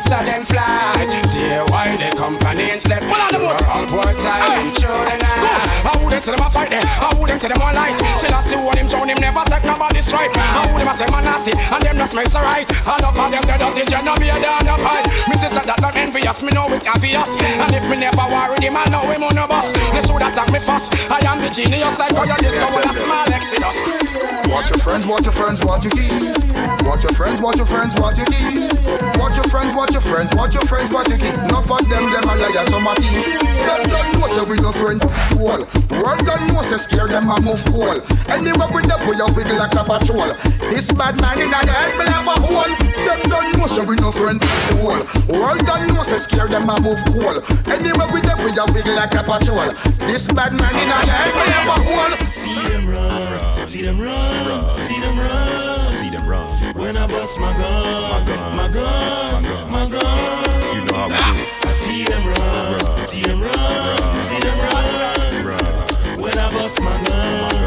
nice of them fly. Dear while the company and slept. Well, the most upward time the night. I wouldn't say them a fight there. I wouldn't say them a light. Still I see what him show him never take nobody stripe. I would him a say man nasty and them not smells alright. Enough of them they dirty general be a down up high. Me say that not envious. Me know it obvious. And if me never worry him, I know him on the bus. They should attack me first. I am the genius like how you discover a small exodus. Watch your friends, watch your friends, watch your keys. Watch your friends, watch your friends, watch your keys. Watch your friends, watch your friends, watch your friends, watch your keys. Enough of them, them a liar, some a thief. Them don't know say we no friend. Wall. World don't know say scare them a move cool. Anywhere with them, we a wiggle like a patrol. This bad man in the head, me have a hole. Them don't know say we no friend. Wall. World don't know say scare them a move cool. Anywhere with them, we a wiggle like a patrol. This bad man in the head, me have a hole. See them run, see them run, see them run, see them run. When I bust my gun, my gun, my gun, my gun, see them run, see them run, see them run. When I bust my gun,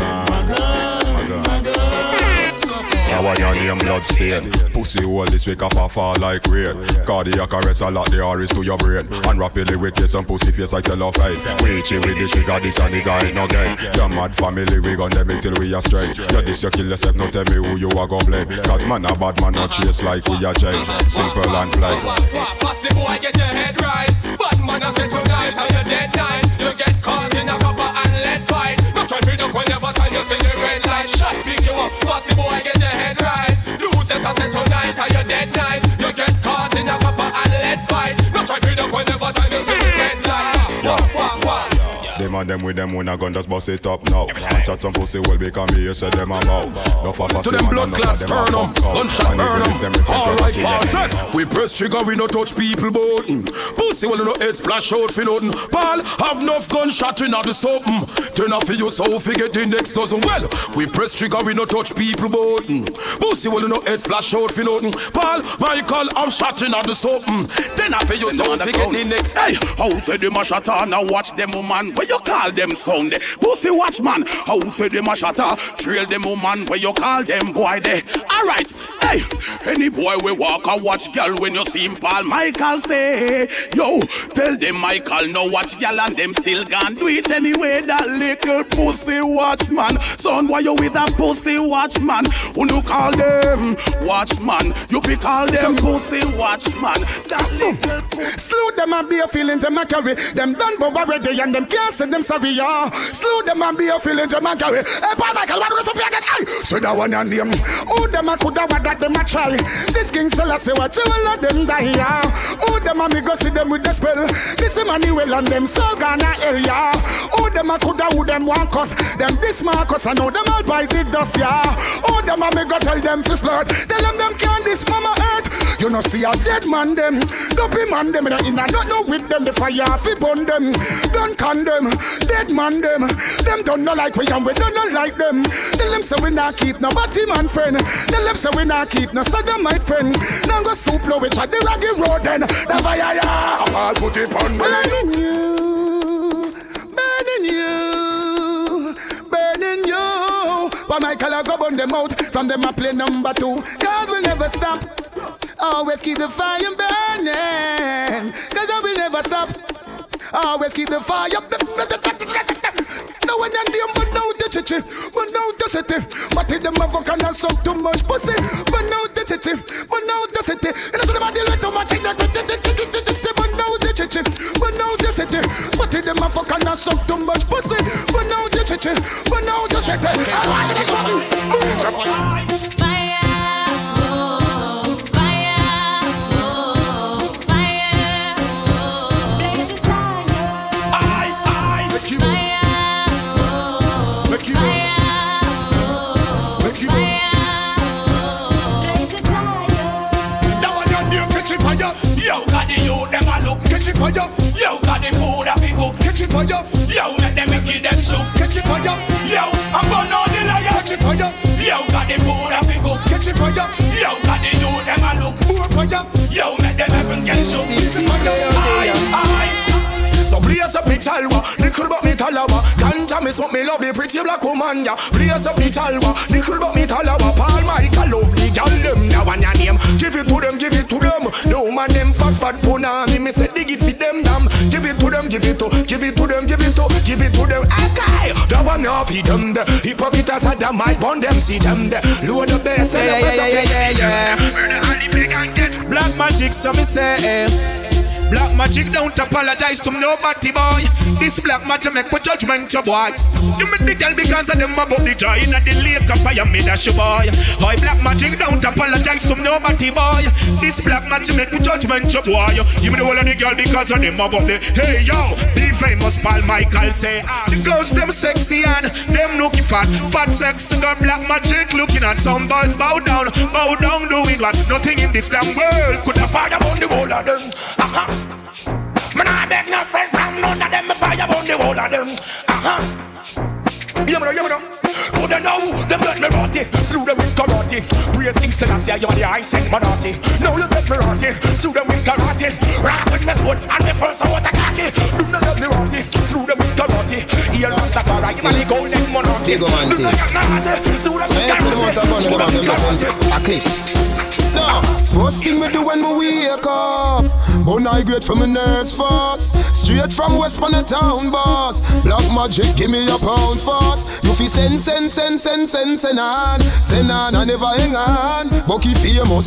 Now I your name blood stain. Pussy hole this week off a fall like rain. Cardiac arrest a lot the iris to your brain. And rapidly with you some pussy face like cellophane Reachy with the sugar this and the guy no gain Your mad family we gon' them till we are straight. You this you kill yourself no tell me who you are gon' blame. Cause man a bad man not chase like we are change. Simple and plain. Pussy boy get your head right. Bad man I say tonight and you dead night You get caught in a copper and lead fight. Not try to whenever time you see the red light. Shot pick you up. Pussy boy get your head right. Lose as I tonight and you dead night? You get caught in a copper and lead fight. No try to duck whenever time you see the red light. Wah, wah, wah. Them and them with them when I gun just bust it up now And chat some pussy well become me you say them a bow No for To them man blood clots of turn them a up, gunshot And burn them up. Alright, pass it. We press trigger, we no touch people button. Mm. Pussy well no head splash out for nothing. Paul have enough gunshot in the something. Mm. Turn off for you so forget the next dozen. Well, we press trigger, we no touch people button. Mm. Pussy well no head splash out for nothing. Paul Michael have shot in the something. Then after you so forget the next. Hey, how say them a shatter now watch them woman where you call them sound Pussy watchman, how say them a shatter trail them woman where you call them boy there. Alright, hey, any boy we walk or watch girl when you see him Paul Michael say, yo, tell them Michael no watch girl and them still can do it anyway. That little pussy watchman, son why you with a pussy watchman? Who you call them watchman? You fi call them pussy watchman. That little pussy. Slew them and be your feelings and carry Them done but already and them can't send them yeah Slew them and be your feelings and carry Hey eh, Paul Michael what do you say Hey So that one and them. Who them a coulda what that them a try? This King Selassie watch you will let them die yeah Who them a me go see them with the spell? This Emmanuel and them soul gonna hell yeah Who them a coulda who them want cause Them this Marcus I know them all by the dust yeah Who them a me go tell them to splurt Tell them them can't this mama earth. You know see a dead man them. Dopey man them in a in a don't know with them. The fire fi burn them. Don't condemn dead man them. Them don't know like we and we don't know like them. Tell them say we not keep no batty man friend. Tell them say we not keep no sodomite friend. Now go stoop low which at the raggy road then. The fire yeah. I'll put it on me Burning you. Burning you. Burning you. But Michael I go burn them out From them I play number two? God will never stop. Always keep the fire burning. Cause I will never stop Always keep the fire up. No one and them but now the chichi But now the city. But if them and a suck too much pussy But now the chichi But now the city. And so them a deal with too much. But now the chichi But now the city. But if them and a suck too much pussy But now the chichi But now the city. I want to get something Ganja me me love the pretty black woman ya. Blaze up me chalwa, little but me talawa. Paul Michael love the girl them now one your name. Give it to them, give it to them. No man them fat fat punani. Me say dig it for them damn. Give it to them, give it to, give it to them, give it to, give it to them. Okay, that one off feed them. The hypocrites are them, I burn them, see them. The load up there, sell Yeah, up yeah, yeah, yeah, yeah, yeah. Murder all the big and get. Black magic, so me say. eh. Black magic don't apologize to nobody, boy. This black magic make put judgment, your boy. You make the girl because of them above the joy. In the lake of fire, me dash boy. Boy, black magic don't apologize to nobody, boy. This black magic make put judgment, your boy. You me the whole of the girl because of them above the. Hey yo, famous Paul Michael say, the girls them sexy and them looking fat, fat sexy girl, black magic looking at some boys bow down, bow down doing what nothing in this damn world could have fire on the whole of them. Uh-huh. Man, I beg no friend from none of them. Fire on the whole of them. Uh-huh. You know, you know. Who they know? Them get me rotty. Slew them with karate. Praise King Selassie, you're the high sent monarchy. Now you get me rotty. Slew them with karate. Rock with me sword and me first a cocky. Do not get me rotty. Slew them with karate. Here Rastafari, you are the golden monarchy. Do not get me rotty. Slew them with the amount of money karate. Slew them them have with them send karate. a clip. Now, first thing we do when we wake up, Bun I great from a nurse first. Straight from West Panna town, boss. Black magic, give me a pound fast. You fi send, send, send, send, send, send on. Send on, I never hang on. Bucky famous.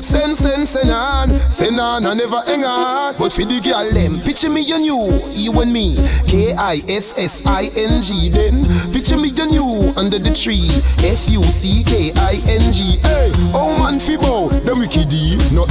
Send, send, send on. Send on, I never hang on. But for the girl them, picture me and you, you and me. K-I-S-S-I-N-G then. Picture me and you under the tree. F-U-C-K-I-N-G. Hey, oh man fi bow, the wicked. No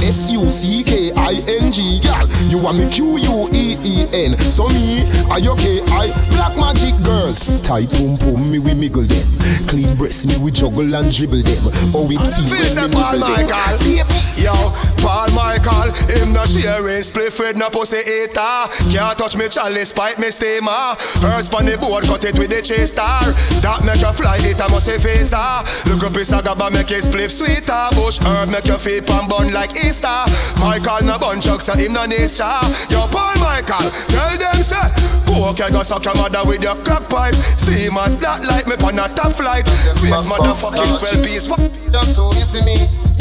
Girl, you want me Q-U-E-E-N. So me, I okay, I black magic girls. Tight pum pum, me we miggle them. Clean breast, me we juggle and dribble them. Oh, it feel Feel when say me Paul nibble them. Michael Yo, Paul Michael Him no sharing Split with no pussy eater. Can't touch me chalice Pipe me steamer. First pon the board Cut it with the chase star That make you fly It a must say visa. Look up his agaba Make his spliff sweeter. Bush herb Make your feet pan bun like Easter. Michael no bun chuck So him no nature Yo, Paul Michael Tell them say Okay, go suck your mother with your crack pipe. Steam as that like me on a top flight. Face motherfucking swell piece What? Just to me.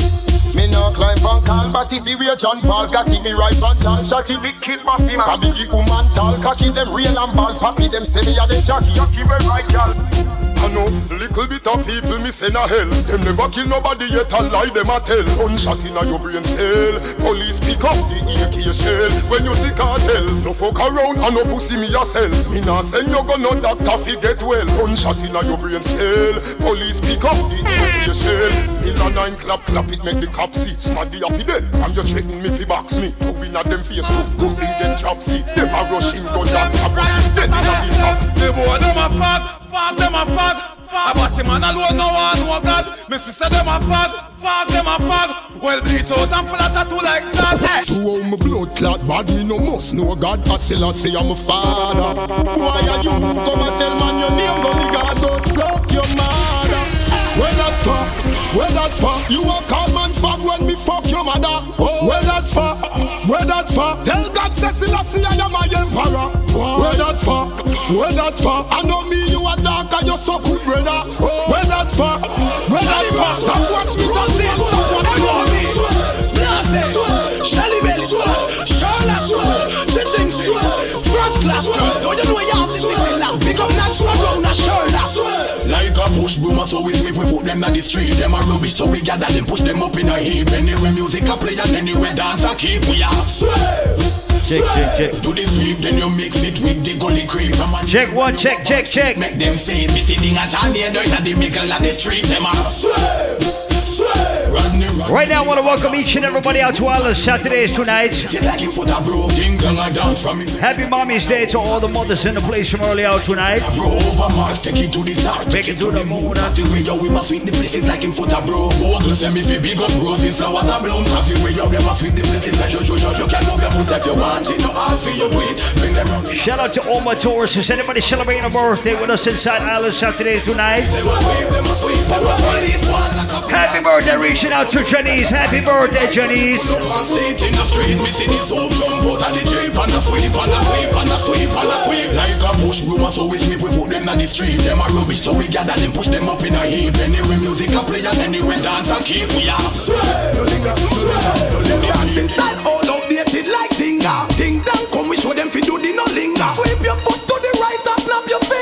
Me no climb from call, but if the way John Paul got it, me rise one tall shot it. Big kid papi man, and big woman tall cocky them real and ball papi them say me a the jockey. Jockey well right girl. I know little bit of people me send a hell. Them never kill nobody yet and lie them a tell. Gunshot inna your brain cell. Police pick up the AK shell. When you see cartel, no fuck around and no pussy me a sell. Me nah send you go no doctor fi get well. Gunshot inna your brain cell. Police pick up the AK shell. Hill a nine clap clap it make the cop see. Smaddy a fi dead. From you threaten me fi box me. Two inna them face goof goof in get chop see. Them a rush him gun that but him dead inna the top. The boy them a fag, fag them a fag, fag. But him man alone no one no God. Me sister them a fag, fag them a fag. Well bleach out and full of tattoo like that. To how my blood clot bad, me no must know God. I still I say I'm a father. Why are you come and tell man your name? Go the God go suck your mother. Where that for? Where that for? You a call man fag when me fuck your mother. Where that for? Where that for? Tell God Selassie I am my emperor. Where that for? Where that for? I know me you a dark and you so good brother. Where that for? Where that for? Them on the street. Them are rubbish, so we gather them, push them up in a heap. Anywhere music a play and anywhere dance a keep. We are Check, check, check. Do the sweep, then you mix it with the gully cream. Check one, check, check, check. Make them say, me sitting at a near door in the middle of the street. Them are sweep, sweep. Rodney, Rodney. Right now, I want to welcome each and everybody out to the Saturdays tonight. Happy Mommy's Day to all the mothers in the place from early out tonight. Take it to the moon. The you it. Bring Shout out to all my tourists. Is anybody celebrating a birthday with us inside Island Saturdays tonight? Happy birthday, reaching out to Janice. Happy birthday, Janice. Like a push broom, so we sweep, we put them on the street. Them a rubbish, so we gather them, push them up in a heap. Anyway, music a play and anyway, dance and keep we are. Dancing style all outdated like Tinga. Ting dang, come we show them fi do the no linger. Sweep your foot to the right and snap your finger.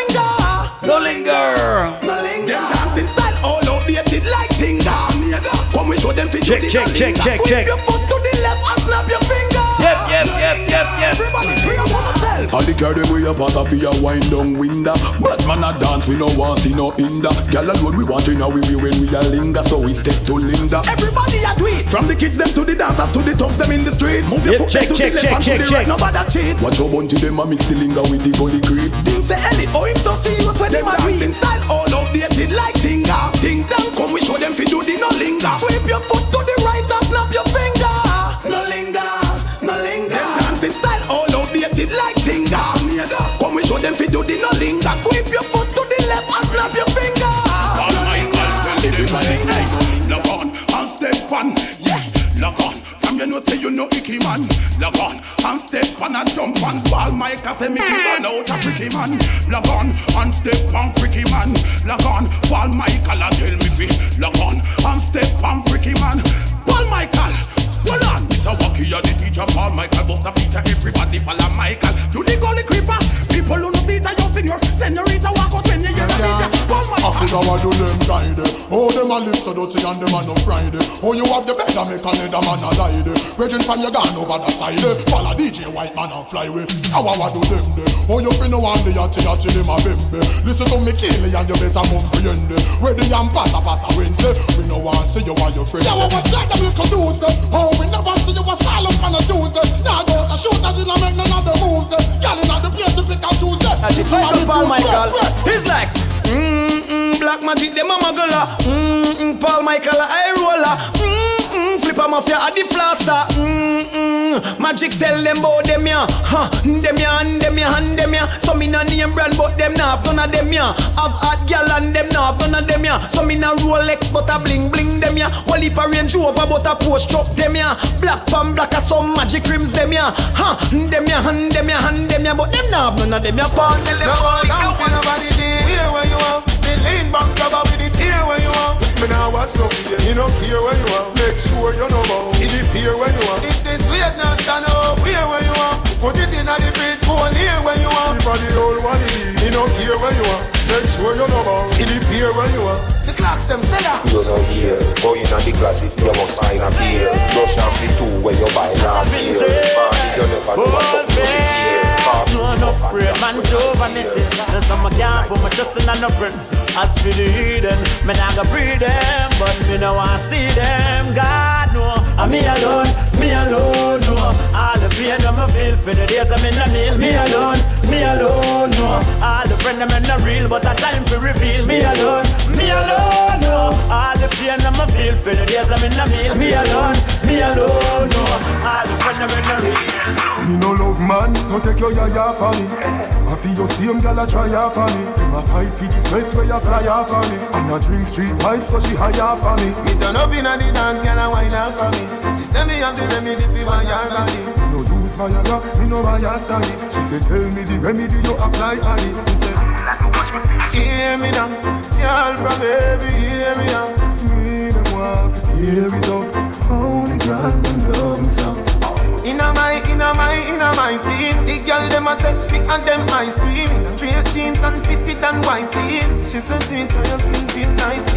Them fi do Check, the check, check, check, Sweep check. your foot to the left and snap your finger. Yep, yep, yep, yep, yep. Everybody pray upon yourself. All the girl them way up out of your wind down window. Bad man a dance, we no want see no hinder. Girl alone we want in we way when we a linger, so we step to Linda. Everybody a do it. From the kids them to the dancers to the thugs them in the street. Move your Yep, foot check, to check, the check, left check, and to the check. right. Nobody cheat. Watch your bunch them a mix the linger with the gully creep. Thing say Ellie, oh him so serious when them a dancing style all outdated like Tinga. Linger. Sweep your foot to the right and snap your finger. No linger, no linger. Them dancing style all outdated like Tinga. Come we show them fi do the no linger. Sweep your foot to the left and snap your finger. Everybody, hey, log on and step on, yeah, log on. You know say you know icky man, log on and step on and jump on. Ball a say me on out a pretty man, log on and step on pretty man, log on. Paul Michael a tell me fi, log on and step on pretty man. Paul Michael, hold on, Mr. Wacky a the teacher. Paul Michael, both a Peter, everybody follow Michael. To the gully creeper, people who know Peter, your senior, senorita walk out when you hear the teacher. Paul Michael. Africa what do them guide Oh them a live so dirty and them a no Friday. Oh you have the bed and make another man a die Bridging from your gun over the side Follow DJ white man and fly away. How what do them de Oh you finna want the yachty yachty them a bimbe Listen to me Kelly and you better comprehend Ready and pass a pass a Wednesday. We no want see you while your friends Yeah well what time them little dudes de Oh we never see you a style up on a Tuesday? Now go to shoot as in a make none of the moves de Girl in the place to pick and choose de Magic like Paul Michael. He's like, mm mm, black magic, them a muggler. Mm mm, Paul Michael, eye roller. Mm mm, flipper mafia, a the flaster. Mm magic tell them about them ya. Huh, them ya and them ya and them ya. So me no name brand, but them nah have none of them ya. Have hot gal and them nah have none of them ya. So me no Rolex, but a bling bling them ya. Well, if a Range Rover, but a post truck them ya. Black pan black, a some magic rims them ya. Huh, them ya and them ya and them ya, but them nah have none of them ya. Tell them about it. Down for nobody there, here when you are. Lean back, grab up with it here when you are. Me now watch no fear, me no care when you are. Make sure you know about it here when you are. If this weight now stand up, here when you are. Put it in the bridge, go here when you are. Everybody all one it, me no care when you are. Make sure you know about it here when you are. The clocks them say that. You know here, going on the classic, you must sign a beer. Brush off the two where you buy last year. Man, you never do a something you be here. No enough afraid, man, over me till The summer can't put my trust in no friend. As for the hidden, me not go breed them But me no want see them. God no, and me alone, me alone no All the pain me feel for the days I'm in the meal Me alone, me alone no All the friend them in the real But a time to reveal. Me alone, me alone no All the pain me feel for the days I'm in the meal Me alone, me alone no All the friend them in the real. Me no love man, so take your yaya for me. I feel your same gal a try ya for me. Them a fight for the sweat where you fly for me. And a drink street vibes so she higher for me. Me turn up inna the dance, girl a wine up for me. She say me have the remedy fi want your body. Me no use Viagra, me no buy a study. She say tell me the remedy you apply on it. Me say Hear me now, girl from heavy, hear me them want to tear it up. Only God them love me so. Inna my, inna my, inna my skin. The girl dem a say, me and them ice cream. Straight jeans and fitted and white tees She said, teacher, your skin feel nice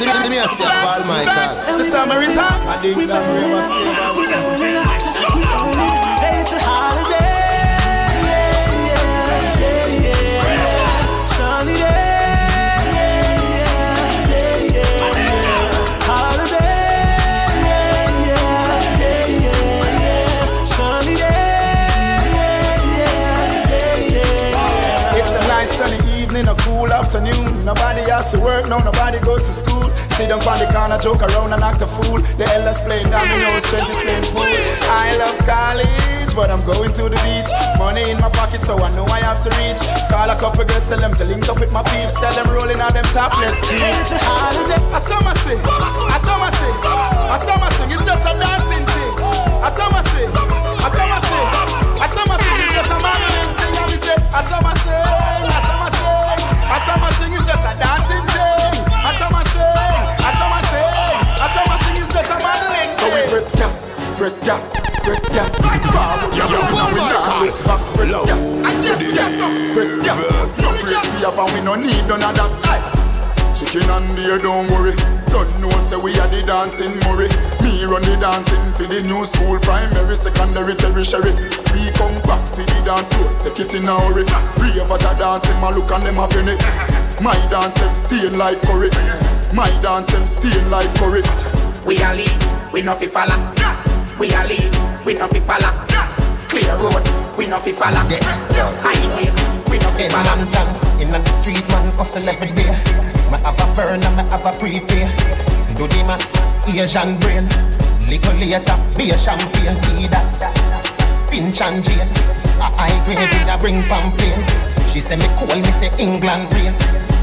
The summer is hot. Me, me a say Paul Michael. The summer is hot. I think that we must It's a holiday. To work, now nobody goes to school. See them on the corner, joke around and act a fool. The elders playing dominoes, strength is playing fool. I love college, but I'm going to the beach. Money in my pocket, so I know I have to reach. Call a couple girls, tell them to link up with my peeps. Tell them rolling on them topless jeans. It's a holiday. I my sing. I my sing. I my sing. It's just a dancing thing. I my sing. Gas, press gas, press gas. Forward, yeah, yeah, now we not look back. Press gas, press gas, press gas. No breaks we have and we no need none of that. Aye. Chicken and beer, don't worry. Don't know, say we are the dancing Murray. Me run the dancing for the new school, primary, secondary, tertiary. We come back for the dance floor, take it in a hurry. Three of us are dancing, my look and them a penny. My dance them stain like curry. My dance them stain like curry. We are lead, we no fi follow. We are lead, we no fi follow. Clear road, we no fi follow. Highway, we no fi follow. In the street, man, hustle every day. Me have a burn and me have a prepay. Do the max, Asian brain. Little later, be a champagne, tea that. Finch and Jane. A high grade with a bring pamphlet. She say me call me say England rain.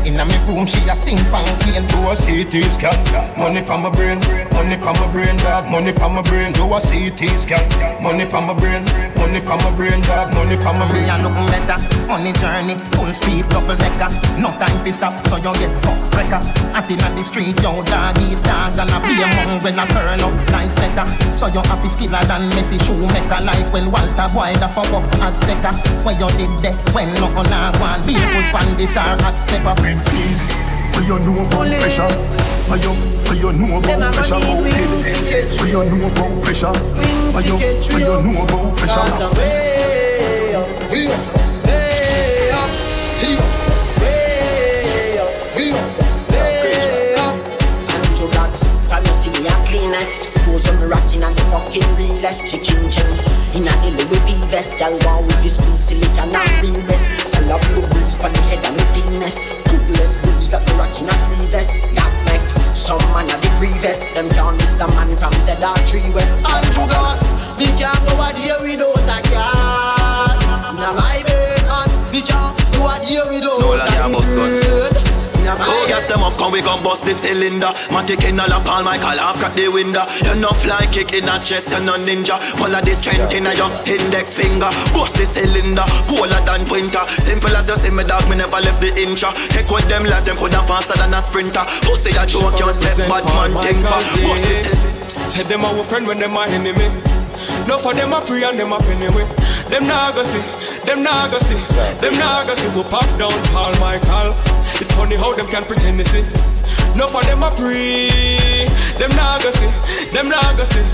Inna me room, she a sing pamphlet. Do a CT scan, money pa my brain, money pa my brain, dog, money pa my brain. Do a CT scan, money pa my brain, money pa my brain, dog, money pa my brain. Me a looking better, money journey, full speed, double decker. No time fi stop, so you get fucked wrecker. Out inna the street, yo dog eat dog, and I be among when I turn up like setter. So you have to skiller than Messi Schumacher, like well Walter Boy the fuck up sticker. Where you did that when no on a one, barefoot pan the tar hot stepper. Things where you know about pressure. Where you, where you know about pressure. Where you know about pressure. Where you, where you know about pressure. On me rocking and the fucking realest Chicken chain. In a the Louis V vest Girl want with this piece silicon and real best I love blue breeze pon the head and the thinness Coolest breeze like me rocking a sleeveless. That make some man a the grievous. Them can't miss the man from ZR3 West. Andrew Blacks, me can't go out here without a gas them up, we gon' bust the cylinder. Matic in all a palm, Michael half cut the window. You no fly kick in a chest, you no ninja. All of this strength in a your index finger. Bust the cylinder, colder than winter. Simple as you see me dog, me never left the incha. Heck with them life, them coulda faster than a sprinter. Pussy that joke, you take bad man think for. Bust the cylinder. Said them our friend when them my enemy. No for them a pray and them a penny way. Them nah go see, them nah go see, them nah go see. Who pop down Paul Michael. It's funny how them can pretend to see. No for them a pray, them nah go see, them nah go see.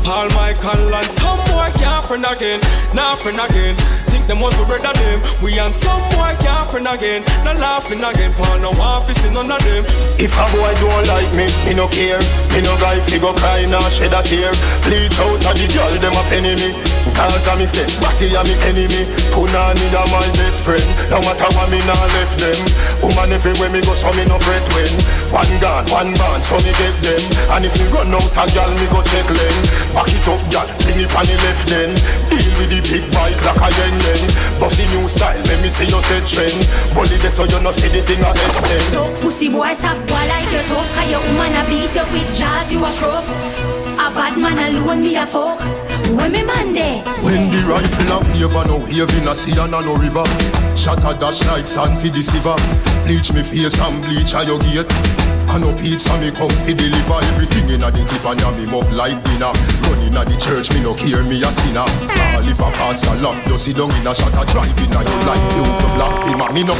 Paul Michael and some boy can't friend again, nah friend again. Think them was a brother them. We and some boy can't friend again, not laughing again. Paul no to see none of them. If a boy don't like me, me no care. Me no guy fi go cry nor shed a tear. Bleach out a the girl them a penny me. Cause a me say, Batty a me enemy. Punani a my best friend. No matter what me nah left them. Woman everywhere me go so me no fret when. One gun, one band, so me get them. And if me run out a girl, me go check them. Back it up, girl, bring it on the left then. Deal with the big bike like a yen yen. Bossy new style, let me see you set trend. Bully this so you no see the thing a extend. So pussy boy stop boy like you tough Cause your woman a beat you with jazz you a crook A bad man alone me a fuck When me When the rifle a wave and no wave in a sea and a no river. Shot a dash like sand for the silver Bleach me face and bleach a your gate. And no pizza me come fi deliver. Everything inna the tip and ya me up like dinner. Run inna the church me no care me a sinner. All if a pastor lock you sit down in a shot a drive inna your life You to block him a me no.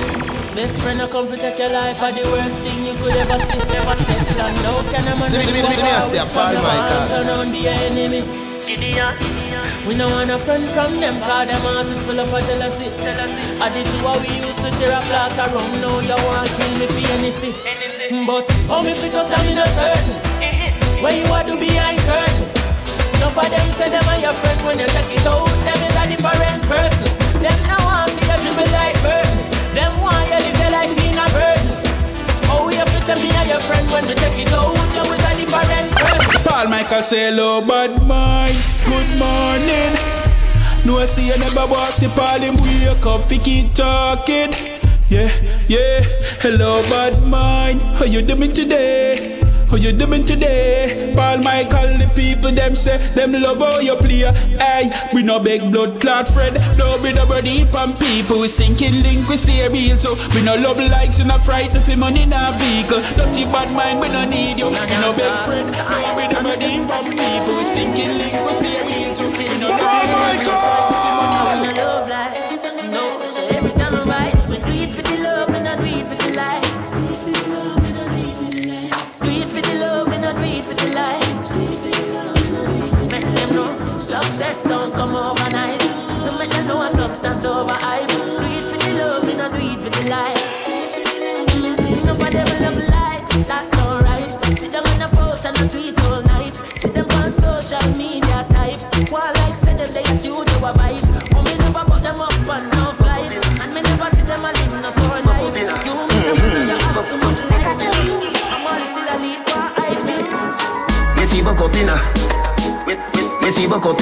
Best friend, I come to take your life are the worst thing you could ever see. Never Teflon, no can a man Give me- rip give me- give me a up say a from my God. turn on be your enemy. We no want a friend from them, cause them heart it full up of jealousy. I the two of we used to share a flask around, now you want kill me for anything. But how me fit just I'm certain. Mm-hmm. Where you are do behind curtain. Enough of them say them are your friend when you check it out. Them is a different person. Them now want see you dribble like burn. Them want you live your life in a burden. Oh, we have to say me and your friend when we check it out. You is a different Paul Michael say hello, bad mind. Good morning. No, I see you never boss the Paul him wake up, we keep talking. Yeah, yeah. Hello, bad mind. How you doing today? How you doing today? Paul Michael, the people them say them love how you play. Hey, we no big blood clot friend. No be no body from people. We stinking link, we stay real. So we no love likes and no fright if money in a vehicle. Dirty bad mind, we no need you. We no big friend. No be no body from people. We stinking link, we stay real. So we no Paul Michael. Success don't come overnight. No them know a substance over hype. Do it for the love and I do it for the light. No for them love lights, that's alright. See them in the post and the tweet all night. See them on social media type. While like say them they studio a vice. Oh me never put them up on no flight. And me never see them a live no poor life. You me me know you have so much me. I'm only still a lead for I think. Me see buck buck up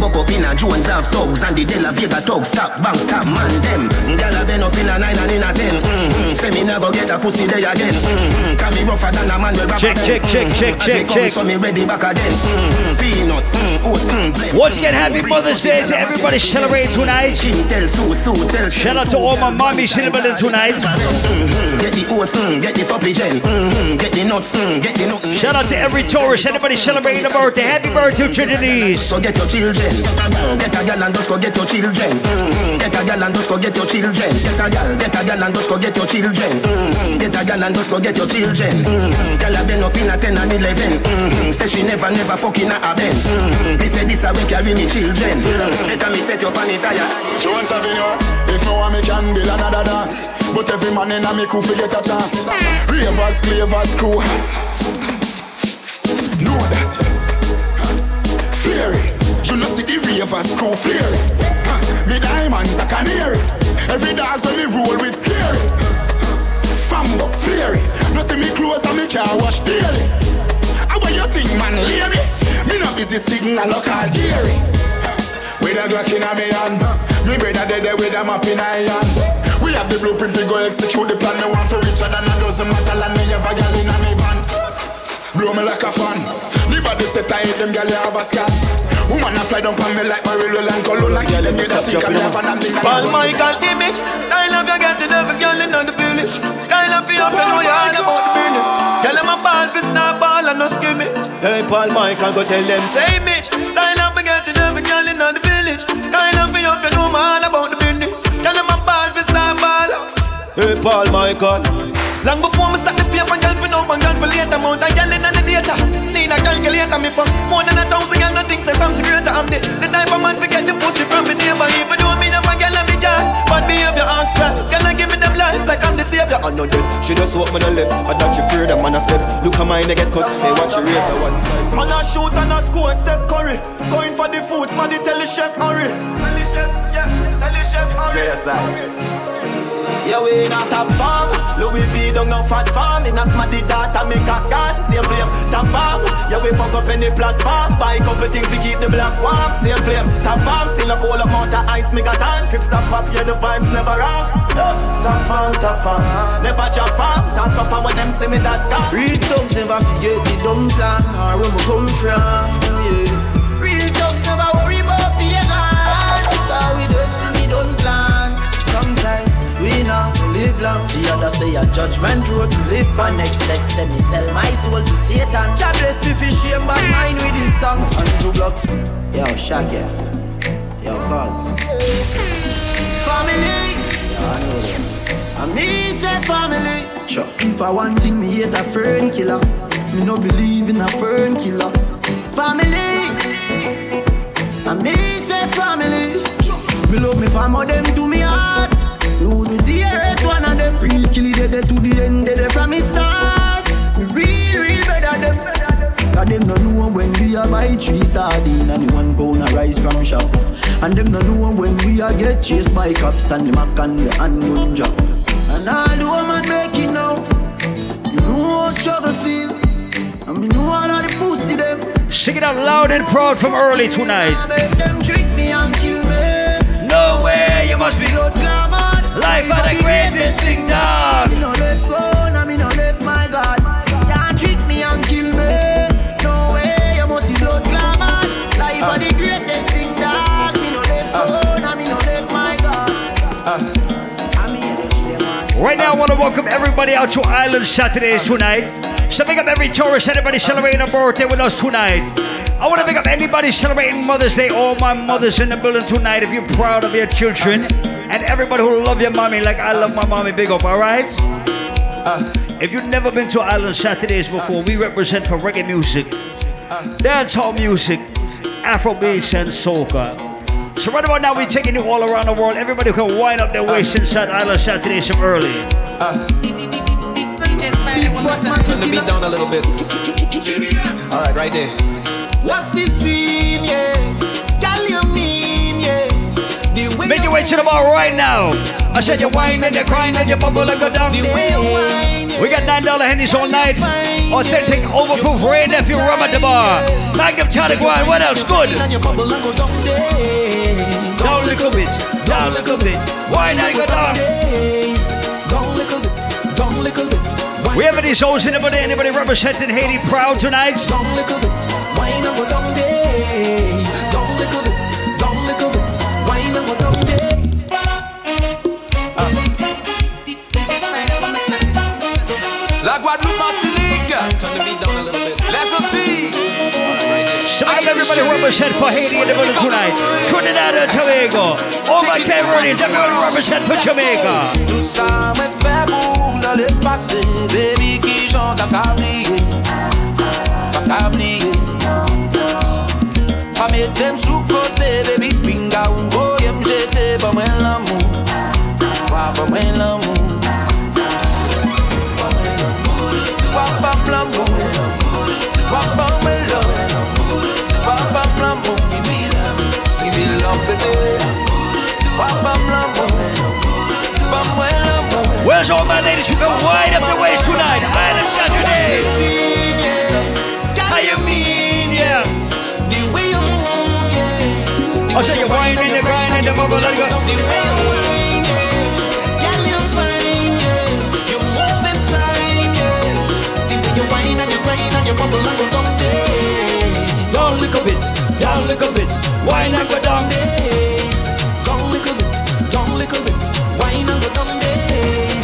buck up. Jones have thugs and the De La Vega thugs. Stop, bang, stop, man them. Gyal a been up inna nine and inna ten. Mm-hmm. Say me never get a pussy there again. Mm-hmm. Can me rougher than a man with Check, check, check, check, check, check. So me ready back again. Mm-hmm. Peanut, mm, oats, mm. Once again, happy Mother's Day to everybody celebrating tonight. Tell Sue, Sue, tell Shout out to all my mommies celebrating tonight. Mm-hmm. Get the oats, get the supplement, mm-hmm. get the nuts, get the nut. Shout out to every Taurus, anybody celebrating a birthday. Happy birthday to Denise. So get your children. Get a gal and just go get your children. Mm-hmm. Get a gal and just go get your children. Get a gal, get a gal and just go get your children. Mm-hmm. Get a gal and just go get your children. Mm-hmm. Gal a been up in a 10 and 11. Mm-hmm. Say she never, never fucking a Benz. Me say this a way carry me children. Better me set you up on it higher. Jones Avenue, if no one me can build another dance. But every man in a me crew fi get a chance. Ravers, clavers, crew hats. Know that. Know see the ravers crew flary. Me diamonds a canary. Every dog when me roll with scary. Fambo, flary. No see me clothes and me car wash daily. How what you think, man? Leave me. Me not busy signal local Gary. With a Glock in a me hand Me brother dead with a map in a hand We have the blueprint we go execute the plan Me want for richer than a dozen metal And me have a gal in a me van Blow me like a fan. The body set I hate them gal have a scan Woman a fly down on me like Marilyn and Cologne Girl them with a think and me have a nothing. Paul Michael image Style of you get it every girl in the village. Kind of feel up you know you all about the business. Tell them a ball fist not ball and no skimmage. Hey Paul Michael go tell them say Mitch. Style of you get it every girl in the village. Kind of feel up you know me all about the business. Tell them a ball fist not ball Hey Paul Michael. Long before me start the paper, girl for now, and girl for later. Amount of girl in the data Need a calculator, me fuck. More than a thousand girl, nothing says I'm greater I'm the, the type of man forget the pussy from me neighbor. Even though me have a girl and me girl Bad behavior, ask first Girl, I give me them life like I'm the savior. I know that she just walk me the left. I that she fear them man a step Look how mine they get cut. Hey, watch your race a one side Man a shoot and a score, Steph Curry. Going for the foods, man, the tell the chef hurry Tell the chef, yeah, tell the chef hurry Yeah, we not top farm. Louis V don't no fat farm. In a smarty data make a gun Same flame, top farm. Yeah, we fuck up any platform. Buy couple things to keep the black warm. Same flame, top farm. Still a cold amount of ice me got on Crips up pop, yeah, the vibes never wrong. Top farm, top farm. Never jump farm. Top tough and when them see me that gone. Real thugs never forget the dumb plan. Or where we come from, yeah live long. The other say a judgment road to live by. Next set say me sell my soul to Satan. Jah bless me for shame, but mine with it song. Andrew Blocks, yo Shaggy, yo Cuz. Family, yo I know them. And me say family. Sure. If I want thing, me hate a fern killer. Me no believe in a fern killer. Family. And me say family. Me love me family, them to me heart. You the dearest one of them. Real kill it dead to the end, dead from me start. Real, real better them. Cause them no know when we a buy three sardine and the one pound a rice from shop. And them no know when we a get chased by cops and the mac and the handgun job. And all the woman breaking now. You know how struggle feel. And me know all of the pussy them. Sing it out loud and proud from early tonight. Make them trick me and kill me. No way, you must be. Life are the greatest thing, dog. Me no left phone and me no left my God. Can't trick me and kill me. No way, you must be blood clamor. Life are the greatest thing, dog. Me no left ah. phone and me no left my God. I'm here to chill, man. Right now, I want to welcome everybody out to Island Saturdays tonight. So big up every tourist, anybody celebrating a birthday with us tonight. I want to pick up anybody celebrating Mother's Day. All my mothers in the building tonight. If you're proud of your children, and everybody who love your mommy like I love my mommy, big up. All right. Uh. If you've never been to Island Saturdays before, we represent for reggae music, uh. dancehall music, Afro beats, and soca. So right about now, we're taking you all around the world. Everybody can wind up their waist uh. inside Island Saturdays from early. Turn the beat down a little bit. Alright, right there. What's the scene, yeah? Make your way to the bar right now. I said you whine and you're crying and you bubble and go down. We got nine dollar hennies all night. Authentic overproof Wray & Nephew rum at the bar. Magnum tonic wine. What else? Good. Down a little bit. Down a little bit. Wine and go down. Down little bit. Down little bit. We have any souls anybody anybody representing Haiti proud tonight? Down little bit. Wine and go down La Guadeloupe, Martinique. Turn the beat down a little bit. Les Antilles. So I got everybody represent for Haiti in the building tonight. Trinidad and Tobago. All my Cameroonians, everybody represent for Jamaica. Tout ça me fait pour le passé Baby qui chante à cablier À cablier Pas mettre sous côté Baby pinga ou voye me jeter Pas moi l'amour Pas pas Pas pas l'amour Give me love Give me love baby Pas pas l'amour Pas moi l'amour Where's all my ladies who can wind up the waist tonight? Island Saturday. How you mean, yeah? The way you move, yeah. I say you whine and you grind and you bubble and you little bit, wine and go down. Down little bit, down little bit, wine and go down there.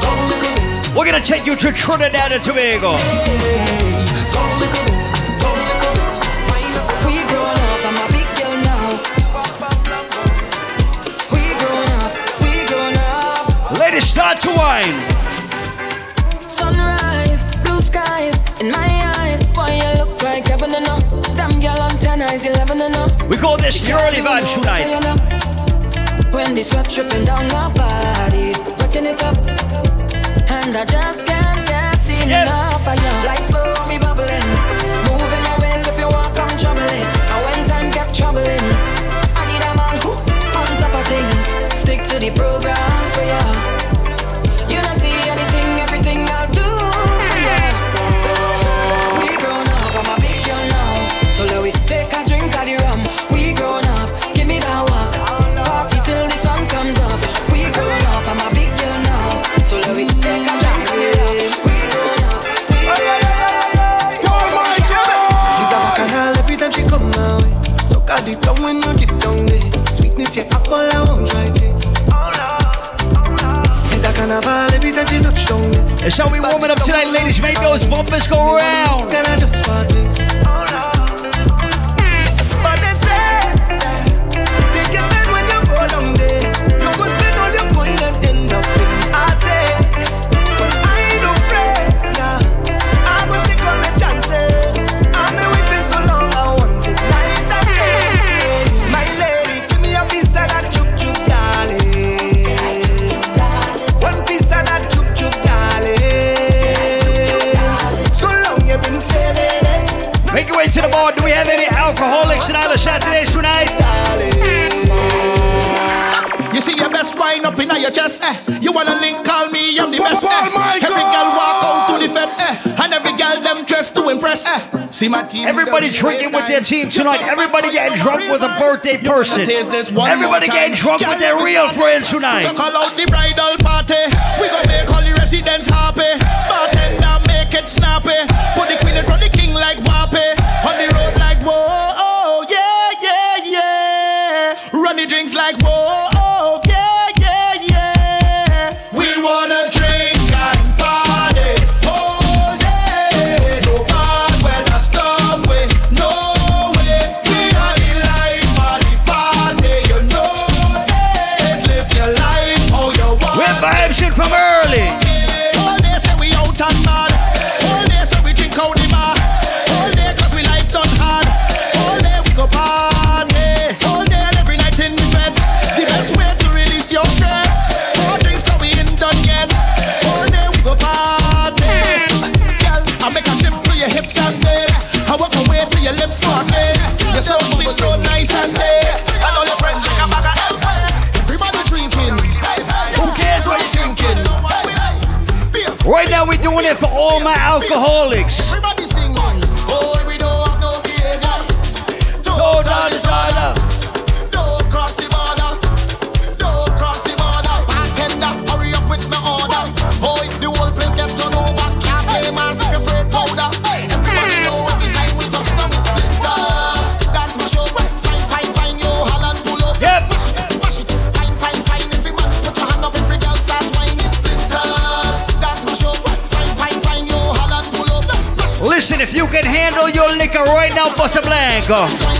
Down little bit, We're gonna take you to Trinidad and Tobago. down little bit, down little bit, wine and go down We grown up, I'm a big girl now. We grown up, we grown up. Ladies, start to wine. Sunrise, blue skies in my eyes. Boy, you look like heaven and We call this the early vibes tonight. When the sweat dripping down my body, wetting it up, and I just can't get enough of you. Lights slow, me bubbling, moving my waist if you walk, I'm troubling. And when times get troubling, I need a man who on top of things, stick to the program how we warm it up tonight, ladies. Make those bumpers go round. shot today, tonight. You see your best wine up in your chest, eh? You wanna link, call me, I'm the best, eh? Every girl walk out to the fed, eh? And every girl them dressed to impress, eh? See my team. Everybody drinking with eh? their team tonight. Everybody getting drunk with a birthday person. Everybody getting drunk with their real friends tonight. So call out the bridal party. We gonna make all the residents happy. Bartender make it snappy. Put the queen in front of Jamaica right now for some blanco.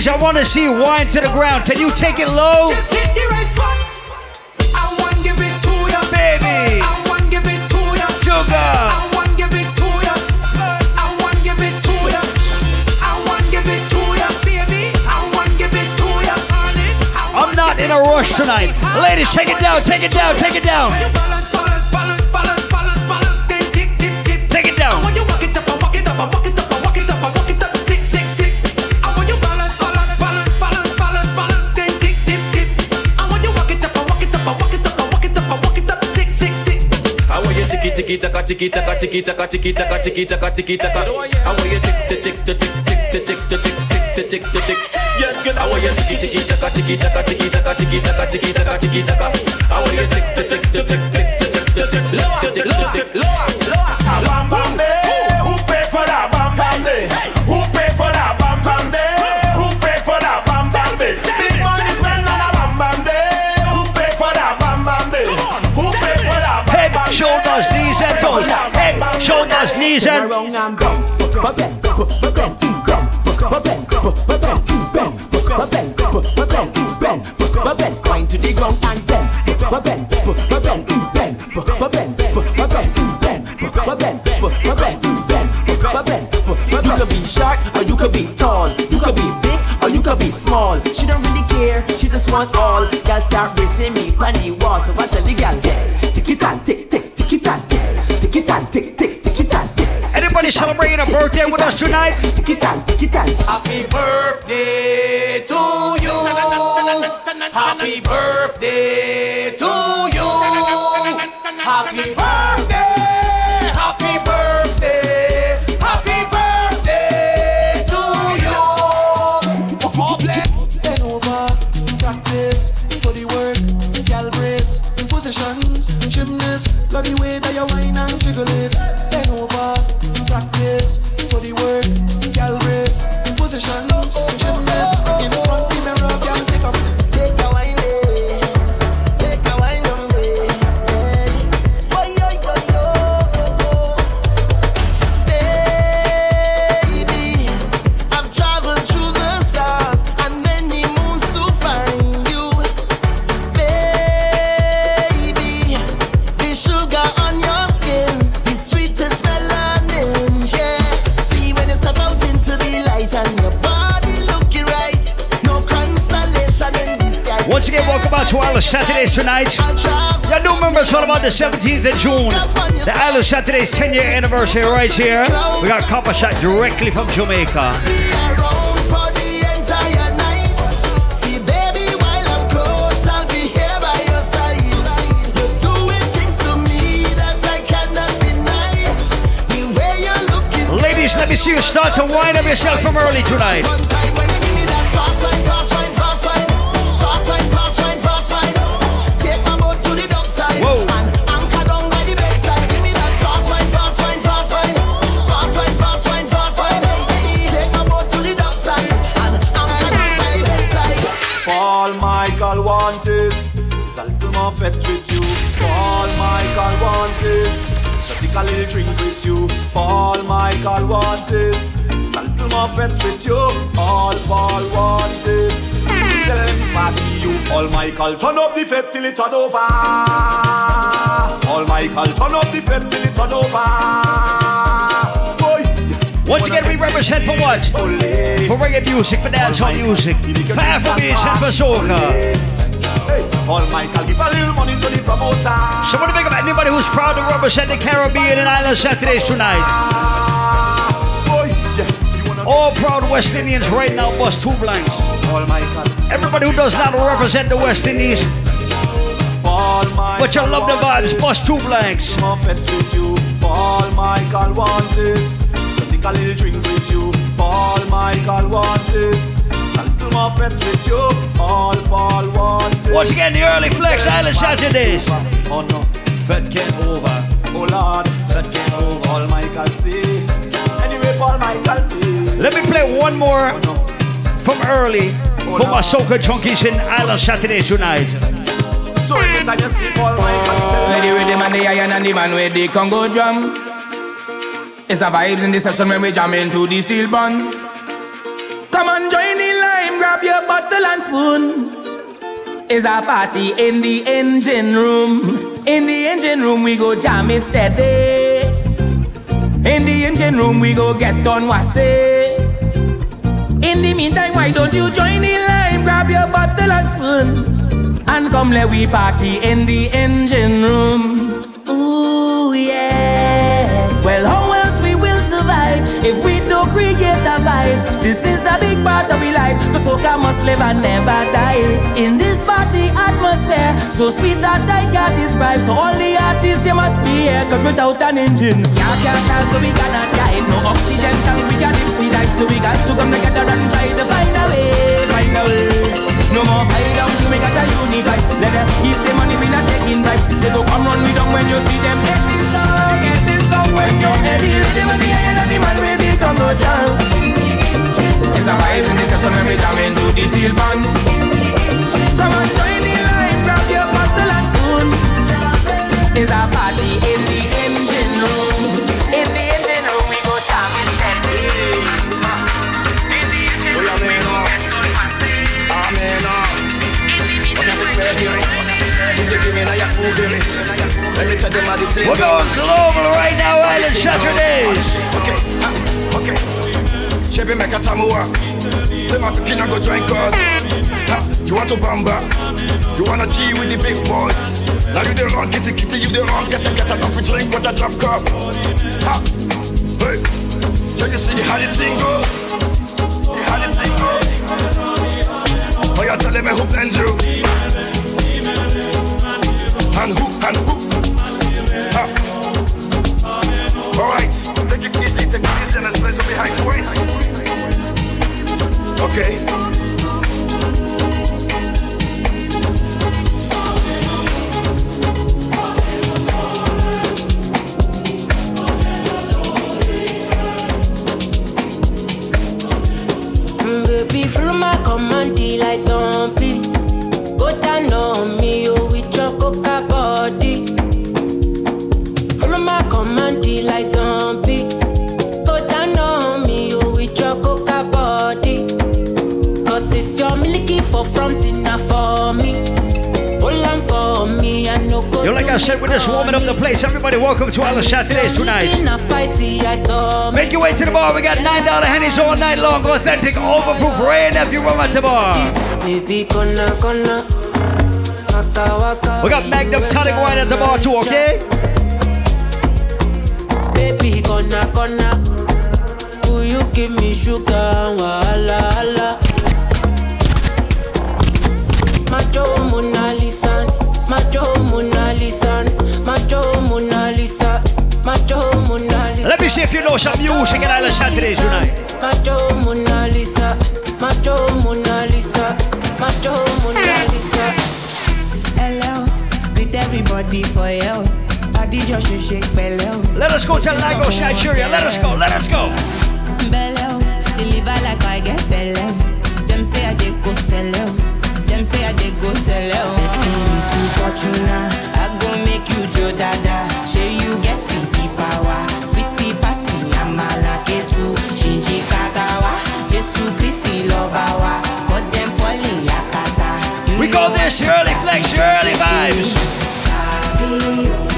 Ladies, I want to see you wind to the ground. Can you take it low? Just hit the right spot. I want to give it to you. Baby. I want to give it to you. Sugar. I want to give it to you. I want to give it to you. I want to give it to you, baby. I want to give it to you, honey. I'm not in a rush tonight. Ladies, take it down, take it down, take it down. tiki taka tiki taka tiki taka tiki taka tiki taka tiki taka. I want you tick tick tick tick tick tick tick tick tick tick tick tick. Yes, girl, I want you tiki tiki taka tiki taka tiki taka tiki taka tiki taka tiki taka. I want you tick tick tick tick tick tick tick tick tick. Lower, lower, lower, lower. I want my man. Nation. with us tonight. Happy birthday. Saturdays tonight. Your new members for about the 17th of June. The Island Saturdays 10 year anniversary right here. We got a copper shot directly from Jamaica. let me see you start to wind up yourself from early tonight. Take a little drink with you. Paul Michael want is a little more fed with you. All Paul want is so tell him party you. Paul Michael turn up the fed till it turn over. Paul Michael turn up the fed till it turn over. Boy. Once again, we represent for what? For reggae music, for dancehall music, for Afrobeats and for soca. Paul Michael anybody who's proud to represent the Caribbean and Island Saturdays tonight? All proud West Indians right now bust two blanks. Everybody who does not represent the West Indies, but you love the vibes, bust two blanks. Paul Michael want this. So take a little drink with you. Paul Michael want this. More fed with you. All Paul want this. Once again, the early flex Island Saturdays. Oh no, fed came over. Oh Lord, fed came over. Paul Michael see. Anyway, Paul Michael play. Let me play one more oh, from early for my soca junkies in Island Saturdays tonight. So every time you see Paul Michael, tell Where the rhythm and the iron and the man with the Congo drum. It's a vibes in the session when we jam into the steel band. Come on, join the line, grab your bottle and spoon. It's a party in the engine room. In the engine room, we go jam it steady. In the engine room, we go get on wase. In the meantime, why don't you join the line, grab your bottle and spoon, and come let we party in the engine room. Ooh yeah. Well, how else we will survive if we don't create the vibes? This is a big part of our life, so soca must live and never die. In this party atmosphere, so sweet that I can't describe. So all the artists you must be here, cause without an engine, can't can't stand, so we cannot dive. No oxygen tank, we can't dipsy dive, so we got to come together and try to find a way, find a way. No more fight down we got a unify. Let them keep the money, we not taking vibe. They go come run we down when you see them get this song, get this song when you're ready. Ready when the iron and the man with the Congo jam. It's a vibe in the session when we jam into the steel band. From a line, your bottle and spoon. There's a party in the engine room. In the engine room, we go chattering. We're going global right now, Island Shutter Okay, okay. Chevy make a tamua. Say my picking go join God. Ha, you want to bamba? You wanna G with the big boys? Now you the wrong, kitty kitty, you the wrong, get a get a coffee drink with a drop cup. Ha, hey, you see how the thing goes? How the thing goes? Oh, you're telling me who blend you? And who, and who? Ha. Alright, take it easy, and let's behind. Okay. Mm, Baby, follow my command, like zombie. Go down on me, oh, with your coca body. Follow my command, like zombie. Yo, like I said, we're just warming up the place. Everybody, welcome to Island Saturdays tonight. in a fight, I saw Make your way to the bar. We got $9 hennies all night long. Authentic, overproof rain if you room at the bar. Baby, gonna, gonna. Waka, waka, We got Magnum tonic wine at the bar too, okay? Baby, gonna, gonna. Will you give me sugar? Wala. Macho Mona Lisa, Macho Lisa, Macho Mona Lisa, Macho Mona Lisa. Let me see if you know some music at Island Saturdays tonight. Macho Mona Lisa, Macho Mona Lisa, Macho Mona Lisa. Hello, greet everybody for you. Body just shake shake bello. Let us go to Lagos, Nigeria. Let us go, let us go. Bello, deliver like I get bello. Them say I dey go sell. Them say I dey go sell out. Best me to Fortuna, I make you Joe Dada. Say you get the power, sweetie passy, amala ketu, shinji kagawa, Jesu Christi lobawa, got them falling yakata. We call this early flex, early vibes. I'm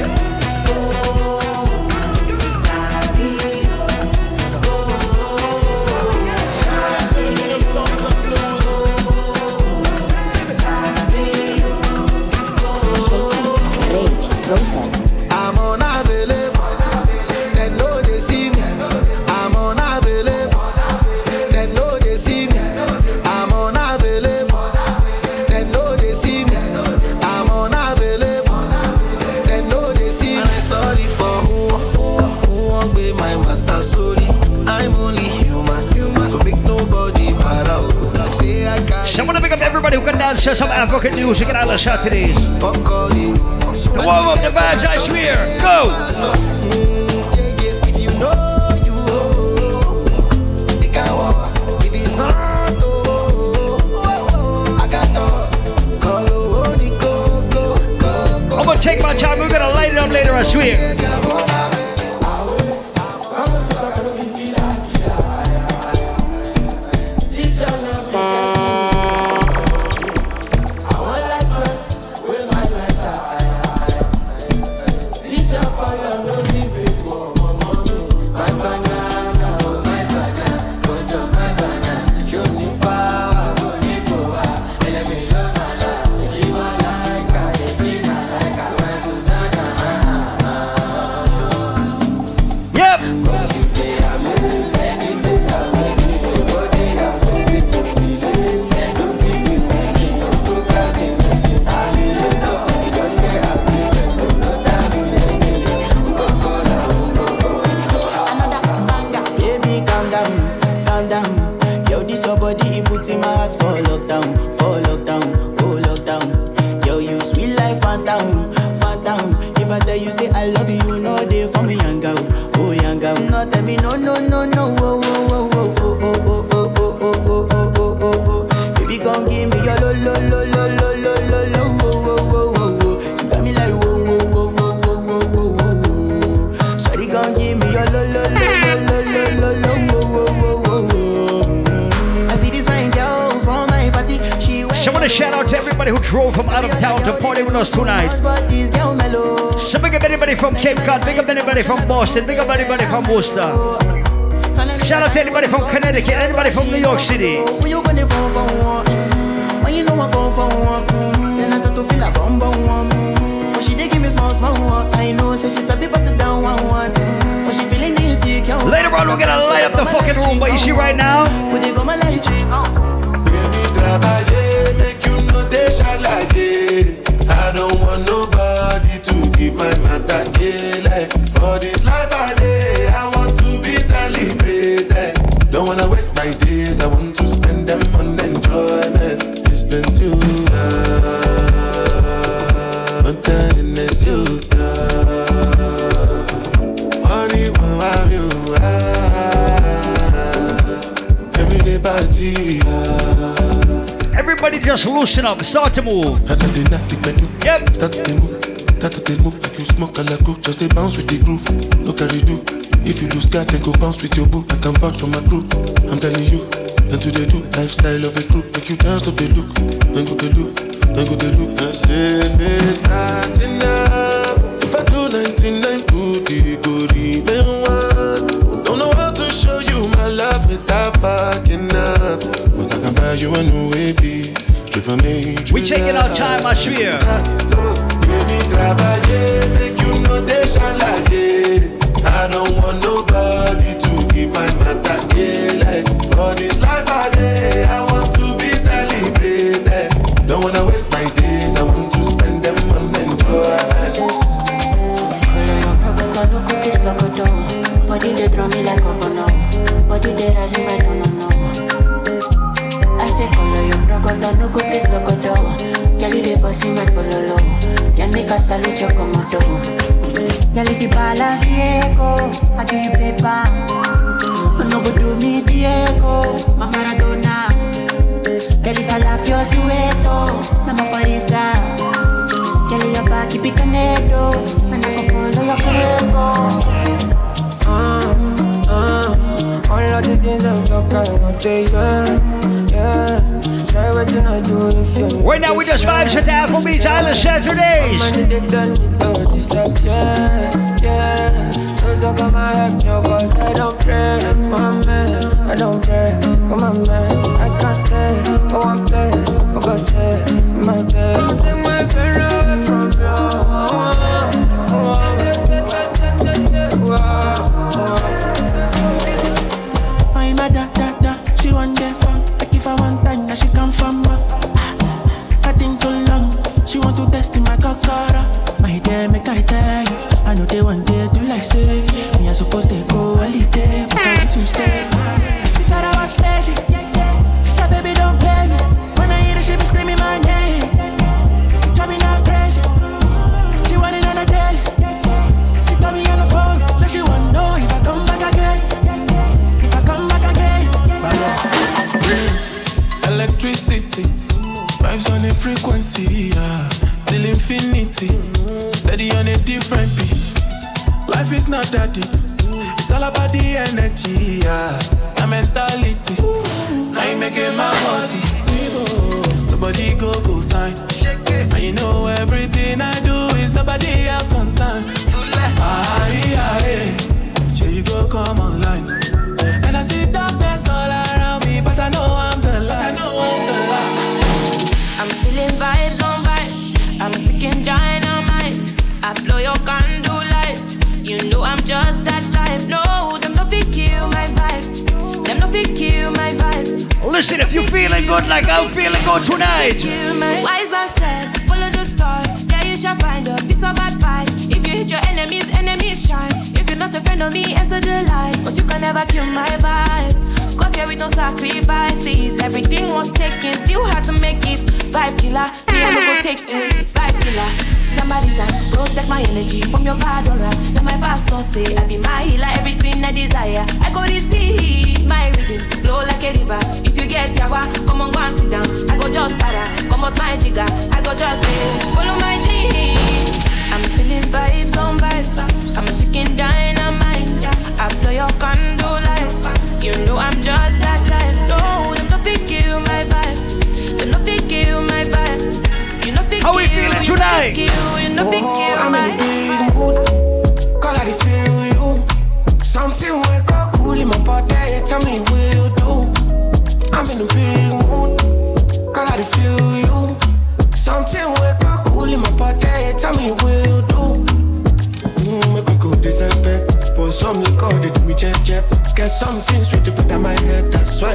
everybody who can dance to some African music and other Saturdays. The warm up the vibes, I swear. Go! I'm gonna take my time. We're gonna light it up later, I swear. She want to test in my cockara. My day make I tell you. I know they one day do like say. Me I supposed to go holiday, but I need to stay. You thought I was crazy. frequency, yeah, till infinity. Steady on a different beat. Life is not that deep. It's all about the energy, yeah, the mentality. Now you make it my body. Nobody go go sign. And you know everything I do is nobody else concerned. Aye, aye, sure you go come online. And I see darkness all around me, but I know I'm the light. I know I'm the light. I'm feeling vibes on vibes. I'm ticking dynamite. I blow your candle lights. You know I'm just that type. No, them no fit kill my vibe. Them no fit kill my vibe. Listen, if you're feeling good like I'm feeling good tonight. Wise man said, follow the stars. Yeah, you shall find a piece of advice. If you hit your enemies, enemies shine. If you're not a friend of me, enter the light. Cause you can never kill my vibe care with no sacrifices. Everything was taken, still had to make it. Vibe killer, me I no go take it. Vibe killer. Somebody that protect my energy from your bad aura. Now my pastor say I be my healer, everything I desire. I go receive my rhythm, flow like a river. If you get yawa, come on, go and sit down. I go just para, come on, my jigger. I go just hey, follow my dream. I'm feeling vibes on vibes. I'm taking dynamite. I blow your con. You know I'm just that type. No, them nothing kill my vibe. Them nothing kill my vibe. You nothing How kill, we feeling tonight? You nothing oh, kill I'm my vibe. Call I feel you. Something wake up cool in my body. Tell me what you do. I'm in a big mood. Call I feel you. Something wake some liquor they me jet jet. Get something sweet to put on my head. That's why.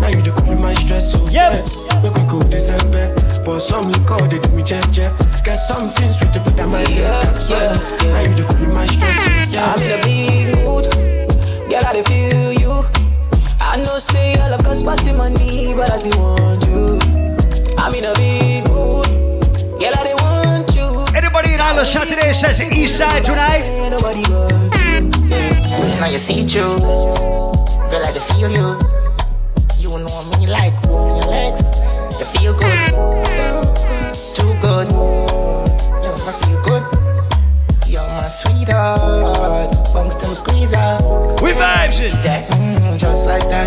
Now you the cool my stress oh, so yeah. Make we go December. But some liquor they do me jet jet. Get something sweet to put on my head. That's why. Now you the cool my stress so yeah. I'm in a big mood. Girl, I feel you. I know say all of us passing money, but I still want you. I'm in a big mood. Girl, I dey want you. Anybody in Island shot today says East Side tonight? Nobody but you. Now you see true. Girl, I feel you. You know me like your legs. You feel good. Too good. You I feel good. You're my sweetheart. Bunks them squeezer. We vibes it. Mm, just like that.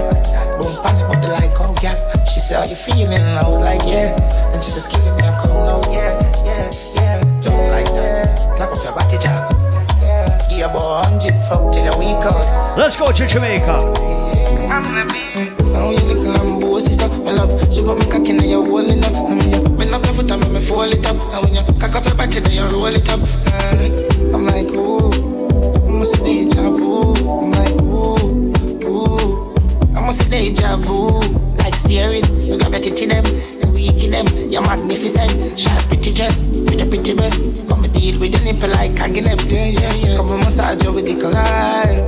Boom, panic up the like, oh yeah. She said, How you feeling? I was like, Yeah. And she just killing me. I'm coming out, yeah, yeah, yeah. Just like that. Slap up your body, jack. About 100 fuck till your week out. Let's go to Jamaica. Now you little and bossy so my love She put me cock in your holding up. And when you bend up your foot and make me fold it up. And when you cock up your body then you roll it up. Uh, I'm like ooh I must see deja vu. I'm like ooh, ooh. I must see deja vu. Like steering You got better to them The weak in them. You're magnificent. Short pretty dress With a pretty breast nipple like hugging them Yeah, yeah, yeah Come and massage you with the collide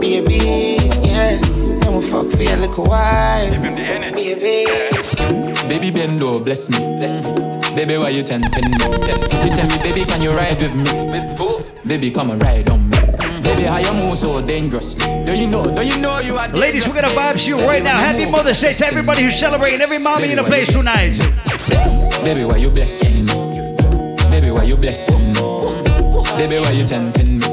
Baby, yeah I'ma fuck for you like a while Baby Baby bend low, bless me. Baby, why you tempting me? She tell me, baby, can you ride with me? Baby, come and ride on me. Baby, how you move so dangerously? Do you know? Do you know you are? Ladies, we're gonna vibe you right now. Happy Mother's Day to everybody who's celebrating, every mommy in the place tonight. Baby, why you blessing me? Baby, why you blessing me? Baby, why you tempting me?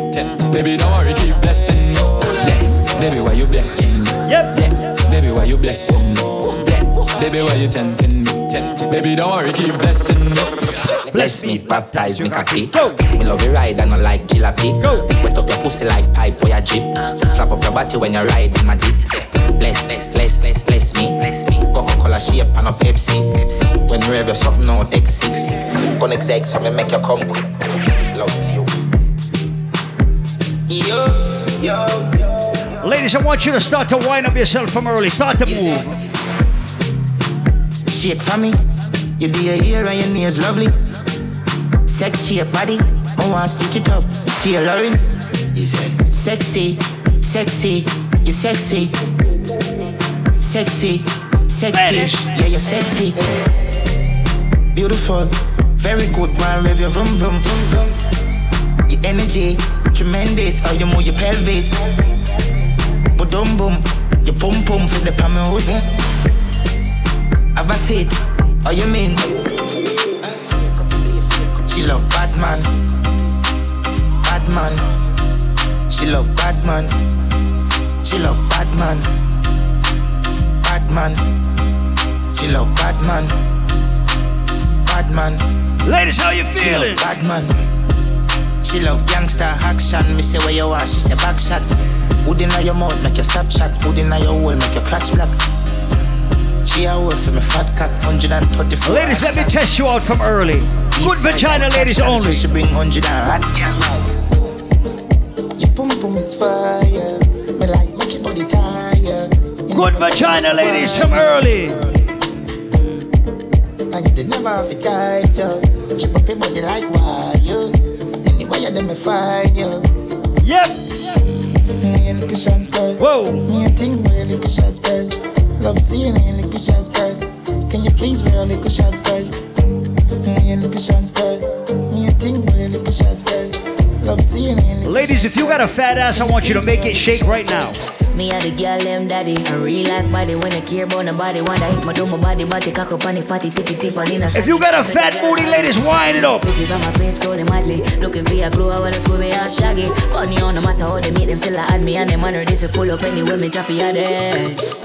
Baby, don't worry, keep blessing me. Bless. Baby, why you blessing me? Yep. Bless. Baby, why you blessing me? Bless. Baby, why you tempting me? Baby, don't worry, keep blessing me. Bless me, baptize me cocky. Me love you ride and I like jalopy. Wet up your pussy like pipe or your jeep. Slap up your body when you ride in my deep. Bless, bless, bless, bless, bless me. Coca-Cola shape and a Pepsi. When you have your something on X6. Connect X so me make you come quick. Love you. Yo, yo. Ladies, I want you to start to wind up yourself from early. Start to move. Shake for me. You do your hair and your nails lovely. Sexy your body. I want to stitch it up. Tailoring. You say sexy, sexy, you sexy, sexy, sexy. Yeah, you're sexy. Beautiful, very good man. Rev your vroom vroom vroom vroom. Your energy tremendous. How you move your pelvis. But boom boom, your pum pum for the palm hood. Have I said, how you mean? She love bad man, bad man. She love bad man. She love bad man, bad man. She love bad man. Ladies, how you feeling? She love bad man. She love gangster action. Me say where you are, she say back shot. Hood inna your mouth, make your stop shot. Hood inna your hole, make your crotch black. She a work for me fat cat, 134. Ladies, let me test you out from early. Good vagina, ladies So only. she bring 100 and hot. Your pum pum is fire. Me like make your body tire. Good vagina, ladies, from early. And you never have to guide you. Chip up your body like. Anyway, you them me find you. Yep. Me and the shots girl. Whoa. Me a thing where a shots girl. Love seeing you lick a shots girl. Can you please wear a a shots girl? Me and the shots girl. Ladies, if you got a fat ass, I want you to make it shake right now. Me a the girl them daddy A real life body when I care about nobody if my do my body body cock up on the fatty titty and in a If you got a fat booty, ladies, wind it up. Bitches on my face scrolling madly Looking for a glow I wanna me out shaggy Funny on no matter how they meet them still I add me And them wonder if you pull up anywhere me choppy a day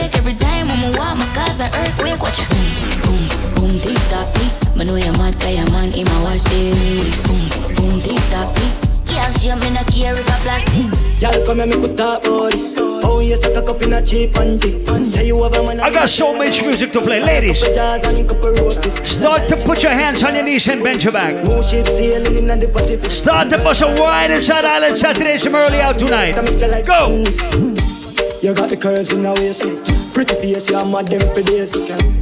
real or it fake. Every time I'm walk, my cause an earthquake. Watch it. Boom, boom, boom, tick tock, tick. Man, know you're mad, cause your man, in my watch this. Boom, boom, tick tock, tick. Yeah, she me not care if I plastic. Y'all come here, make we talk about this. Oh yes, I cock up in a cheap panty. Say you have a man. I got so much music to play, ladies. Start to put your hands on your knees and bend your back. Start to bust a wide inside island Saturdays from early out tonight. Go. You got the curves in the waist. Pretty face, you're mad them for days.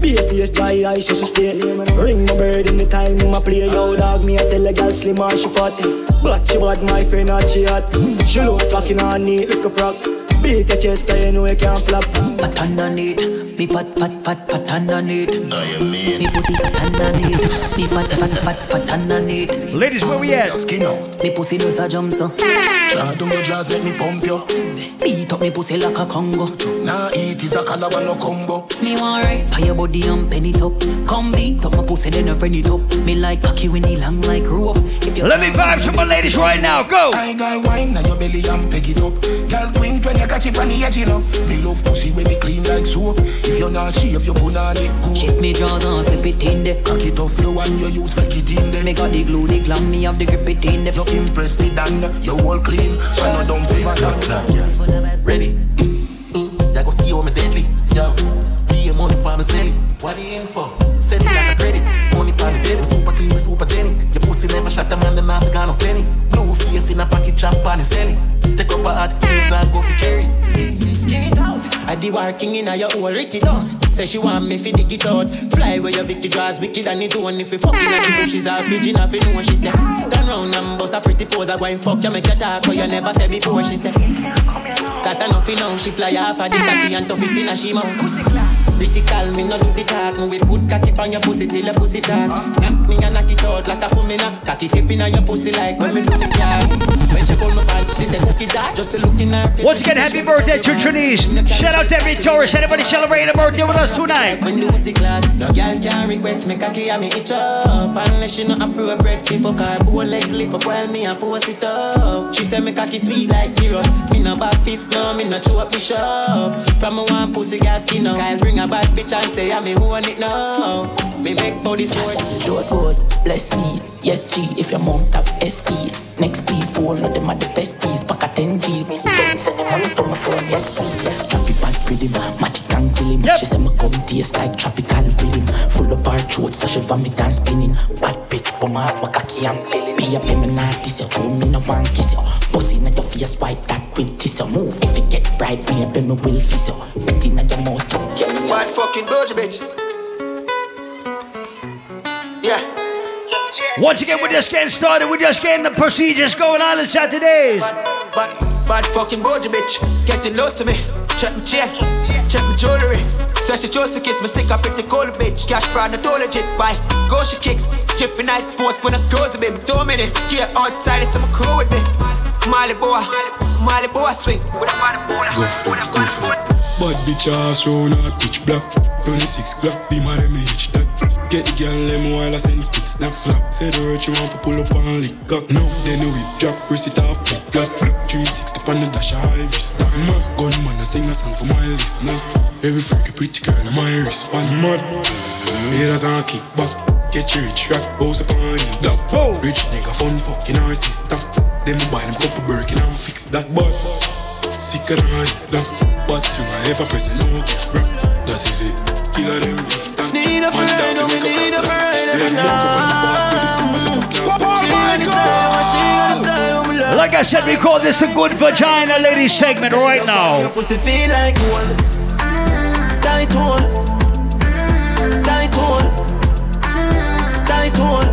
Be a face, dry eyes, just stay. Ring my bird in the time, my play. Yo, dog, me, I tell a girl slim or she fat. But she bad, my friend, not she hot. She look talking on neat, like a frog. Beat your chest, you know you can't flop. Pat underneath, me pat pat pat pat underneath. Me pussy pat underneath, me pat pat pat pat underneath. Ladies, where we at? Skin out. Me pussy does a jump so. Try to go jazz, let me pump you. Beat up me pussy like a Congo. Nah, eat is a calabar no combo. Me want right, pay your body and penny top. Come beat up my pussy, then I friend it up. Me like cocky when he long like rope. If you Let me vibe some my ladies right now. Go. I got wine now your belly and peg it up. Girl, queen when you catch it on the edge, you know. Me love pussy when me clean like soap. If you're not shave, you put on it go. Check me jaws and slip it in there. Cock it off you and you use flick it in there. Me got the glue, the glam, me have the grip it in there. You impress the dan, you all clean. I know don't pay for. Ready? Mm, ya go see how me deadly. Yo, be a money pa me zelly. What the info? Send it like a credit. Money pa me baby, super clean, me super genic. Your pussy never shot a man, them not got no penny. Blue face in a pocket, chop on the selly. Take up a hot keys and go for carry. Skin it out. I the working in a your whole Richie don't. Say she want me fi dig it out. Fly where your Vicky draws wicked and it one if we fucking at the bushes or pigeon off you know what she say. Turn round and bust a pretty pose. I go and fuck you make you talk you never said before she say. Got enough now she fly off of the cocky and tough it in a she mouth. Pussy clap. Pretty call me no do the talk. Me we put cocky on your pussy till your pussy talk. Knock me and knock it out like a kumina. Cocky tip in your pussy like when me do the yard. When she pull my pants she say cookie jar. Just to look in her. Once again, happy birthday to Trinise. Shout out to every Taurus. Anybody celebrating a birthday with us tonight? When the pussy glad, no girl can request me cocky and me itch up Unless she not appropriate fi fuck her Both legs lift up while me a force it up She say me cocky sweet like syrup Me no bad fist no, me no chew up me shop From a one pussy gas skin up Kyle bring a bad bitch and say I'm me own it now Me make body sword Joe God, bless me. Yes, G, if your mount have ST. Next, please, all of them are the besties. Pack a 10 G. Don't send them money to my phone, yes, please. Drop it bad rhythm, matic and kill him. She say me come taste like tropical rhythm. Full of our throat, so she vomit and spinning. Bad bitch, boom off my cocky, I'm feeling. Be up in my naughty, you throw me no one kiss you. Pussy in your face, wipe that with tissue. Move, if you get bright, me up in my will fizz you. Put in your mouth, yeah. White fucking doja bitch. Yeah. Once again, we're just getting started. We're just getting the procedures going on on Saturdays. Bad, bad fucking boja bitch. Getting close to me. Check my chain. Check my jewelry. So she chose to kiss me, stick up pretty cold bitch. Cash fraud, not all legit. Why? Go she kicks. Jiffy nice sports when I close a bit. Two minutes. Here outside, it's some crew with me. Molly boy. Molly boy swing. With a body bowler. With a body bowler. Bad bitch ass round her pitch black 26 Glock, be mad at me each that Get the girl them while I send spit snap slap. Say the word she want to pull up and lick up. No, then we drop, wrist it off, pick up. 360 on the dash, I wrist down Gunman, I sing a song for my listeners. Every freaky pretty girl on my response. Mad, haters and kick back. Get you rich, rap, bows upon you dog. Rich nigga, fun fucking our sister Them buy them couple Birkin and fix that. But, sicker than I that But you I ever present no gift rap That is it, killer them instant Need a Man friend, down oh, make we need a friend every walk up on the bar, but it's up on the back Like I said, we call this a good vagina lady segment right now. Your pussy feel like gold. Tight hole. Tight hole. Tight hole.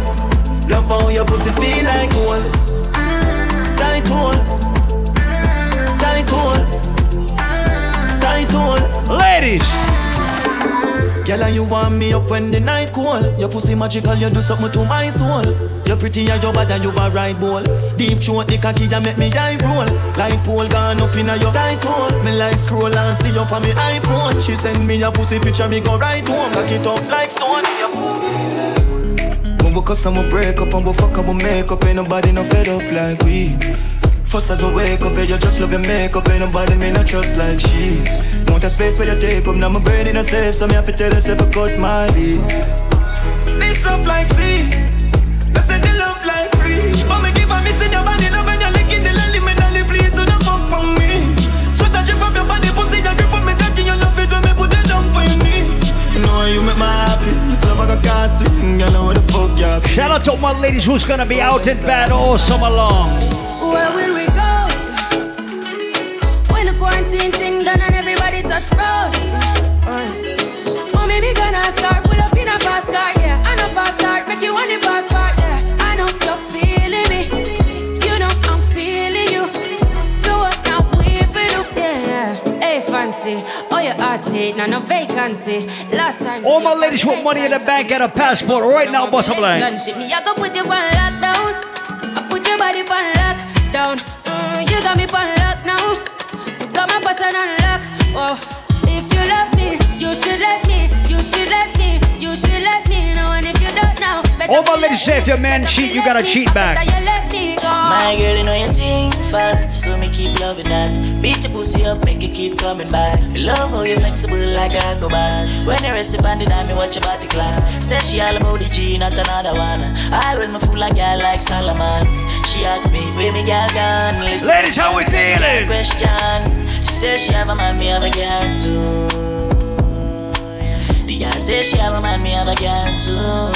Love how your pussy feel like gold. Tight hole. Tight hole. Tight hole. Ladies. Girl, you want me up when the night cold. Your pussy magical, you do something to my soul. You're pretty and you're bad and you a right ball. Deep throat the cocky, you make me eye roll. Like pole gone up in your tight hole. Me like scroll and see up on me iPhone. She send me a pussy picture, me go right home. Cock it off like stone. When we cuss and we break up and we fuck up we make up, ain't nobody no fed up like we. First as we wake up, yeah, you just love your makeup, ain't nobody me not trust like she. Want of space where you take up, now my brain in a safe, so me have to tell yourself I cut my beat. This rough like sea, I said the love like free. But me give a missing your body love and you're licking the lily, me dolly, please do not fuck on me. Sweat a drip off your body, pussy, you grip on me, taking you love it when me put it down for your knee. You know you make my happy, this love I got swing, you know what the fuck you Shout out to all my ladies who's gonna be out in bed all summer long. Where will we go? When the quarantine thing done and everybody touch road. Uh. Mommy, me gonna start, pull up in a fast car, yeah. And a fast start, make you want the fast part, yeah. I know you're feeling me. You know I'm feeling you. So what now we yeah. Hey, fancy. Oh, your heart state, now no vacancy. Last time. All my ladies with money in the bank and a passport right now, boss up line. Relationship, me, I go put you on lockdown. I put your body on lockdown. Mm, you got me on lock now. You got my person on lock. Oh, if you love me, you should let me. You should let me. You should let me know. And if you don't know, better All my ladies say if your man cheat, you gotta cheat back. you let me go. My girl, you know you think fat, so me keep loving that. Beat your pussy up, make it keep coming back. Love how you flexible like a go bad. When you rest upon the dime, me watch your body clap. Say she all about the G, not another one. All when me fool like girl like Solomon. She asks me, where me girl gone? Listen, Ladies, how we feeling? Question. She says she have a man, me have a girl too. The girl say she have a man, me have a girl too.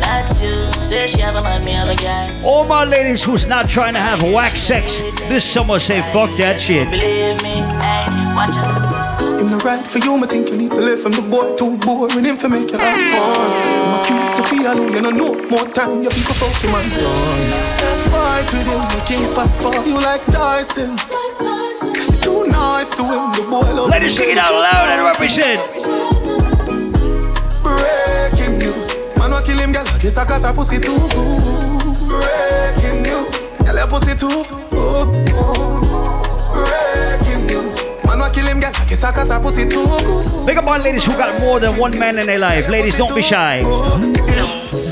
That's you. Say she have a man, me have a girl too. All my ladies who's not trying to have wax sex this summer say fuck that shit. Believe me, hey, watch out. Him no right for you, me think you need to live from the boy too boring him for make you have fun. My cute Sophia, Lou, you know no more time, you fuck him and done. Step fight with him, make him fight for you like Tyson. You too nice to him, the boy love Ladies, sing it out loud and represent. Breaking news, man wa kill him, girl, kiss her cause her pussy too good. Breaking news, girl, your pussy too good. Breaking news, man wa kill him, girl, kiss her cause her pussy too good. Big up all ladies who got more than one man in their life. Ladies, don't be shy.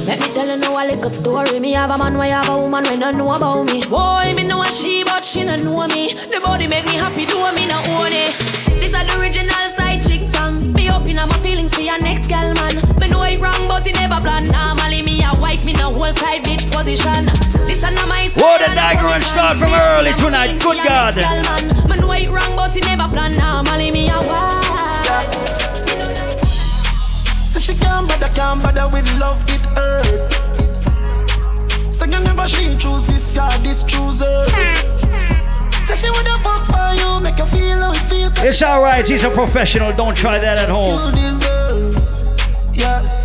Let me tell you now a little story. Me have a man, why have a woman when don't know about me. Boy, me know a she, but she don't know me. The body make me happy, do me not own it. This is the original side chick song. Be open up my feelings for your next girl, man. Me know it wrong, but it never plan. Normally me a wife, me no whole side bitch position. This is not my Whoa, the dagger and start from early tonight. Good God. Girl, man. Me it wrong, but it never plan. Normally me a wife. So she can't bother, can't bother with love, it hurt. So you never she choose this, yeah, this choose her. Say she woulda fuck for you, make you feel how it feel. It's alright, he's a professional. Don't try that at home. Yeah.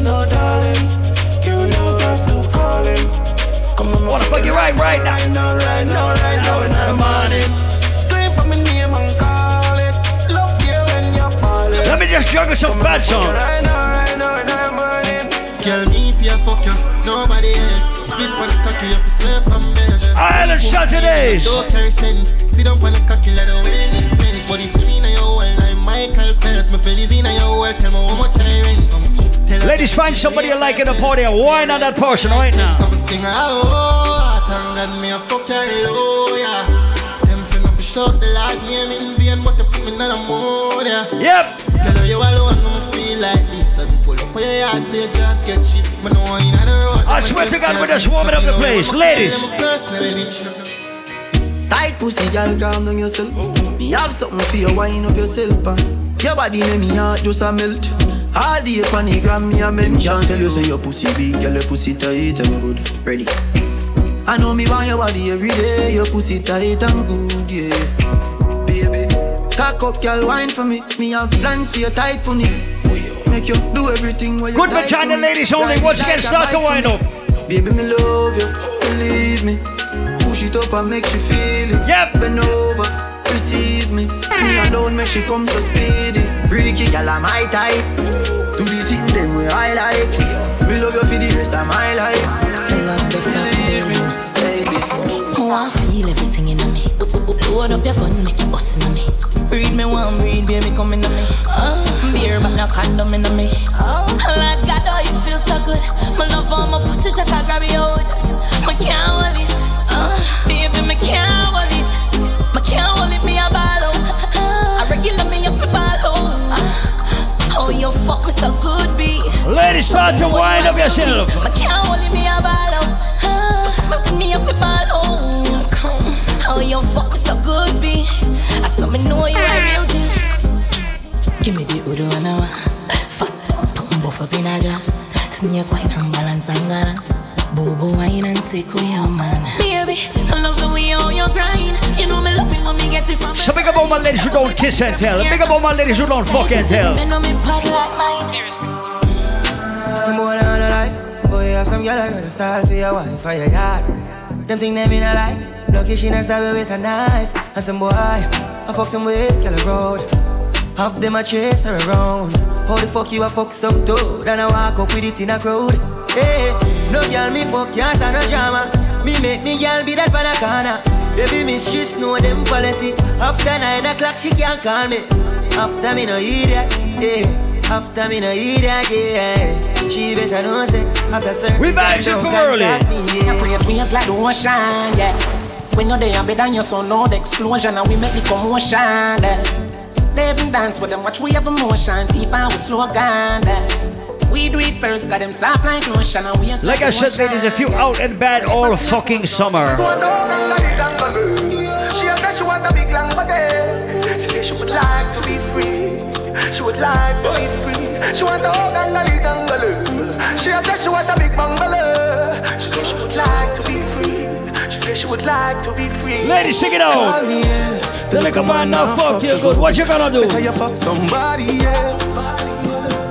No darling. You don't have to call him. Come on, Wanna fuck you right, right now. Right now, right now, right now in the morning. Scream for me name and call it. Love you when you're falling. Let me just juggle some bad songs. Right now, right now in the morning. Girl, me if you fuck you, nobody else. Spit on the cocky, you fi slap and mesh. Island Saturdays. Don't carry scent. Sit down on the cocky, let the wellness spend. Body swing in your well, like Michael Phelps. Me feel live in your well, tell me how much I rent. How much? Tell her Ladies, find somebody you like in the party and wine on that person right now. Some sing oh, thank God me a fuck your. Them say nothing short the last name in vain, but they put me in a mood, yeah. Yep. Tell her you alone, no feel like this. As pull up on your yard, say just get shift. Me know in the road. I swear to God, we're just warming up the place. Ladies. Tight pussy, girl, calm down yourself. Me have something for you, wind up yourself. And your body make me heart just a melt. All day on the gram, me a mention. Tell you say your pussy big, girl, your pussy tight and good. Ready? I know me want your body every day. Your pussy tight and good, yeah. Baby, cock up, girl, wine for me. Me have plans for your tight pony. Make you do everything what you Good vagina ladies only. Once again, start to wind up. Baby, me love you, believe me. Push it up and make she feel it. Yep. Bend over, receive me. Me alone make she come so speedy. Freaky gal, I'm my type. Do the thing them way I like. Me love you for the rest of my life. Believe me, baby. Oh, I feel everything in me. Load up your gun, make it bust in me. Breed me one, breed, baby, come in me. Oh, beer, but no condom in me. Oh, Lord God, oh, you feel so good. My love on my pussy, just I grab you out. Me can't hold it. Oh, baby, me can't hold it. Got to wind up yourself. I can't hold me a ball out. Huh? Me up a ball out. How you fuck me so good, be? I saw me know you a real G. Give me the Udo and a fat pump, buff up in a jazz. Snake wine and balance and gana. Bobo wine and take away your man. Baby, I love the way how you grind. You know me love it when me get it from. So big up all my ladies who don't kiss and tell. Big up all my ladies who don't fuck and tell. Like mine. Seriously. Some boy on a life. Boy, have some girl around the style for your wife for your yard. Them think them in a lie. Lucky she not stab with a knife. And some boy, I fuck some ways, girl road. Half them a chase her around. How the fuck you a fuck some toad? And I walk up with it in a crowd. Hey, no girl me fuck, can't no drama. Me make me girl be that pan a corner. Baby miss, she know them policy. After nine o'clock, she can't call me. After me no idiot, yeah. After me no idiot, yeah. She better know say after certain We time, vibes it don't from early. contact me, yeah. Afraid waves like the ocean, yeah. When you're there, better than your son, know the explosion, and we make the commotion, yeah. They even dance with them, watch we have emotion, deep and we slow down, yeah. We do it first, got them soft like lotion, and we have Like I said, ladies, if you out and bad all fucking summer. She a she want a big long body. She say she would like to be free. She would like to be free. She want a hug and a little dangle. She a say she want a big bungalow. She say she would like to be free. She say she would like to be free. Ladies, sing it out. Call me, yeah. The little man now fuck you good. What you gonna do? Better you fuck somebody, yeah.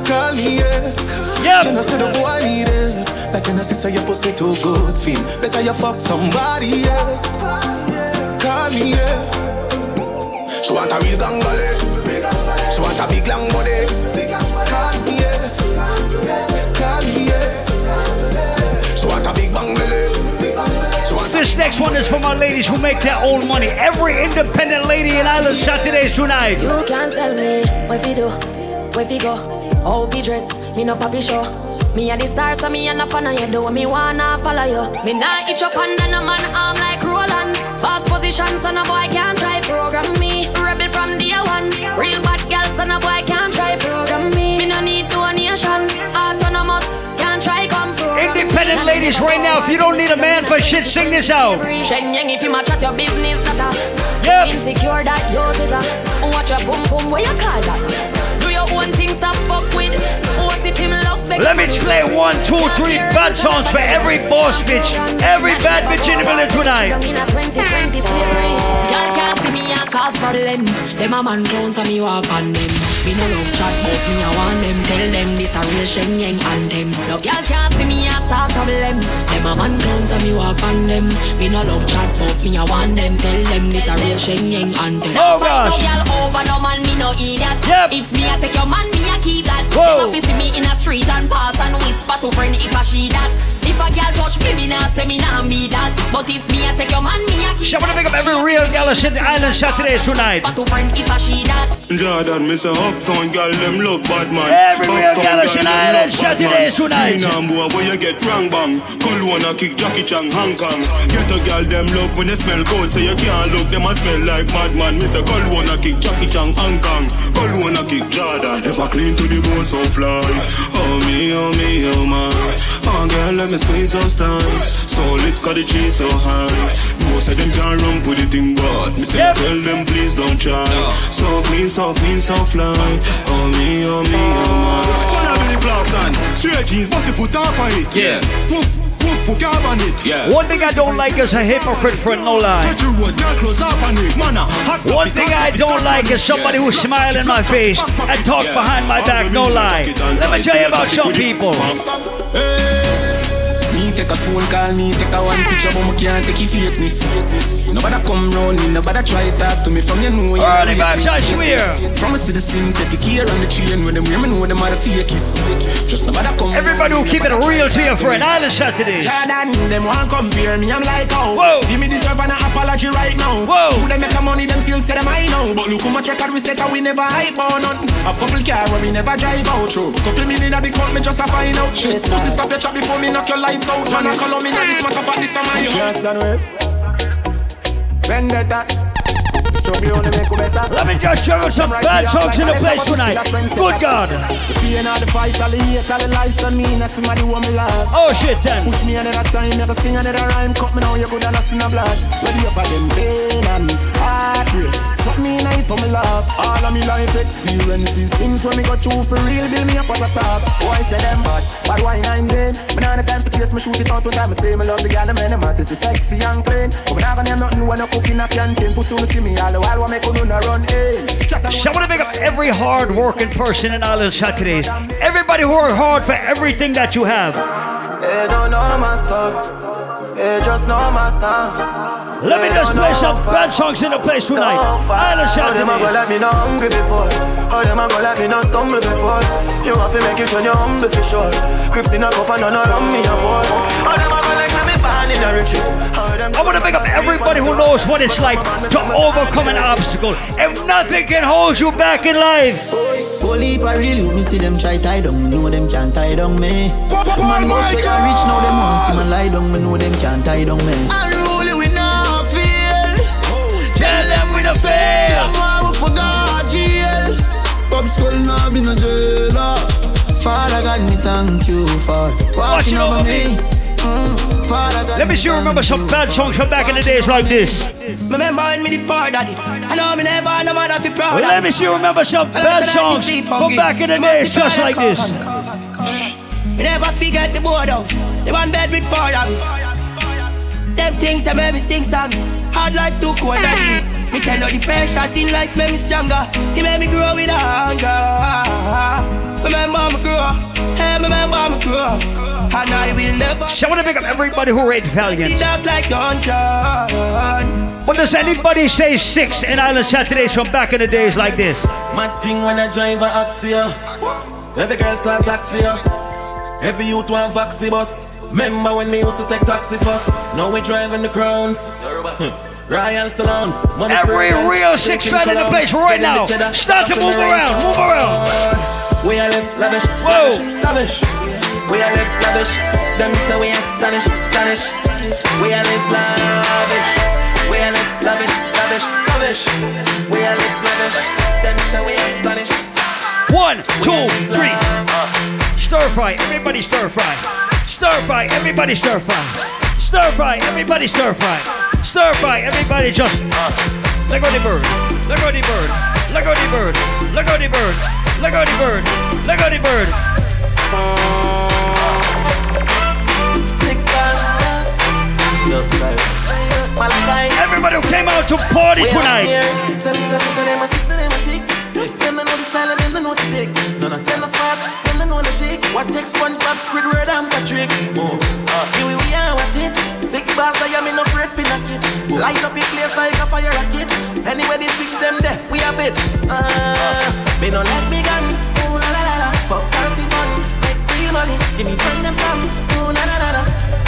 Call me, yeah. Yep. You know, say the boy need it. Like you know, say your pussy too good, feel. Better you fuck somebody, yeah. Call me, yeah. She want a real gangale. Long body. Call me, yeah. Call me, yeah. She want a big bang belly. She This next one is for my ladies who make their own money. Every independent lady in Island Saturdays tonight. You can't tell me where we do, where we go, how we dress. Me no papi show. Me a the star, so me a no fan of you. Do me wanna follow you. Me nah itch up under no man arm like Roland. Boss position, so no boy can't try program me. Rebel from day one. Real bad girl, so no boy can't try program me. Me no need donation. Autonomous, can't try come program. Independent ladies right now, if you don't need a man for shit, sing this out. Shenyang if you match at your business data. Yep. Insecure that you watch your boom boom where you call that. Do your own thing, stop fuck with. What if him love Let me play one, two, three bad songs for every boss bitch, every bad bitch in the building tonight. in a 2020 slavery. Y'all can't see me a cause problem. Them a man clowns and me walk on them. Me no love chat but me a want them. Tell them this a real Shen Yeng anthem. No y'all can't see me a start problem. Them a man clowns and me walk on them. Me no love chat but me a want them. Tell them this a real Shen Yeng anthem. Oh, Fight gosh. No y'all over no man me no idiot. If me a take your man me keep that. Whoa. Them a see me in a street and pass and whisper to friend if a she that. If a girl touch me me nah say me nah be that. But if me a take your man me a keep So I want to pick up every real gal that's in the Island Saturdays tonight. to friend if a she that. Jordan, me say uptown girl them love bad man. Every real Uptown gal is in them Island love bad Saturdays man. tonight. Clean and boy, where you get wrong bang. Cologne kick Jackie Chan Hong Kong. Get a girl them love when they smell good, so you can't look them a smell like madman. Me say Cologne kick Jackie Chan Hong Kong. Cologne kick Jordan. If I clean to the bone so fly. Oh me, oh me, oh my. Oh girl, let me squeeze those thighs. So lit, cause the cheese so high. No say them can't run with the thing, but me say tell them please don't try. So clean, so clean, so fly. Oh me, oh me, oh my. Wanna be the Clarkson? Straight jeans, bust the foot off of it. Yeah. Whoop, whoop, whoop, cab on it. Yeah. One thing I don't like is a hypocrite for no lie. Touch the road, girl, close up on it. Man, hot One thing I don't like is somebody who smile in my face and talk behind my back, no lie. Let me tell you about some people. Take a phone call, me take a one picture, but me can't take your fakeness. Nobody come round me, nobody try talk to me from you know you Early vibes, I swear. From a citizen, take the gear on the train when them women know them are the fakies. Just nobody come Everybody who keep it real to your friend, Island Saturdays. Jordan, them want compare me, I'm like, oh. Whoa. Give me an apology right now. Whoa. Who them make a money, them feel say them I know. But look how much record we set and we never hype on none. A couple car where we never drive out through. Couple million at the count, me just a find out. Shit, pussy stop your chat before me knock your lights out. Man, I call on me now, this matter for this summer. You Just done with Vendetta. Let me just juggle some bad songs in the place tonight. Good God. The pain of the fight, all the hate, all the lies to me, now somebody want me love. Oh shit, then. Push me another time, you to sing another rhyme, cut me now, you could have lost in the blood. Ready up for them pain and heartbreak. Shut me in night to me love. All of me life experiences, things when me go through for real, build me up as a top. Why say them bad, bad why nine them? But now the time to chase me, shoot it out one time. I say me love the girl, the man, the man, this is sexy and clean. But me not gonna name nothing when I cook in a canteen. Pussy wanna see me all the while, what make you no run in. So I want to make up every hard working person in Island Saturdays. Everybody who work hard for everything that you have. They don't know my stuff. They just know my sound. Let me just play some bad songs in the place tonight. Island How oh, oh, them a go Saturdays. like me not hungry before? How them a go like me not stumble before? You have to make it when you're humble for sure. Crips in a cup and none around me a pour. How them a go like me born in the riches? I want to make up everybody who knows what it's like to overcome an obstacle. If nothing can hold you back in life. Holy for real, you me see them try tie down, know them can't tie down me. Man must say I rich now, them want see man lie down, me know them can't tie down me. Tell them we no fail. Tomorrow we forgot jail. Bob Skull now be no jailer. Father God, me thank you for watching over me. Mm, Father Let me see you remember some bad songs from back in the days like this. Remember when me the poor daddy. I know me never no mother fi proud. Well, let me see you remember some bad songs from back in the days just like this. Me never forget the boardhouse. The one bed with four of. Them things that made me sing song. Hard life too cold deep. Me tell you the pressures in life made me stronger. He made me grow with hunger. Remember me grow. Hey, remember me grow. And I will never. So I want to pick up everybody who rate Valiant. Like dungeon. What does anybody say six in Island Saturdays from back in the days like this? Mad thing when I drive a Axio. Every girl start taxi. Every youth want vaxi bus. Remember when me used to take taxi first? Now we driving the crowns. Royal salons. money Every real six fan in the place right now. Start to move around, move around. We are left lavish, Whoa. lavish, lavish. We are left lavish. Them say we astonish, astonish. We are left lavish. We are left lavish, lavish, lavish. We are left lavish. Them say we astonish. One, two, three. Stir fry, everybody stir fry. Stir fry, everybody stir fry. Stir fry, everybody stir fry. Stir fry, everybody just. Let go the bird. Let go the bird. Let go the bird. Let go the bird. Let go the bird. Let go the bird. Six. Yo, Sky. Everybody who came out to party tonight. The style and them they know the ticks. None of them are smart, them they know the ticks. What takes one SpongeBob, Squidward and Patrick? Oh, uh, here we are watching. Six bars, I am in no afraid for knock it. Light up the place like a fire rocket. Anyway, the six them there, we have it. Uh, me no let me gun. Ooh la la la la. Fuck healthy fun, make real money. Give me friend them some. Ooh la la la la.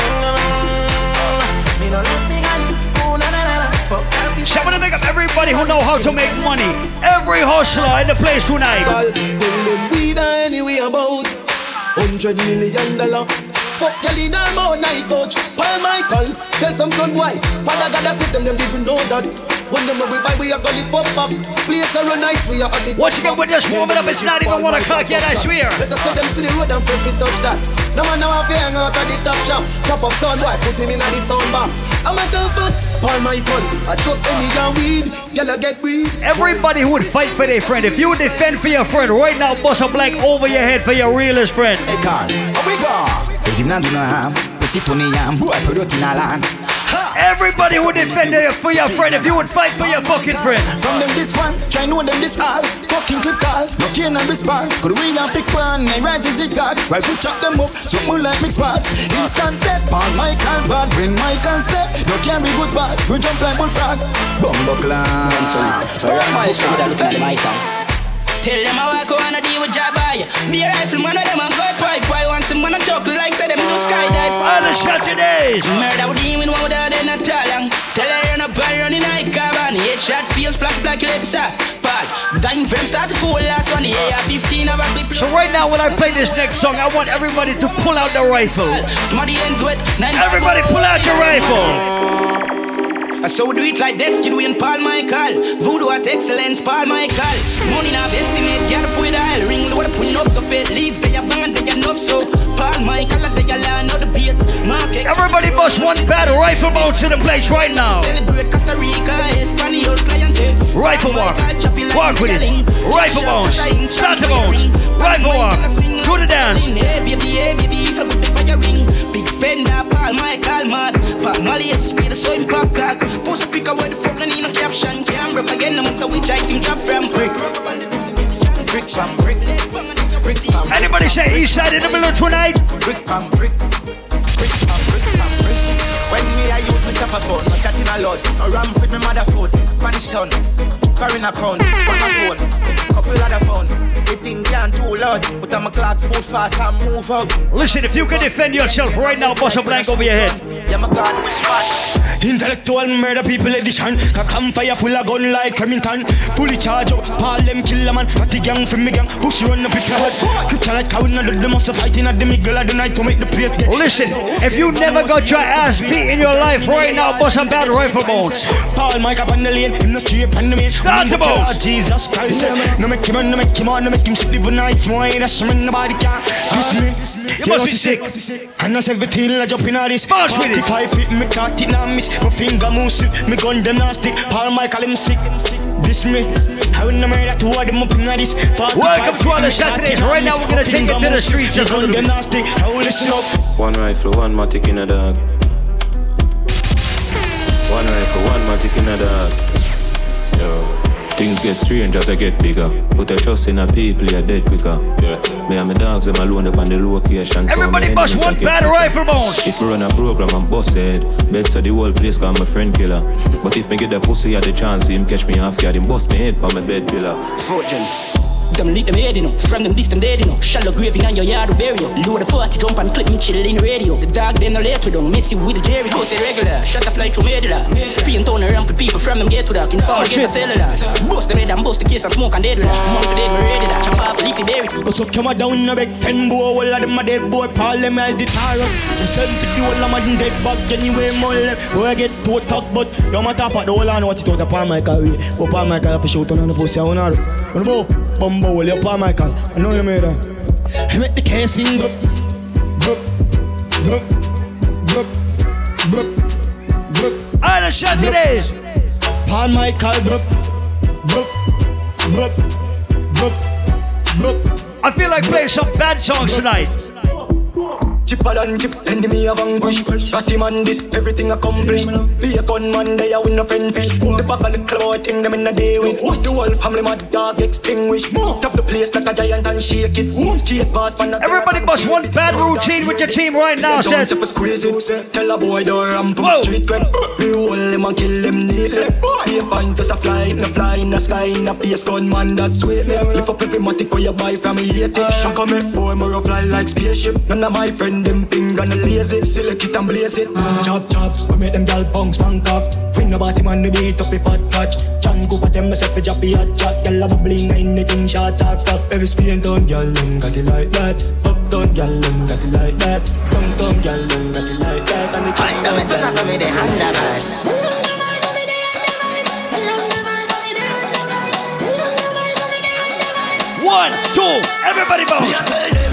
Mm, Me no let me gonna make up everybody who know how to make money. Every hustler in the place tonight. We anyway about hundred million dollar. Fuck in her mouth, night coach. Paul Michael, tell some son why. Father God, I see them, them even know that. When them we buy, we are gonna live up back. Place are run nice, we are at it. Once again, we're just warming up. It's not even one o'clock yet, I swear. Let us see them see the road and front we touch that. No man now have to hang out at the top shop. Chop up sound boy, put him in the sound box. I'm a tough fuck. Paul Michael, I trust any young weed. Girl, I get breed. Everybody who would fight for their friend, if you would defend for your friend right now, bust a blank over your head for your realest friend. Hey Carl, how we go? Hey, him not do no harm. We sit on the yam, boy, put out in a land. Everybody would defend their- for your friend if you would fight for your fucking friend. From them this one, try know them this all. Fucking clip call, no cane and response. Could we and pick one, I rise is zigzag. Right foot chop them up, so more like mix spots. Instant death, Paul Michael bad. When Michael step, no can be good bad. We jump like bullfrog. Bumbo clan. Ah, Tell them I walk on a deal with Jabba. Be a rifle man, of them and go pipe. Why want some man a chocolate like say them do skydive. All the Saturdays. Murder with him with one without them not tall long. Tell her run up and run in high carbon. Headshot feels black black lips up. Dying from start to full last one. Yeah, 15 of a. So right now, when I play this next song, I want everybody to pull out the rifle. Smarty ends wet. Everybody pull out your rifle. I so do it like Desky doing Paul Michael. Voodoo at excellence, Paul Michael. Money now estimate, get up with aisle. Ring load up to pay leads. They are bang they are enough so. Paul Michael, they are of the beat. Market. Everybody must one battle rifle bounce to the place right now. Celebrate Costa Rica, Espanol client. Eh? Rifle walk. Walk with it. Rifle bounce. Start the bounce. Rifle walk. Do the dance. Hey, eh? baby, hey, baby, if I go to buy a ring. Big Paul Michael, mad. Paul Molly, it's speed, so impact tag. Post pick where the fuck, no need no caption. Can't rap again, no matter which I think drop from. Brick. Brick, from brick. Brick, from Anybody say east side in the middle tonight? Brick, from brick. Brick, from brick, from brick. When me, I use my chopper phone, no chatting a lot. No ram with my mother food, Spanish town. Foreign account, one a phone, couple other phone. The thing can't too loud, but I'm a clock boot fast and move out. Listen, if you can defend yourself right now, bust a blank over your head. Yeah, my God, we spot. Intellectual murder people edition. A campfire full of gun like Remington. Fully charge up, all them kill a man. At the gang from me gang, push you on up if you hot. Quick like how another them must fighting at the middle of the night to make the place get. Listen, if you never got your ass beat in your life right now, bust some bad rifle bones. Paul Mike up on the lane, in the street on the main. Start the bones. Jesus Christ, no make him on, no make him on, no make him sleep the night. More that's man nobody can diss me. You must be sick. And I 17 I jump in all this. March with it. 45 feet, me caught it now miss. My finger move me gun them now stick. Paul Michael him sick. This me. I will never murder two of them up in all this. Welcome to all the Saturdays. Right now we're gonna take it to the streets just a little bit. I will listen up. One rifle, one matic in a dog. One rifle, one matic in a dog. Yo. Things get strange as I get bigger. Put a trust in a people, you're dead quicker. Yeah. Me and my dogs, them alone up on the location. so Everybody my bust enemies one I get bad quicker. rifle bones. If me run a program and bust head, bet so the whole place call my friend killer. But if me get the pussy at the chance, him catch me half guard, him bust me head from my bed pillar. Fortune. Them lead them head, you know. From them this, them dead, you know. Shallow grave in your yard, we bury you. Load the 40 jump and clip me chill in the radio. The dog, then no late with them. Messy with the Jerry, go say regular. Shut the fly through medulla. Spin town around with people from them get to that. Inform get oh, a cellular. Bust them head and bust the case and smoke and dead with that. Money for them, ready that. Chop off leafy berry. But so come down a big ten boy, all of them a dead boy, Paul them as the taros. You send to the whole of them dead back anyway, more left. I get to talk, but you my top at the whole and watch it out of Paul Michael way. Go Paul Michael for shoot on the pussy, I wanna. Wanna go, bumbo, you Paul Michael. I know you made that. I make the case sing up, up, up, up, up, up. All the Michael. I feel like playing some bad songs tonight. Chipper than chip, enemy of vanquish. Got him on this, everything accomplished. Be a gunman, they are win a friend fish. The back of the cloud, thing them in a day with. The whole family mad dog extinguish. Top the place like a giant and shake it. Skate past, pan Everybody must one bad routine with your team right now, says. Tell a boy don't ramp up street quick. Me hold him and kill him neatly. Be a pint just a fly, in fly in the sky, in the face gunman that's sweet me. Lift up every matic where you buy from me, hate it. Shock on me, eh? boy, me rough fly like spaceship. None of my friend them ping and lazy. Select it and blaze it. Chop chop, we make them gal punks man cock. Win the bottom and the beat up if fat catch. Chan go at them myself a jappy hot chat. Gal a bubbly bubbling anything shot or fuck. Every spin down, gal them got it like that. Up down, gal them got it like that. Down down, gal them got it like that. And the king Honda, me susa so me de Honda man. One, two, everybody bounce.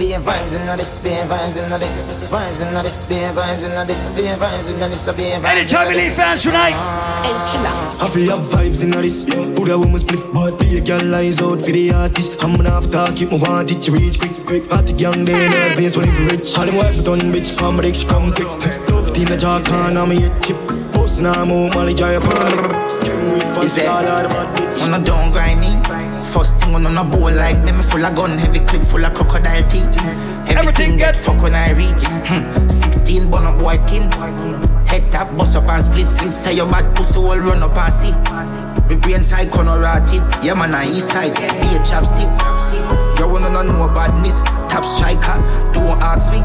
I be in vibes and this, be in vibes and this, vibes and this, be in vibes and this, be in vibes and this, I be in vibes. Any Tommy Lee fans tonight? I feel have vibes in this. Put a woman split, but be a girl eyes out for the artist. I'm gonna have to keep my want it to reach quick, quick. Party young, they in her place when they rich. All them work but on bitch, from my she come quick. Stuffed in the jar, can on me a chip. Boss now, move, Molly, Jaya, Skin with fast, all out of bad bitch. When I don't grind me, first thing on a bowl like me, me full of gun, heavy clip full of crocodile teeth. Everything get fuck when I reach. Hmm. 16 bun up boy skin. Head tap, bust up and split split. Say your bad pussy all run up and see. Me brain side corner rotted. Yeah man, I east side. Be a chapstick. You wanna know no badness. Tap striker. Don't ask me.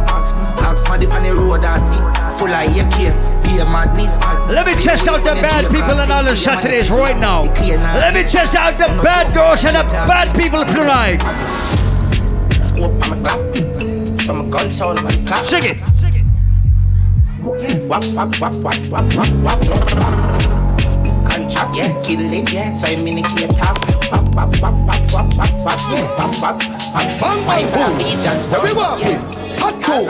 Ask my dip on the road I see. Full of AK. Be a madness. Let me test out the bad people in Island Saturdays right now. Let me test out the bad girls and the bad people tonight. Scope on my clap. From a gun sound, my clap. Sing it. Wap, wap, wap, wap, wap, wap, wap, wap. Contract, yeah, kill it, yeah. So I'm in the key top. Wap, wap, wap, wap, wap, wap, wap, yeah. Wap, wap, wap. Bang, bang, boom. Let me walk in. Hot tool.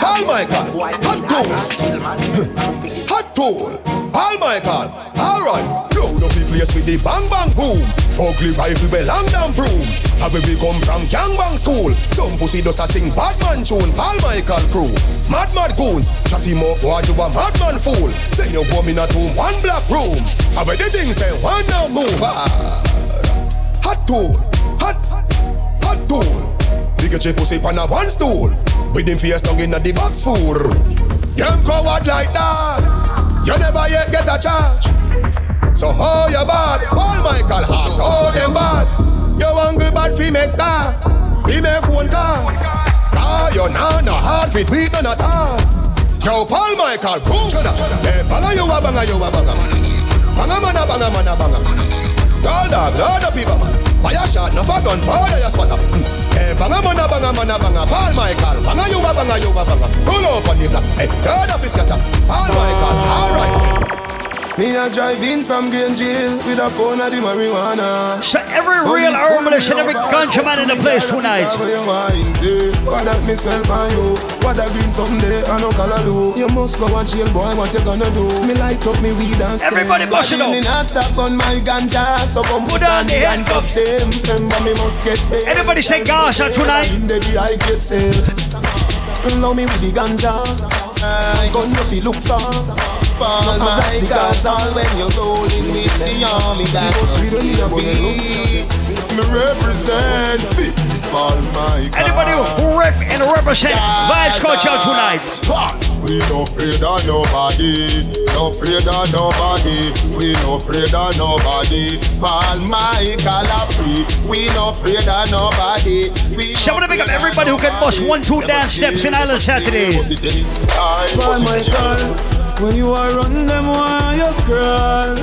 Paul Michael. Hot tool. Hot tool. Paul Michael. Alright. Crowd up the place with the bang bang boom. Ugly rifle and damn broom. Where we come from gangbang school. Some pussy does a sing Batman tune. Paul Michael crew. Mad mad goons. Shut him up boy you a madman fool. Send your woman in a two one black room. And where the thing say one now move. Ah. Hot tool. Hot. Hot tool. Big a pussy on a one stool. With him face down in a the box four. Them coward like that. You never yet get a charge. So how you bad? Paul Michael has how you bad. You want good bad fi make that. Fi make phone call. Ah, you nah no hard fi tweet on a talk. Yo, Paul Michael, boom. Hey, banga you a banga you a banga. Banga man a banga man a banga. Girl dog, load up people. Fire shot, no for gun, powder you swatter. Hey, banga man a banga man a banga. Paul Michael, banga you a banga you a banga. Pull up on the block. Eh, hey, load up his scatter. Paul Michael, alright. Me a drive in from Green Jail with a pound of the marijuana. So every real herbalist and every ganja man in the place tonight. What that me smell by you? What that green someday I no color do? You must go and jail, boy. What you gonna do? Me light up me weed and Everybody bust it up. Me not stop on my ganja, so come put on the handcuff them. Remember me must get paid. Anybody say ganja tonight? The I get sale. Love me with the ganja. Gun you feel look for. Fall my God, all when you're rolling with the army. That must be a beat. Me represent. Fall my God. Anybody who rep and represent Vibes Culture tonight. We no afraid of nobody, We no afraid of nobody. We no afraid of nobody. Paul Michael a free. We no afraid of nobody. We Shout out to up everybody who can bust one, two dance steps in Island Saturdays. Paul Michael. When you are run them while you crawl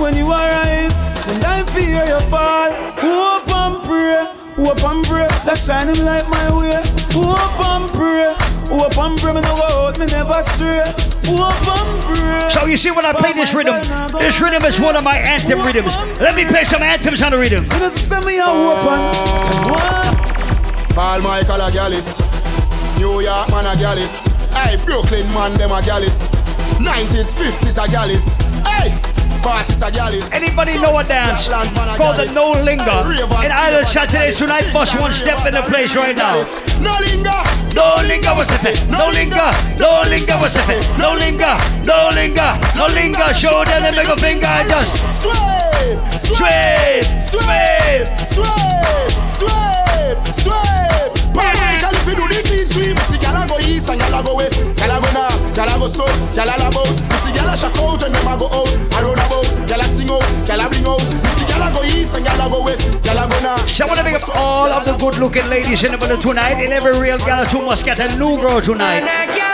When you arise And I fear you fall. Hope and pray Hope and pray That shine him like my way. Hope and pray Hope and pray Me no go out Me never stray. Hope and pray. So you see when I play this rhythm, this rhythm is one of my anthem rhythms. Let me play some anthems on the rhythm. Paul Michael a gallus New York man a gallus. Hey, Brooklyn man them a gallus. 90s, 50s a gallus. Hey, 40s a gallus. Anybody know a dance called the No Linger? In Island Saturday tonight, bust one step in the place right now. No linger, no linger, what's it? No linger, no linger, what's it? No linger, no linger, no linger. Show them the middle finger, just Sweep, sweep, sweep, sweep, sweep, sweep. Paul Michael if you do the clean sweep, see gyal a go east and gyal a go west, gyal a go north, gyal a go south, gyal a lab out. You see gyal a shock out and them a go out, a round about, gyal a sting out, gyal a bring out. You see gyal a go east and gyal a go west, gyal a go north. So I want to big up all of the good looking ladies in the building tonight. And every real gal too must get a new girl tonight.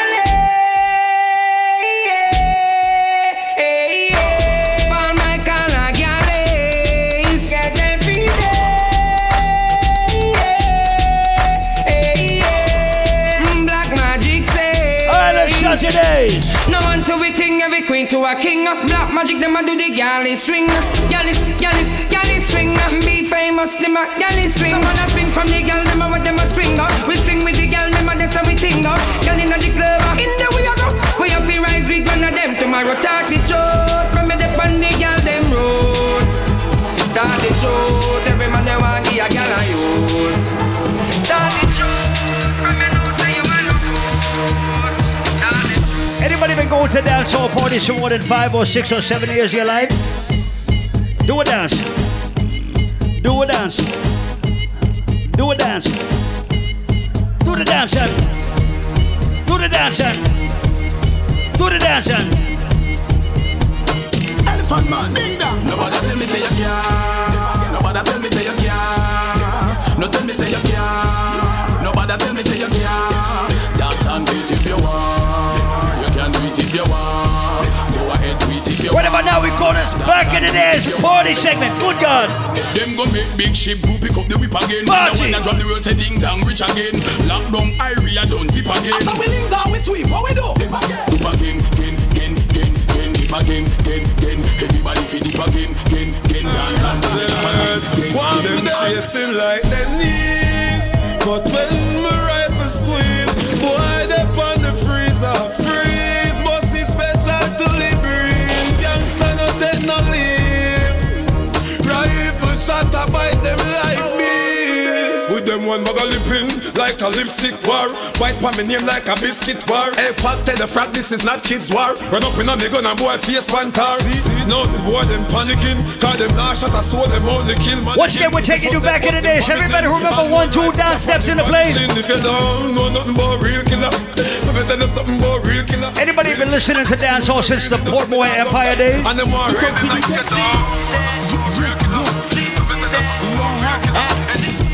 Magic, them a do the galley swing. Galley, galley, galley swing. Be famous, them a galley swing. Some a swing from the gal, them a what them a swing up. We swing with the gal, them a that's how we ting up. Gal inna the club, uh, in the way I go We to rise with one of them. Tomorrow talk the truth truth Anybody been going to dance hall parties for more than five or six or seven years of your life? Do a dance. Do a dance. Do a dance. Do the dance. Do the dance. Do the dance. Elephant man, ding dong. Nobody tell me say you can't. Nobody tell me say you can't. No tell me say you can't. In the dance party segment. Good God. Them go make big ship go pick up the whip again. Party. Now when I drop the world say ding dong rich again. Lockdown area don't dip again. After we ding dong we sweep, what we do? Dip again. Dip again, again, again, again, again, dip again, again, again. Everybody fit dip again, again, again. Dance and dance. Want them chasing like their knees But when my rifle squeeze Boy, they on the freezer With them one bag of lipping Like a lipstick war White pan me name like a biscuit war Hey fat tell the frat this is not kids war Run up in a me gun and boy face pantar See, now the boy them panicking Cause them not shot a soul them only kill man Once again, we're taking you back in the days. Everybody remember one, two down steps in the place. If you don't know nothing about real killer, let me tell you something about real killer. Anybody been listening to dancehall since the Portmore Empire days? And them are real like you don't. Real killer.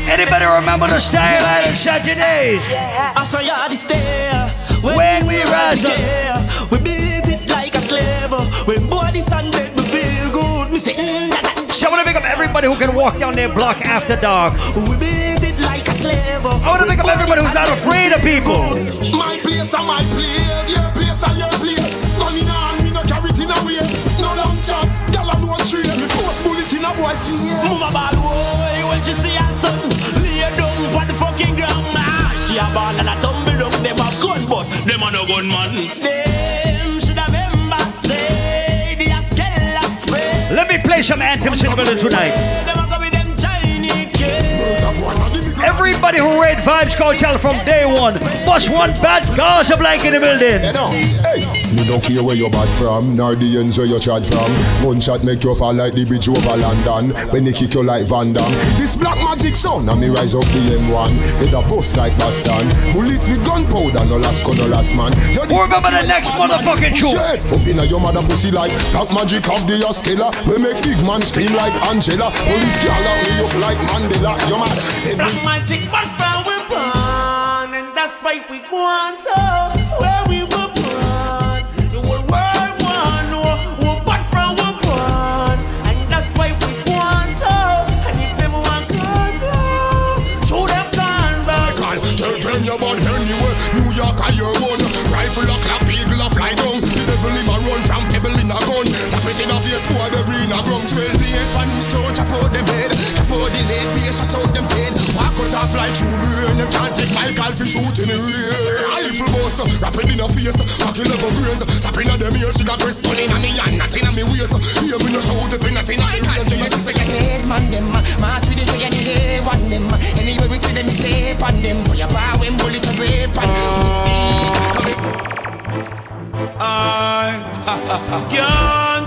Anybody remember the style Island Saturdays? I saw you at the stair When we rise up. up. We beat it like a slave. When bodies and bed, we feel good. Me say, mm, da, da. So I want to pick up everybody who can walk down their block after dark. We beat it like a slave. I want to pick up everybody who's not afraid of people. My place and my place, your place and your place. Money in hand, me no carry it in a waist. No long chat, gyal a no trace. Me force bullet in a boy face. Move a ball, boy, when she see her son. Lay down on the fucking ground. Ah, She a ball and a tumble down. Them have gun, but them a no gunman Them should have remember Say, the Askella spray. Let me play some anthems in the building tonight. Everybody who read Vybz Kartel from day one, bust one bad blank in the building. Me don't care where you're bad from, nor the ends where you chat from. Gunshot make you fall like the bridge over London. When they kick you like Van Damme. This black magic sound, and me rise up the M1. Head a bust like Boston. Bullet with gunpowder, no last gun, no last man. You Who remember the next motherfucking tune? Shit, up inna your mother pussy like black magic of the Askella. We make big man scream like Angela. Police girl out way up like Mandela. You mad? Black magic, but from we born And that's why we go so Where we were born The whole world want know Who but from we born And that's why we go so And if them want gone back Show them gone back Call, tell them you born anywhere. New York are your one. Rifle a clap, eagle a fly down. The devil him a run from pebble in a gun. Tap it in a face, boy, the green a grum. Twelve days, Spanish stone, chop out them head. Chop out the leg, face, shut out them head. Walk out a fly through the rain. You can't take my call for shooting in air. Rifle boss, rap it in a face. Cocky level graze. Tap in a them ears, she got press gun in me hand, not in me waist. Hear me no shout if nothing a me range. A say you dead man them uh, March with the say you the one them Anyway we see them stay on them Boy a power when bullet a rape and we see.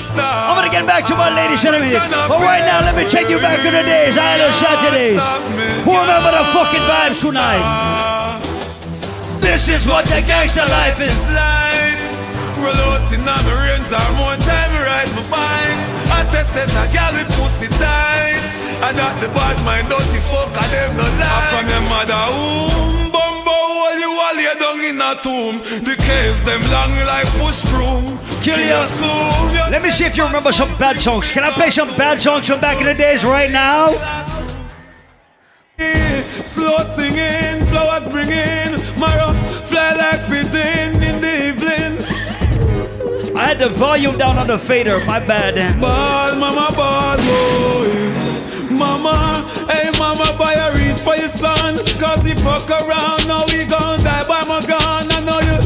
I'm gonna get back to my ladies in a minute. But right now, let me take you back to the days, Island Saturdays. Who remember the fucking vibes tonight? This is what the gangster life is. like. Roll out in my range or more time ride my bike. I tested a gal with pussy tight. I got the bad mind, dirty fuck, I them no lie. From your mother womb, you all down in a tomb. The case them long push broom. Kill ya. soon. Let me see if you remember some bad songs. Can I play some bad songs from back in the days right now? Slow singing, flowers bringing, marrow fly like pigeon in the evening. I had the volume down on the fader, my bad. Ball, mama, ball, boy. Mama, hey mama, buy a for your son. Cause he fuck around, now he gon' die by my gun. I know you,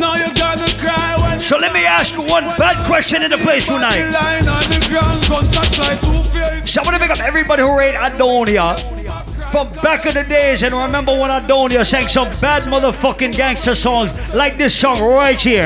now you gonna cry when So let me ask you one bad question in the place tonight. lying on the ground, gunshots fly too fierce. So I want to pick up everybody who rate Aidonia from back in the days and remember when Aidonia sang some bad motherfucking gangster songs like this song right here.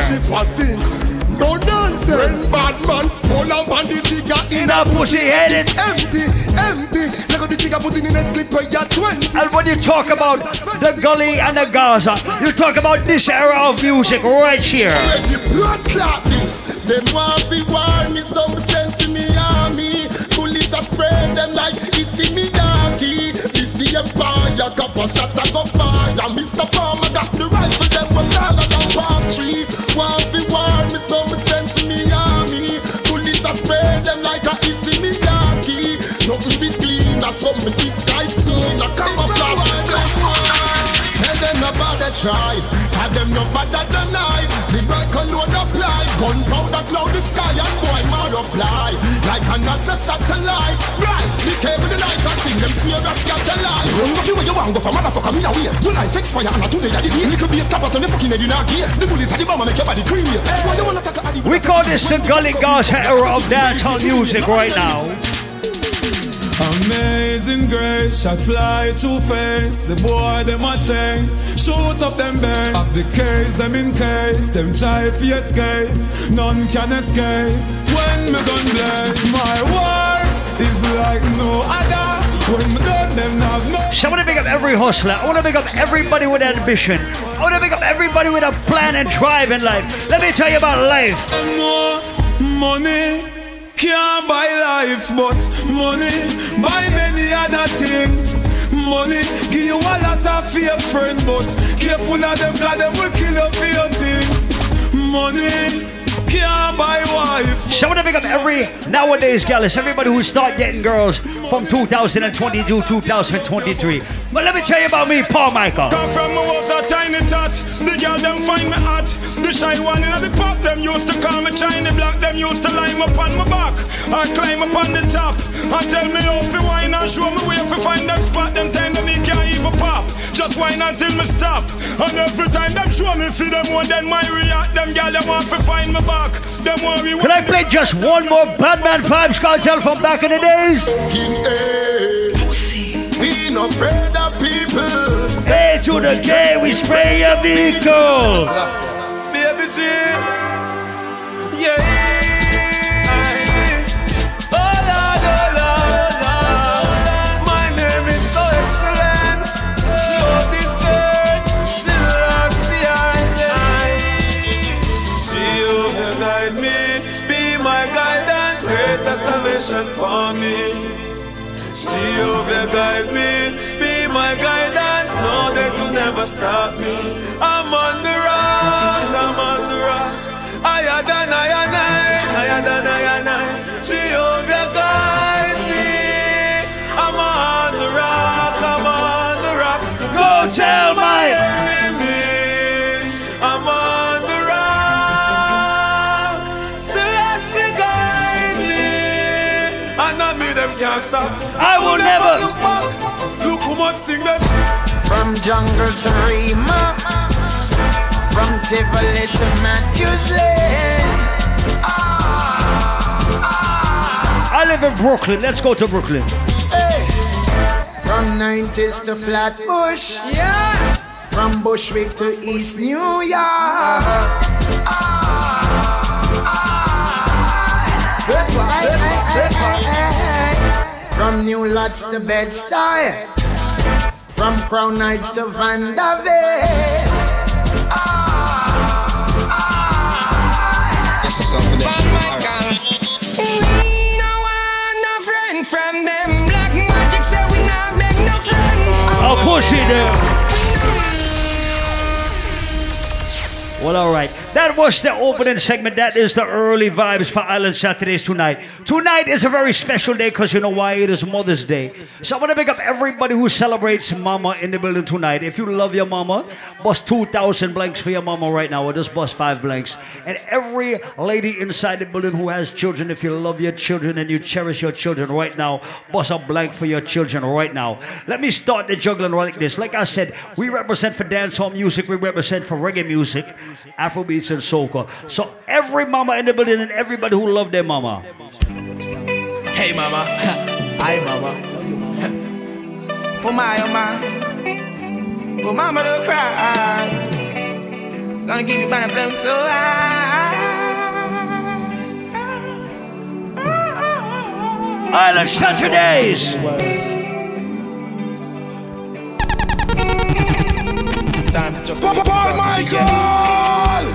No nonsense, bad man. Hold on the trigger In a pussy headed. Empty, empty. Like the trigger put in the next clip where you're 20. And when you talk about the gully and the Gaza, you talk about this era of music right here. When the blood clot this, them want to war me some sense in me army. Bullet a spray them like it's in Miyagi. This the empire, got a shot a go fire. Mr. Farmer got the rifle, them was a something disguise in a camouflage. Tell them no bother try. Tell them no bother deny. The right can load apply. Gunpowder cloud the sky and boy marrow fly. Like a NASA satellite. Right. The cable the night and sing them serious got the light. Run go where you want go for motherfucker me away. Your life expire and today I did it. Little be a top out on the fucking head in our gear. The bullet at the bomb make your body creamy. Why you wanna talk at the We call this the Gully Gaza era of dancehall music right now. Amazing grace, shot fly two face. The boy them a chase, shoot up them base. The case them in case, them try fi escape. None can escape when me gun play. My war is like no other. When me done them have no. So I want to pick up every hustler. I want to pick up everybody with ambition. I want to pick up everybody with a plan and drive in life. Let me tell you about life. More money can't buy life, but money buy many other things. Money give you a lot of fake friend, but careful of them, cause them will kill you for your things. Money can't buy wife. So I want to pick up every nowadays gallus, everybody who start getting girls from 2022, 2023. But let me tell you about me, Paul Michael. Come from me was a tiny tot. The girl them find me hot. The shy one in the pop them used to call me China black. Them used to line up on my back. I climb up on the top. And tell me how to wine and show me where to find them spot. Them time that me can't even pop. Just wine until me stop. And every time them show me for them one, then my react. Them girl them want to find me back. Them worry. Can I play just one more Batman Vybz Kartel from back in the days? We no afraid of people. Hey, to the K, we spray your vehicle. Baby G. Yeah. Salvation for me. Jehovah guide me, be my guidance, no they could never stop me. I'm on the rock, I'm on the rock. Higher than I and I, higher than I and I. Jehovah guide me, I'm on the rock, I'm on the rock. Go tell my enemy, can't stop. I will never look back. Look how much thing that. From jungle to Rema, from Tivoli to Matthews Lane. I live in Brooklyn. Let's go to Brooklyn. From 90s to Flatbush, yeah. From Bushwick to East New York. From New Lots to Bed-Stuy. From Crown Heights to Vanderbilt. This is something that We no want no friend from them. Black magic say we not beg no friend. I'll push it there. Well, all right. That was the opening segment. That is the early vibes for Island Saturdays tonight. Tonight is a very special day because you know why? It is Mother's Day. So I want to pick up everybody who celebrates Mama in the building tonight. If you love your mama, bust 2,000 blanks for your mama right now, or just bust five blanks. And every lady inside the building who has children, if you love your children and you cherish your children right now, bust a blank for your children right now. Let me start the juggling like this. Like I said, we represent for dancehall music, we represent for reggae music, Afrobeats, and soca. So every mama in the building and everybody who love their mama. Hey mama, hi mama. For oh, my oh my, for mama don't cry. Gonna keep you by the flame so high. Island Saturdays. Time to just Paul Michael.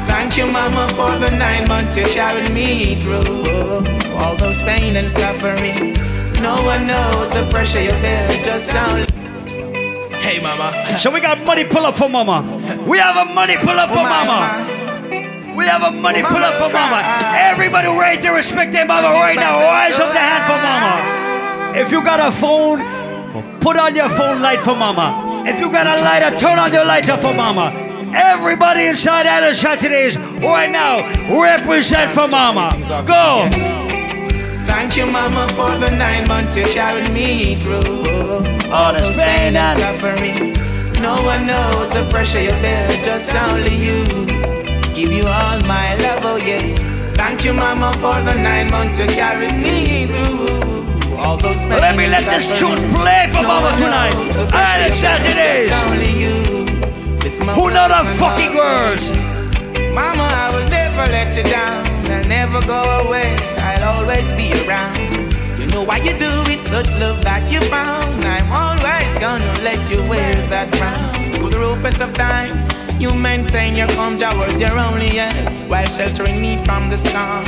Thank you, Mama, for the nine months you carried me through. All those pain and suffering. No one knows the pressure you bear just now. Hey, Mama. So we got money pull up for mama. We have a money pull up for mama. We have a money pull up for mama. Everybody right there respect their mama right now. Rise up the hand for mama. If you got a phone, put on your phone light for mama. If you got a lighter, turn on your lighter for mama. Everybody inside Island Saturdays right now, represent for mama. Go. Thank you, mama, for the nine months you carried me through. All this pain and suffering. No one knows the pressure you bear, just only you. Give you all my love, oh yeah. Thank you, mama, for the nine months you carried me through. All those Let me let this tune play for No mama tonight. knows only you. This my Who know words the fucking words? Mama, I will never let you down. I'll never go away. I'll always be around. You know why you do it, such love that you found. I'm always gonna let you wear that crown. Through the roughest of times, you maintain your calm towards your only end while sheltering me from the storm.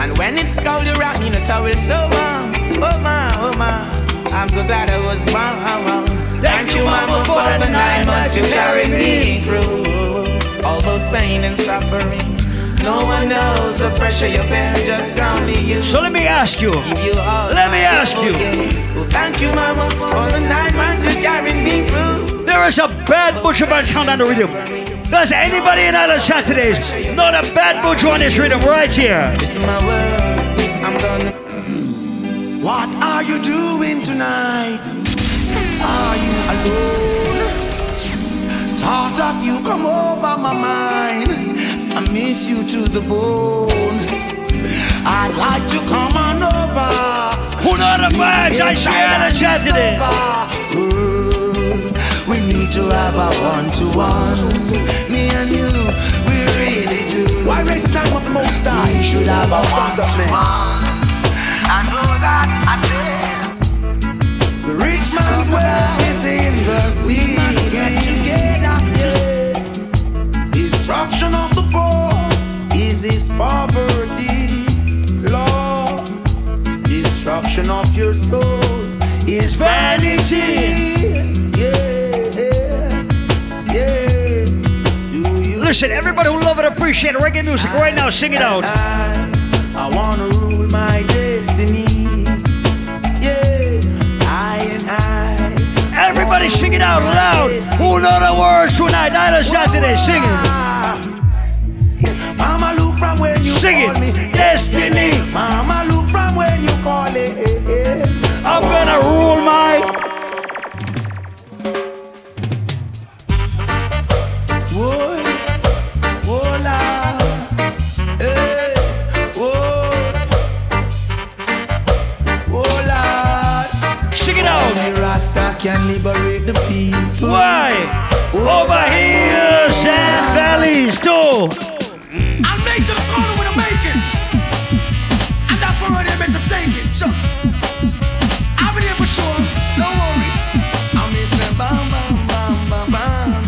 And when it's cold, you wrap me in a towel so warm. Oh my, oh my, I'm so glad I was born. Thank you, Mama, for the nine months you carried me through. All those pain and suffering. No one knows the pressure you bear, just only you. So let me ask you. Let me ask you. Well, thank you, Mama, for the nine months you carried me through. There is a bad Buju Banton on the rhythm. Does anybody in Island Saturdays know the bad Buju on this rhythm right here? This is my world. I'm gonna. What are you doing tonight? Are you alone? Thought of you come over my mind. I miss you to the bone. I'd like to come on over. Who know the vibes? I say Island Saturday. We need to have a one-to-one. Me and you, we really do. Why raise the time the most? We should have a Sons of men. I that I said the rich man's wealth is in the sea. We must get together. Yeah. Destruction of the poor is his poverty. Lord, destruction of your soul is vanity. Yeah, yeah. Listen, everybody who love and appreciate reggae music right now, sing it out. I I wanna rule my destiny. Sing it out loud. Who know the words tonight? Island Saturday, sing it. Mama look from when you Sing call it. me Destiny. Mama look from when you call it. I'm gonna rule my. Rasta can liberate the people. Why? Over hills and valleys, too. I'll make to the corner when I make it. And that's where they make them take it. So, I'll be there for sure. Don't worry. I'm Mr. Bam Bam Bam Bam Bam.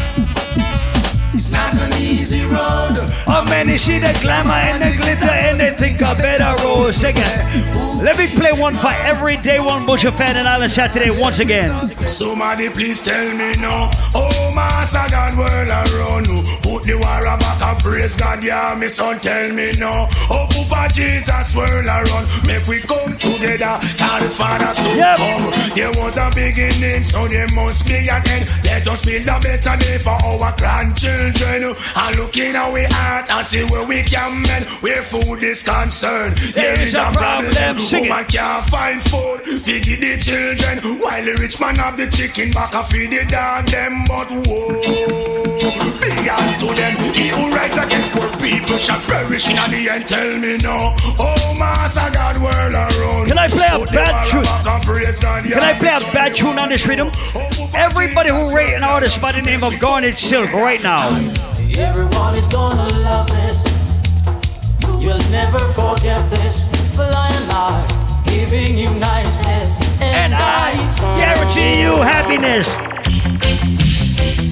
It's not an easy road. How many see the glamour and the glitter and they think I better roll? Sing it. Let me play one for every day one Buju fan in Island Saturday once again. Somebody please tell me now. Oh, Master God, world around you. Put the war back and praise God, yeah, me son, tell me now. Oh, Papa Jesus, world around. Make we come together. Call the Father so come. There was a beginning, so there must be an end. Let us build a better day for our grandchildren. And look in our heart and see where we can mend. Where food is concerned, there is a problem. Sing it. Can't find food, feed the children. While the rich man have the chicken back and feed the dog them. But whoa, be unto them. He who rights against poor people shall perish in the end. Tell me now, oh Master God, world around. Can I play a Put bad tune? back and praise God, Can I play a me bad tune on this rhythm? Oh, Everybody who rate an artist by the name of Garnet Silk right now. Everyone is gonna love this. You'll never forget this. Lion giving you niceness. And I guarantee you happiness.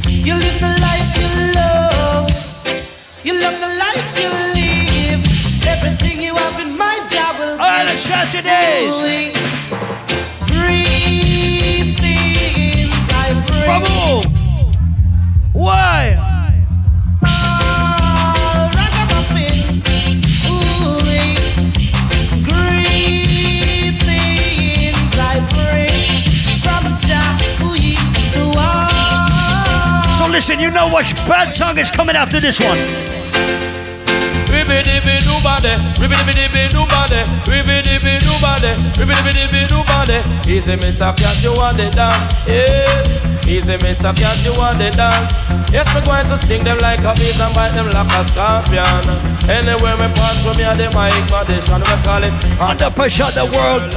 You live the life you love. You love the life you live. Everything you have in mind, I will Island Saturdays. doing. Breathe things I. From who? Why? Listen, you know what bad song is coming after this one. Ribby dibby nobody, ribby dibby dibby nobody, ribby dibby nobody, ribby dibby dibby nobody. Easy miss a cat you want the dog, yes. Easy miss a cat you want the dog. Yes, me going to sting them like a bees and bite them like a scorpion. Anywhere me pass from me and the mic condition, we call it under pressure the world.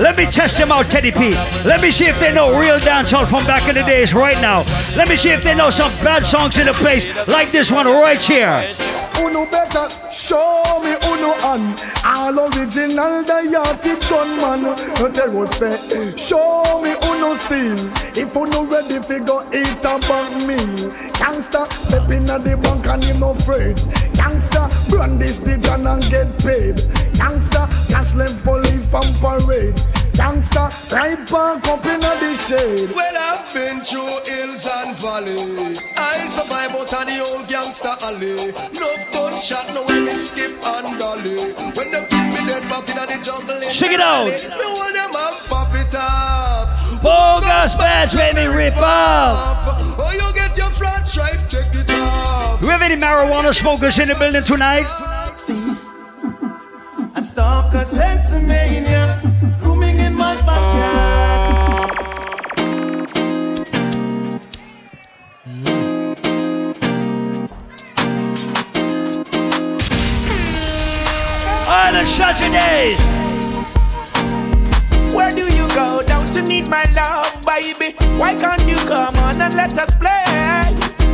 Let me test them out, Teddy P. Let me see if they know real dancehall from back in the days right now. Let me see if they know some bad songs in the place like this one right here. Uno better show me uno on All original diatic gunman They would say Show me uno steel. If uno ready fi go eat a bank meal Gangsta step in the bank and him no afraid. Gangsta brandish the gun and get paid. Gangsta cash left police pump parade Gangsta ride park up in the shade. Well I've been through hills and valleys I survive out of the old gangsta alley. Enough gunshot now when me skip and dolly. When them keep me dead back in the jungle in Shake it out. Me want them up pop it off. Bogus badge made me rip off. Oh you get your flat stripe take it off. We have any marijuana smokers in the building tonight? A stalker sensomania rooming Saturdays. Where do you go? Don't you need my love, baby? Why can't you come on and let us play?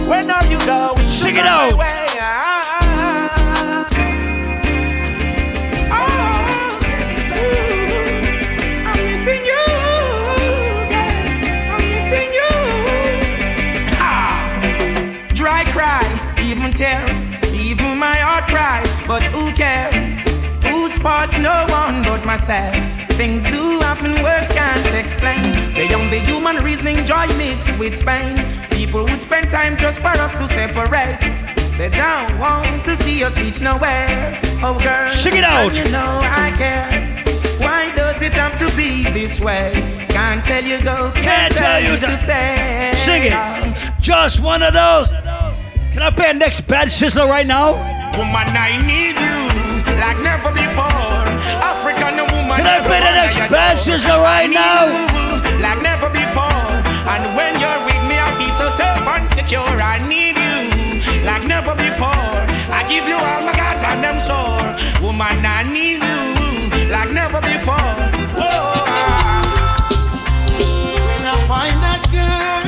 When are you going? Sing it out. way? Ooh, I'm missing you. I'm missing you. Ah. Dry cry, even tears, even my heart cries. But who cares? Whose fault? No one but myself. Things do happen, words can't explain. Beyond the human reasoning, joy meets with pain. People would spend time just for us to separate. They don't want to see us reach nowhere. Oh, girl, Sing it out. you know I care. Why does it have to be this way? Can't tell you go, can't, tell you to stay. Sing it. Just one of those. Can I play a next bad sizzler right now? Woman, I need you like never before. African woman. Can I play the next bad sizzler right now? Like never before. And when you're with me, I feel so safe and secure. I need you like never before. I give you all my God and I'm sore. Woman, I need you like never before. Whoa. When I find that girl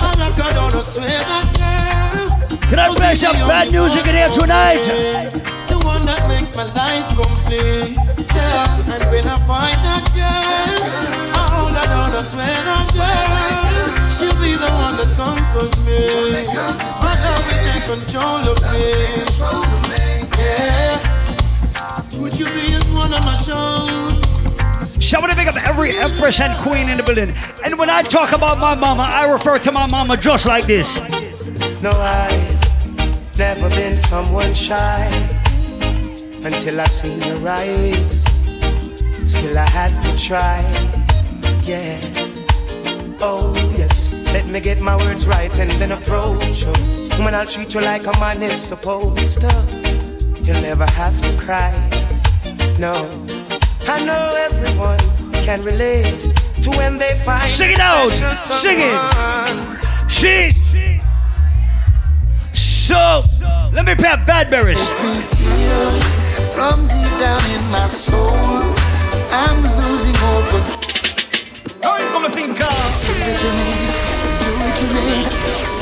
I look her down, I swear that girl Can I play some bad music in here tonight? The one that makes my life complete Yeah, and when I find that girl I hold her down, I swear that girl She'll be the one that conquers me My love will take control of me Yeah Would you be just one of my shows? So I want to pick up every empress and queen in the building. And when I talk about my mama, I refer to my mama just like this. No, I've never been someone shy until I seen your eyes. Still, I had to try. Yeah. Oh, yes. Let me get my words right and then approach you. Woman, I'll treat you like a man is supposed to. You'll never have to cry. No. I know everyone can relate to when they find Sing it out. shake Sing it. someone. She. So, let me play bad Beres. feel from deep down in my soul. I'm losing hope. But Now you come to think of. give it to me, do it to me,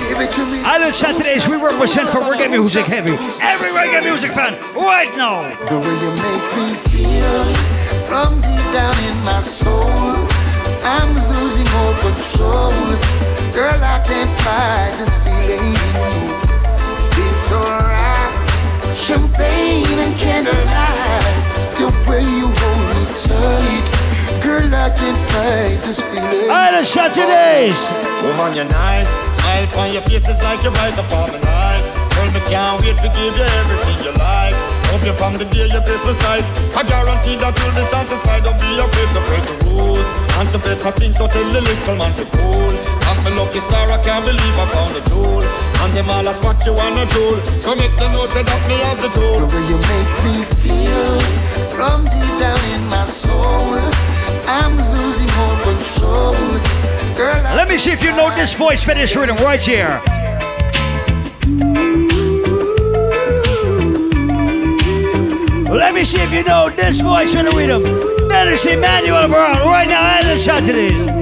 give it. Island Saturdays, we represent for reggae music heavy. Every reggae music fan, right now. The way you make me feel from deep down in my soul. I'm losing all control. Girl, I can't fight this feeling. It feels so right. Champagne and candlelight. The way you hold me tight. Girl, I can't fight this feeling. Island Saturdays. Woman, you're nice. Smile on your face is like you're right upon my life. Girl, me can't wait to give you everything you like. Hope you from the day your Christmas sight. I guarantee that you'll be satisfied. Don't be afraid to break the rules. And to better things, so tell the little man to cool. I'm my lucky star, I can't believe I found a jewel. And them all ask what you wanna jewel. So make them know say that me have the tool. The way you make me feel from deep down in my soul, I'm losing all control. Girl, Let me see if you know this voice for this rhythm right here. Let me see if you know this voice for the rhythm. That is Emmanuel Brown right now Island Saturdays.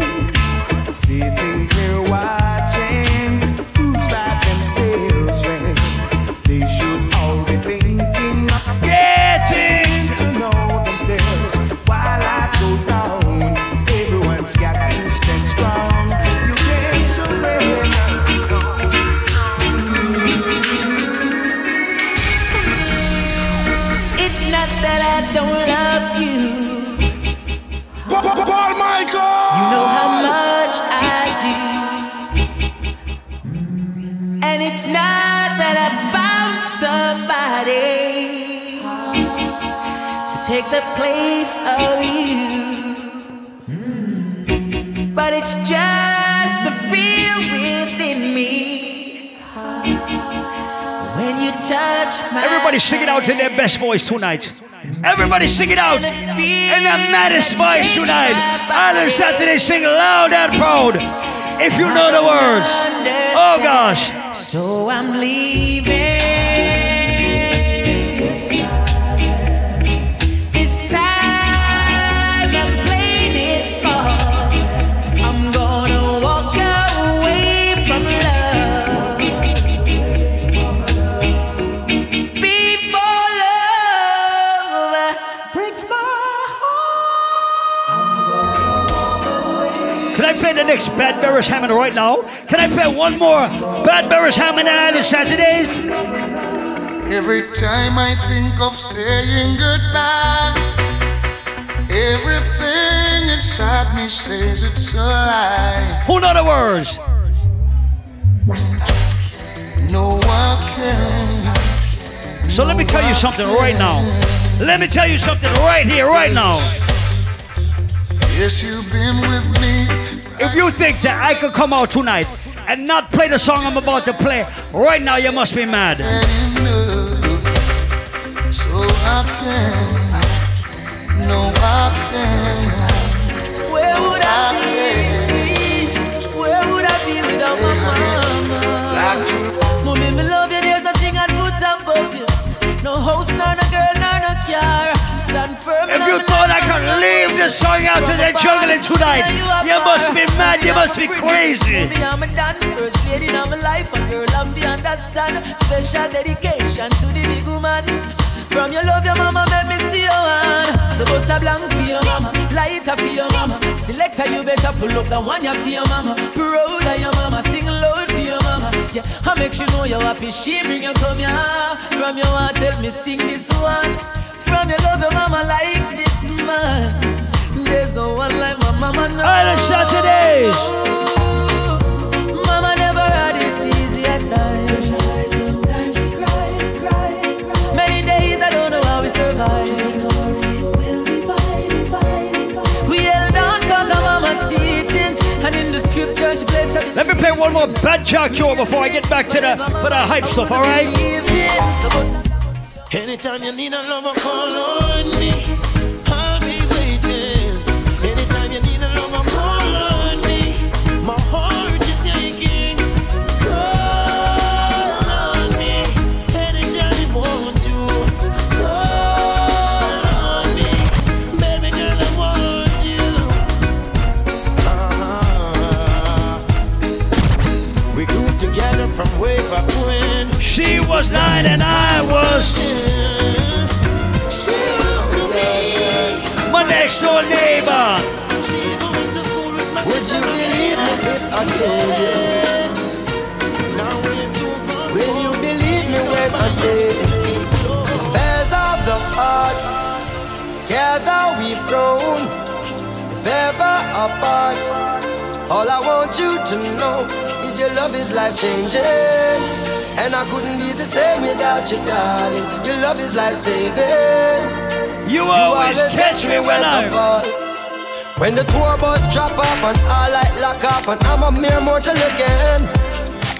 Take the place of you. But it's just the feel within me. When you touch my Everybody sing it out in their best voice tonight. Everybody sing it out in the maddest voice tonight. Island Saturday sing loud and proud. If you know the words. Oh gosh. So I'm leaving. The next Bad Beres Hammond right now? Can I play one more Bad Beres Hammond and Island Saturdays? Every time I think of saying goodbye, everything inside me says it's a lie. Who know the words? No one can. So let me tell you something right now. Let me tell you something right here, right now. Yes, you've been with me. If you think that I could come out tonight and not play the song I'm about to play, right now you must be mad. So I can. No, I. Where would I be? Where would I be without my mama? Mommy, me love you. There's nothing I'd put above you. No house, no If you thought I could leave this song out to the juggling tonight, you must be mad, you must be crazy. I'm a done first lady in my life, and girl, love you understand. Special dedication to the big woman. From your love, your mama make me see your hand. Supposed to blank for your mama, lighter for your mama. Selector, you better pull up the one you for your mama. Proud of your mama, sing loud for your mama. Yeah, I make sure know you're happy. She bring you come here. From your heart, tell me sing this one. From your love, your mama like this man. There's no one like my mama. No. Island Saturdays. Mama never had it easy at times. Sometimes she cry, cry, cry. Many days I don't know how we survive. She said, "No worries, we'll be fine, fine, fine." We held on cause of mama's teachings, and in the scripture she placed. Let me play one more bad Jack before I get back to the for the hype stuff, alright? Anytime you need a lover, call on me. She was nine and I was my next door neighbor. Would you believe me if I told you? Will you believe me when I say Affairs of the heart Together we've grown If ever apart All I want you to know Is your love is life changing And I couldn't be the same without you, darling Your love is life saving You always catch me when I fall When the tour bus drop off and all light lock off and I'm a mere mortal again.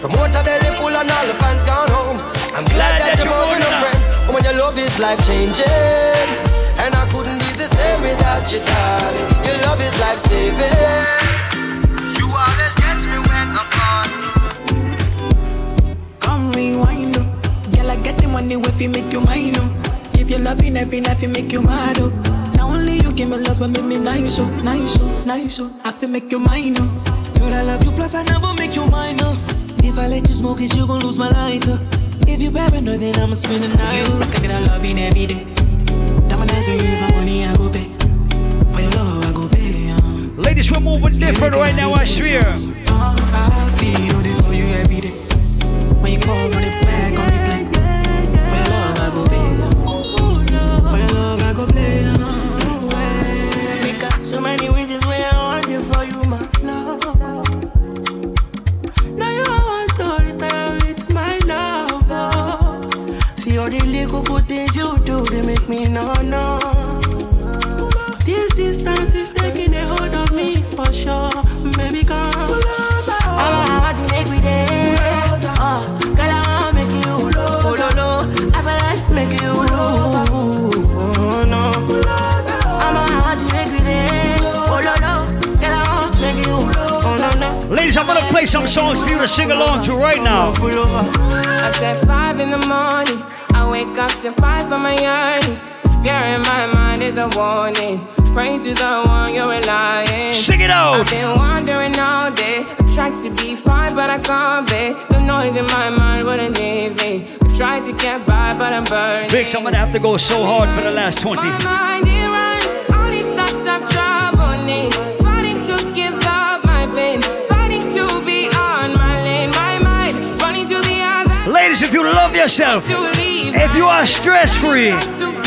Promoter belly full and all the fans gone home. I'm glad, that, you're more than a friend. And when your love is life changing, and I couldn't be the same without you, darling. Your love is life saving. You always catch me rewind, oh. Girl, I get the money if you make you mine, oh. If you loving every night, you make you mad, oh. Now only you give me love and make me nice, oh, nice, oh, nice, oh. I feel make you mine, oh. Girl, I love you, plus I never make you minus. If I let you smoke it, you gon' lose my lighter. If you paranoid, then I'ma spend the night. You can get a loving every day. Diamond dance you, the money I go pay. For your love, I go pay. Uh. Ladies, we're moving different right now, I swear. I feel For your love, I go. For your love, I go play. So many reasons why I want you for you, my love. Now you my love. See all the little good things you do, they make me no no. Ladies, I'm gonna play some songs for you to sing along to right now. I said five in the morning. I wake up to five for my yearnings. Fear in my mind is a warning. Pray to the one you're relying. Sing it out. I've been wandering all day. I tried to be fine, but I can't be. The noise in my mind wouldn't leave me. I tried to get by, but I'm burning. Vix, I'm gonna have to go so hard for the last 20. My mind it runs. All these thoughts of trouble me. If you love yourself, if you are stress free,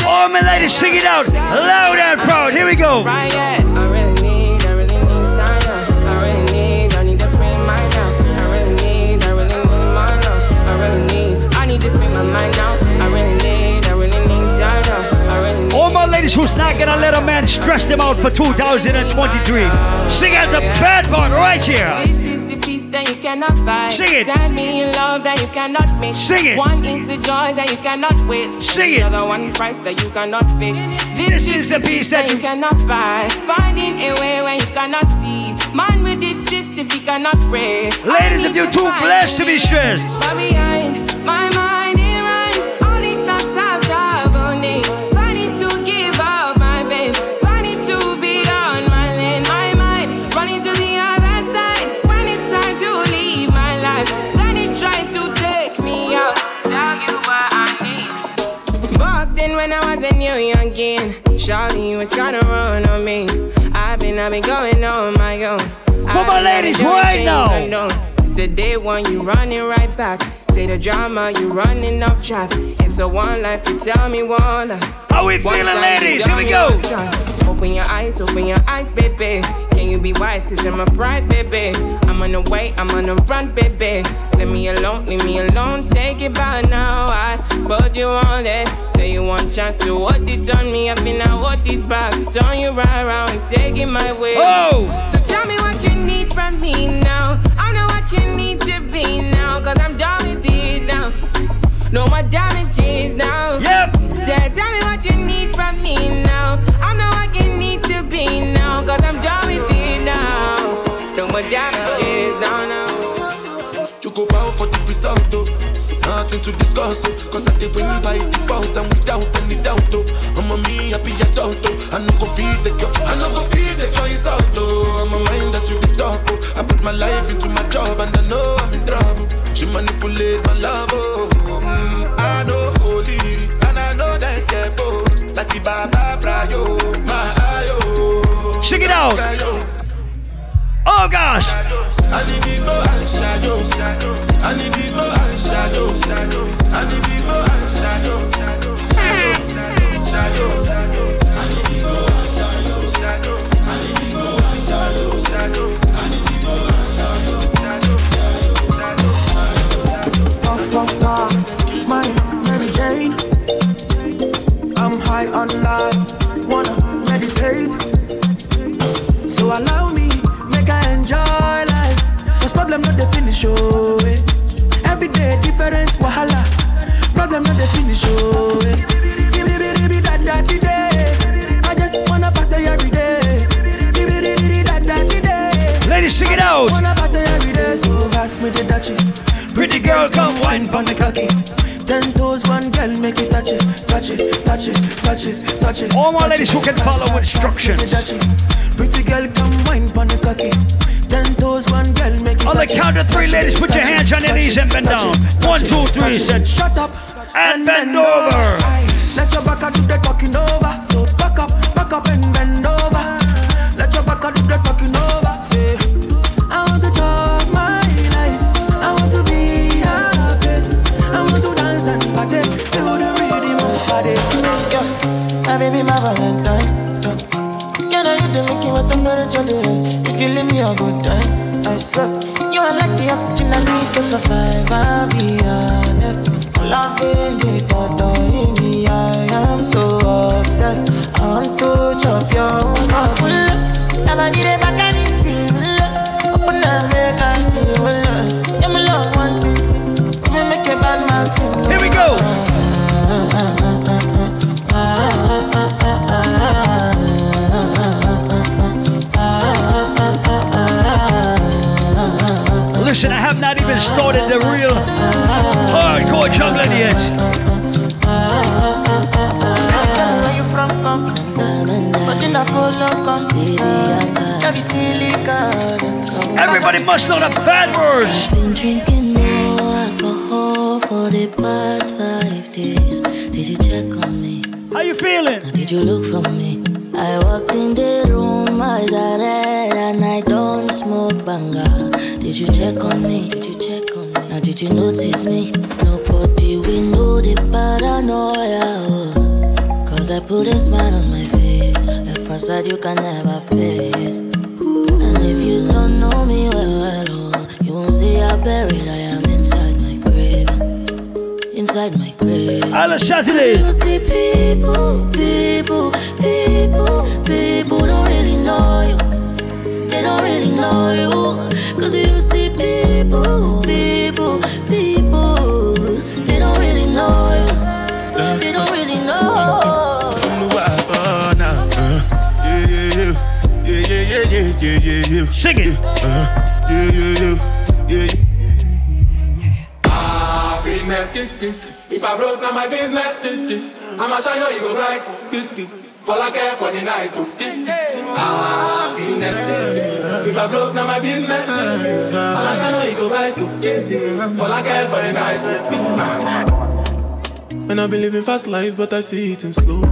all my ladies, sing it out loud and proud. Here we go. Right, yeah. I really need, I really need time now. I really need, I need to free my now. I really need, I really need my now. I really need, I need to free my mind now. I really need, I really need time now. I really need. All my ladies who's not gonna let a man stress them out for 2023, sing out the bad part right here. That you cannot buy. Sing it. Send me love that you cannot mix. Sing it. One is the joy that you cannot waste. Sing the it. other one price that you cannot fix. This, is, the peace that you cannot buy. Finding a way when you cannot see. Man with this system he cannot pray. Ladies, if you're too blessed to be stressed, youngin', Charlie, you were trying to run on me. I've been, I've been going on my own. For my ladies right now. Say day one, you running right back. Say the drama, you running off track. It's a one life, you tell me one life. How we feeling, ladies? Here we go. Open your eyes, open your eyes, baby. Can you be wise? Cause I'm a pride, baby. I'm on the way, I'm on the run, baby. Leave me alone, leave me alone. Take it by now. I put you on it. Say you want chance to hold it on me. I've been out, hold it back. Turn you right around, take it my way. Oh! So tell me what you need from me now. I know what you need No more damages now. Yep. Say, tell me what you need from me now. I know what you need to be now. Cause I'm done with it now. No more damages now, now. You go bow for the result, oh. Nothing to discuss, oh. Cause I did win by default and without any doubt, oh. I'm a me happy adult, oh. I no go feed the girl, I no go feed the choice out, oh. I'm a mind that's you be talk, oh. I put my life into my job and I know need it out. Oh gosh. Puff, pass. Jane. I'm high on. allow me, make I enjoy life. Cause problem not the finish, oh. Eh. Every day different wahala. Problem not the finish, oh. Eh. I just wanna party every day. Ladies, sing it out. Pretty girl, come wine pon the cocky. Ten toes, one girl, make it touch it, touch it, touch it, touch it, touch it. All my ladies who can follow instructions. Pretty girl, come wine pon the cocky. Ten toes, one girl, make it On the count of three, ladies, put your hands on your knees and bend down. One, two, three, One, touch two, it, three, touch set. it. Shut up And bend over. Let your back do the talking over. So back up, back up and baby, my Valentine. Yeah. Can I hit the making what temperature is? If you leave me a good time, I swear. You are like the oxygen I need to survive. I'll be honest. Loving the thought of me, I am so obsessed. I want to chop your heart. Never need a Listen, I have not even started the real hardcore juggling yet. Where you from, come? But in the follow, come. Love you silicon. Everybody must know the bad words. Been drinking more alcohol for the past five days. Did you check on me? How you feeling? Did you look for me? I walked in the room, eyes are red, and I don't smoke banga. Did you check on me? Did you check on me? Now did you notice me? Nobody will know the paranoia. oh. Cause I put a smile on my face, a facade you can never face. And if you don't know me well, well, oh, you won't see how buried I am inside my grave. Inside my grave. All the Saturday. You see people, people, Happiness. If I broke, now my business. I'ma shine on you go bright. All I care for the night. Oh. Happiness. Ah, if I broke, now my business. I'ma shine on you go bright. Oh. All I care for the night. Oh. And I've been living fast life, but I see it in slow.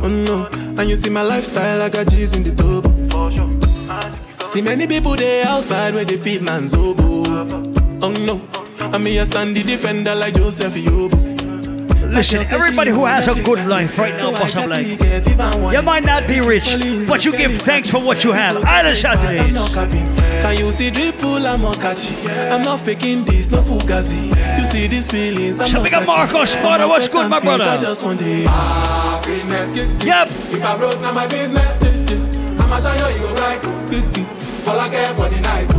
Oh no, and you see my lifestyle, I got G's in the double. See many people there outside where they feed man's oboe. Oh no, and me I stand the defender like Joseph Yobo. Listen, everybody who has a good life right now, what's up like? You might not be rich, but you give thanks for what you have. Island. I'm not capping. Can you see dripple? I'm not catchy. I'm not faking this, no fugazi. You see these feelings? I'm not get Marco catchy. Spada? What's good, my brother? I just want the Happiness. Yep. If I broke, now my business. I'ma shine on you go bright. All I care for the night.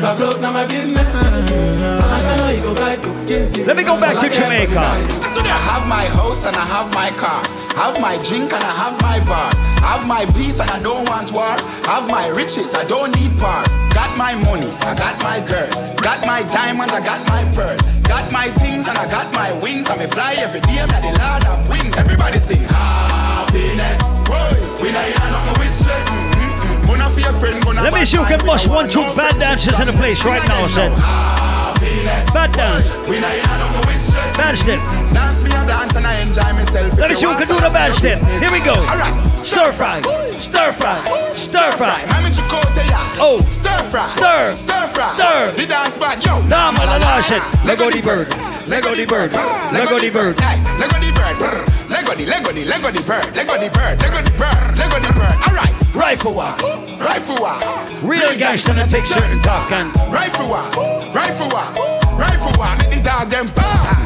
If I broke, now my business. I'ma shine on you go bright. Let me go back to Jamaica. I have my house and I have my car. Have my drink and I have my bar. Have my peace and I don't want war. Have my riches, I don't need par. Got my money, I got my girl. Got my diamonds, I got my pearl. Got my things and I got my wings. I may fly every day, I'm the lord of wings. Everybody sing happiness. Boy, we not here no more with Let me see who can bust one, two bad dances in the place right now, said. Bad dance. Bad step. Dance me a dance and I enjoy myself. Let me see who can do the bad step. Here we go. Stir fry. Stir fry. Stir fry. Oh. Stir fry. Stir. Stir fry. Stir. The dance band, yo. Nah, man, nah, shit. Lego the bird. Lego the bird. Lego the bird. Lego the bird. brr. Lego the, Lego the, Lego the bird. Lego the bird. Lego the bird. Lego the bird. Alright. Rifle one. Rifle one. Real gangster that take certain talk and Rifle one. Rifle one. Rifle one. Let the dog them bang.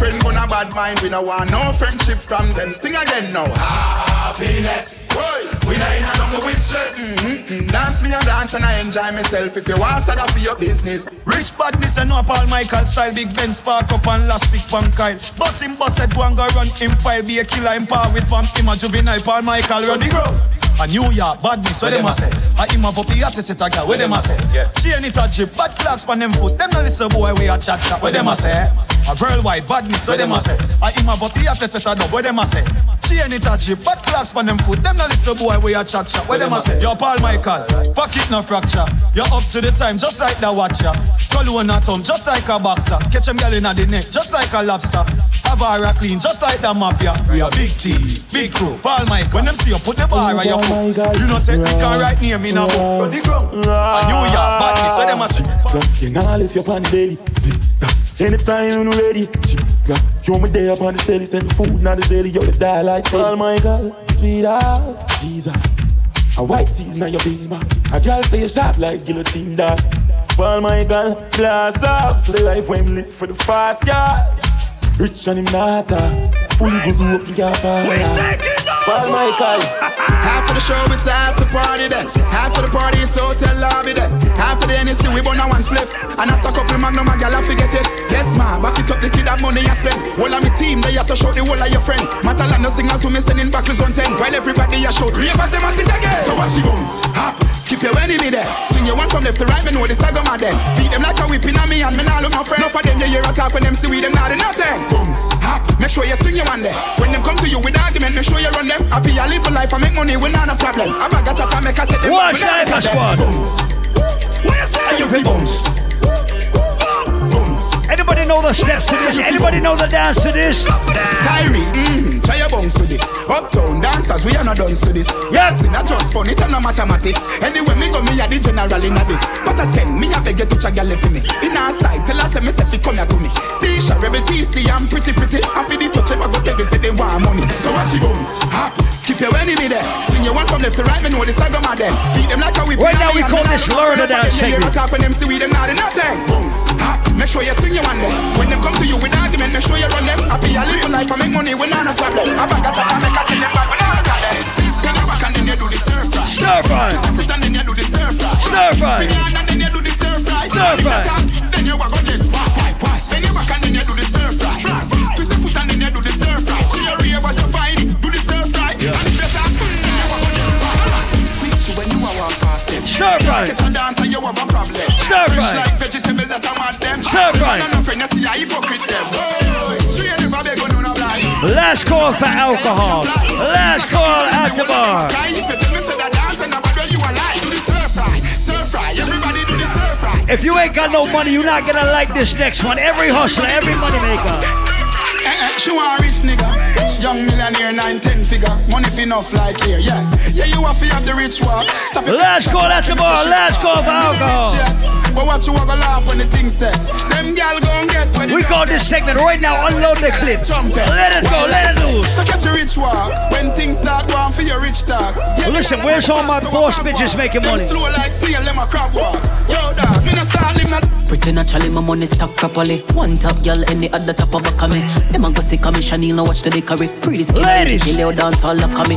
Friend gonna bad mind. We no want no friendship from them. Sing again now. Happiness. Boy, we not in a long with stress. Mm-hmm. Dance me and dance and I enjoy myself. If you want start off for your business. Rich badness and no Paul Michael style. Big Ben spark up and elastic pan Kyle. Bust him, bust it, go and go run him file. Be a killer in power with fam. Him a juvenile Paul Michael run the ground. A New York badness, where them a say? A him a for pilates set a girl, where them a say? Chain it a chip, bad clocks pon them foot. Them no listen boy, we a chat chat, where them a say? A worldwide badness, where them a say? A him a for pilates set a dub, where them a say? Chain it a chip, bad clocks pon them foot. Them no listen boy, we a chat chat, where them a say? Yo Paul Michael, pocket no fracture. You're up to the time, just like the watcher. Cologne a tongue, just like a boxer. Catch him girl inna the neck, just like a lobster. Have a clean, just like the mafia. We a big teeth, big crew. Paul Michael, when them see you put the bar on your foot. You know take me can write name in a book. Run the ground. A New York badness, so them a cheap. You know lift your pan daily. Zip, zap. Anytime you ready. Chip, yeah. You me there up on the celly, send the food, not the daily. You the die like Paul Michael. Speed out, Jesus. A white tees now your beamer. A girl say you sharp like guillotine dog. Paul Michael, blast off up the life when him live for the fast guy. Rich and him not Fully goes up and get fire. Paul Michael. After the show, it's after party then. After the party, it's hotel lobby then. After the NSC, we burn a one spliff. And after a couple magnum, my gal, I forget it. Yes, ma, back it up, the kid have money I spend. All of me team, they also show the whole of your friend. Matalan, no signal to me, sending back on 10. While everybody a show, three of us, them it again. So watch you bones, hop, skip your enemy there. Swing your one from left to right, me know the saga my then. Beat them like a whipping on me, and me nah look my friend. Enough of them, you hear a talk when them see we them not in nothing. Booms, hop, make sure you swing your one there. You make sure you run them. Happy, I live for life, I make money, we not a problem. I bag a chat, I make a set them. Watch that, a. Booms. Say you feel booms. Anybody know the steps to this? Anybody know the dance to this? Kyrie, mm, try your bones to this. Uptown dancers, we are not done to this. Dancing not just fun, it and no mathematics. Anyway, me go, me a the general in a this. But I spend, me a beg you to check left for me. In our side, tell us, me say, come here to me. Tisha, rebel TC, I'm pretty, pretty. I feel the touch, I go tell me, say they want money. So watch your bones, hop, skip your enemy there. Swing your one from left to right, me know the saga my then. Beat them like a whip. Right now we call this learn to dance segment. segment. Attack when them see we them not in nothing. Bones, hop, make sure you swing your one there. When them come to you with argument, make sure you run them. Happy, I live for life, I make money, we not a problem. I bag a chat, I make a send them back, we not a problem. Then you back and then you do the stir fry. Stir fry. Foot and then you do the stir fry. Stir fry. Spin your hand and then you do the stir fry. Stir you fry. Then you walk again. Why, why, why? Then you back and then you do the stir fry. Twist the Stir fry. Catch a dance you have a problem. Stir Fresh fry. like vegetable that I'm at them. Stir fry. Man and a friend, you see a hypocrite them. She ain't never beg on no blind. Last call for alcohol. Last call at the bar. If you tell me say that dance and about where you alive, do the stir fry, stir fry. Everybody do the stir fry. If you ain't got no money, you're not gonna like this next one. Every hustler, every money maker. She want rich nigga, young millionaire, nine ten figure, money fi enough like here, yeah, yeah. You have to have the rich walk. Stop it. Last call at the bar. Last call for alcohol. But what you wanna laugh when the thing said? Them gal gon' get when We call this segment right now. Unload the clip. Let it go. Let it loose. So catch a rich walk when things start going for your rich talk. Yeah, Listen, where's all my boss bitches making money? slow like snail, them a crab walk. Yo, dog, me no start live not. Pretty naturally, my money stack properly. One top girl, any other top of back of me. Them a go see commission, you know watch the decorate. Pretty skin, Ladies. Kill your dance all look at me.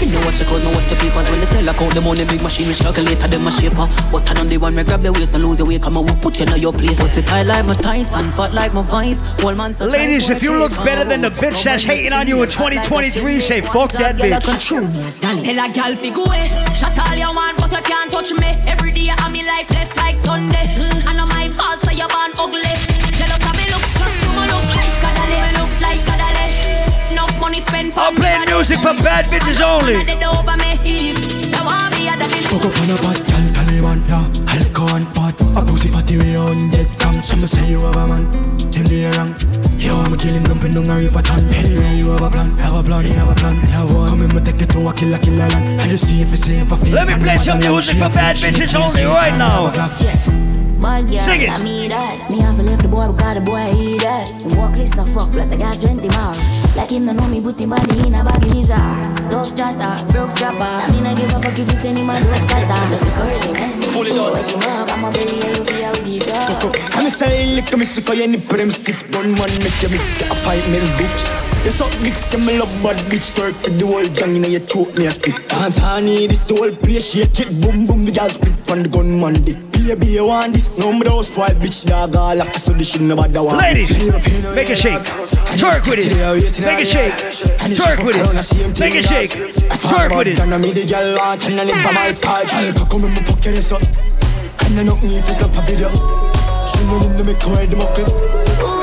You know what you call, know what the papers when they tell account the money, big machine, we calculator, them a shaper. But I know the one, me grab the waist and lose your way, come on, put you in your place. Pussy tight like my tights and fat like my vice. Whole man Ladies, if you look better than the bitch that's hating on you in 2023, say fuck that bitch. Tell a gal fi go away. Chat all you want, but you can't touch me. Every day I'm me life less like Sunday. I know my fault, so you're born ugly. I'm playing music for bad bitches only. Dead over me. If you want me, I daddy. Coco pan a pot, gal Taliban, yeah. Alcohol and pot A pussy fatty way on dead cam Some say you have a man. Them they wrong. Yo, I'm killing them down a river town. Anyway, you have a plan. Have a plan, you have a plan. Have one. Come in, me take it to a killer, killer land. I just see if it's safe, I feel Let me play some music for bad bitches only right now. Bad girl, Sing it. I mean that. Me have to left the boy because the boy eat that. Him walk list no fuck, plus I got strength in Like him no know me, put him body in a bag in his eye. Dove chatter, broke chopper. I mean I give a fuck if you send him a dove cutter. Curly man, Pull it so out. wake him up, I'm a belly and you feel deep down. I'm say lick me sick of your nipple them stiff gun man make you miss your appointment bitch. You suck dick, you me love bad bitch Twerk for the whole gang, you know you choke me a spit Dance honey, this the whole place shake it Boom boom, the girl split on the gun man dick Baby, you want this? No, me don't bitch dog All after so this shit never want Ladies, make a shake. Twerk with it. Make a shake. Twerk with it. Make a shake. Twerk with it. And I me the girl want and never my part Girl, come and me fuck your ass up And I know me if it's not a video She know them to make her the muckle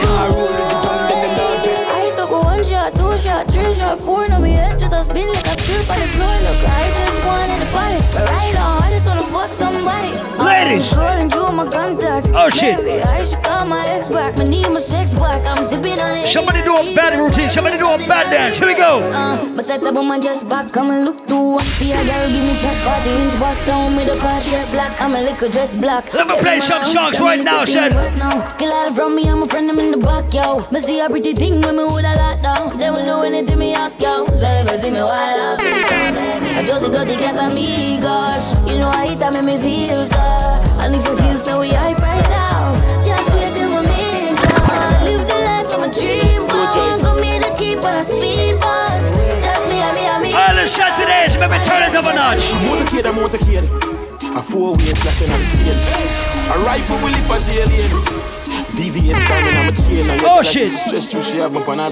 Car roll shot, two shot, three shot, four on me Just a spin like a strip on the floor Look, I just wanted the body. But right on, I just wanna fuck somebody. Ladies. I'm through my contacts. Oh, shit. Maybe I should call my ex back. I need my sex back. I'm sipping on it. Somebody do a bad routine. Somebody do a bad dance. Here we go. uh, but set up on my just back, come and look through. One See a girl, give me check, 40 inch bust down with a part black. I'm a liquor dress black. Let me play some songs right now, son. Get out from me, I'm a friend, I'm in the back, yo. Me see a pretty thing when me would a lot down They will do anything me ask, yo So if you see me wild out, please don't blame me I just got the gas amigos You know I hit that make me feel so And if you feel so, we hype right now Just wait till my mission Live the life of my dream, boy Come here to keep on a speed, but Just me and me and me All the shot today is maybe turn it up a notch. Motorcade, a motorcade. A four-way flashing on the scale. A rifle will lift a alien. VVS diamond on my chain. And Oh, you shit. Stress through she have up on her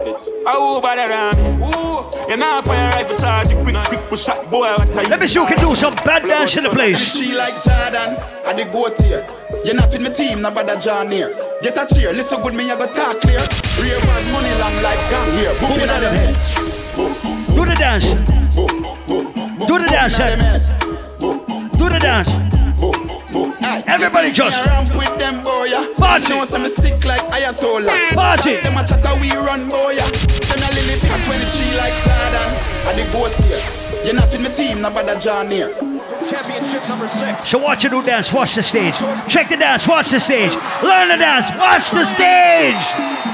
brain. Oh, bad around me. Ooh, you're not fire rifle charge. Quick, quick, push shot, boy. What are you? Let me see who can do some bad dance in the place. She like Jordan, I the goat here. You're not with my team, no bother John here. Get a cheer, listen good, me I got talk clear. Ravers money long like gang here. Boop in them head. Do the dance. Do the dance, son. Do the dance. Everybody just ramp with them boy. yeah. Party. Know some sick like Ayatollah. Party. Them a chatter we run boy. yeah. Them a lily pick 23 like Jordan. I the goat here. You're not with my team, not no bother John here. Championship number six. So watch you do dance, watch the stage. Check the dance, watch the stage. Learn the dance, watch the stage.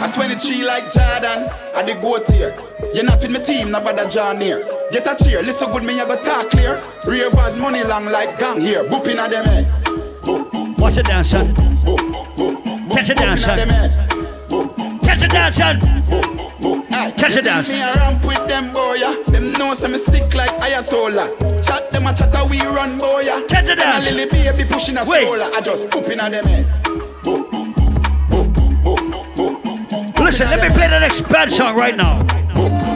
A 23 like Jordan, I the goat here. You're not with my team, not no bother John here. Get a cheer, listen good, me I got talk clear. Ravers money long like gang here. Boop in them head. Watch the dance, son. Catch the dance, son. Catch the dance, son. Catch the dance. Me a ramp with them boy. Them know some sick like Ayatollah. Chat them a chatter we run boy. Catch the dance. a lily baby pushing a stroller. I just poop in them head. Listen, let me play the next bad song right now.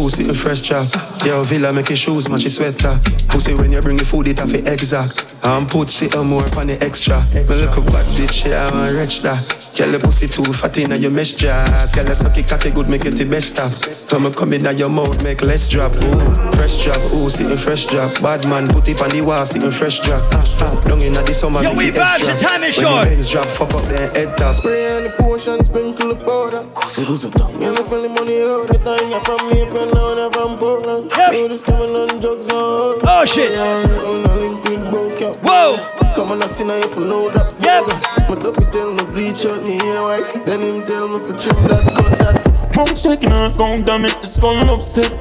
pussy, a fresh job. Yo, Villa make your shoes match your sweater. Pussy, when you bring the food, it have to exact. I'm put sit on more on the extra. Me look a bad bitch, yeah, I'm a rich that. Girl, the pussy too fat in your mesh jazz. Girl, I suck it, cocky good, make it the best stop. Come and come in your mouth, make less drop. Ooh, fresh job, ooh, sitting fresh job. Bad man, put it on the wall, sitting fresh drop. Ah, ah. Long in the summer, Yo, make it extra. vibes, the time is when short. the Benz drop, fuck up their head top. Spray on the potion, sprinkle the powder. Goose a tongue, you know smell the money all the time. You're from me, but now you're from Portland. You this coming on drugs on. Oh shit. On a link with broke. Whoa. Come on, I see now if you know that. Yep. My dopey tell me bleach out me hair. Then him tell me for trim that, cut that. Pump shaking and count damn it, it's gonna upset.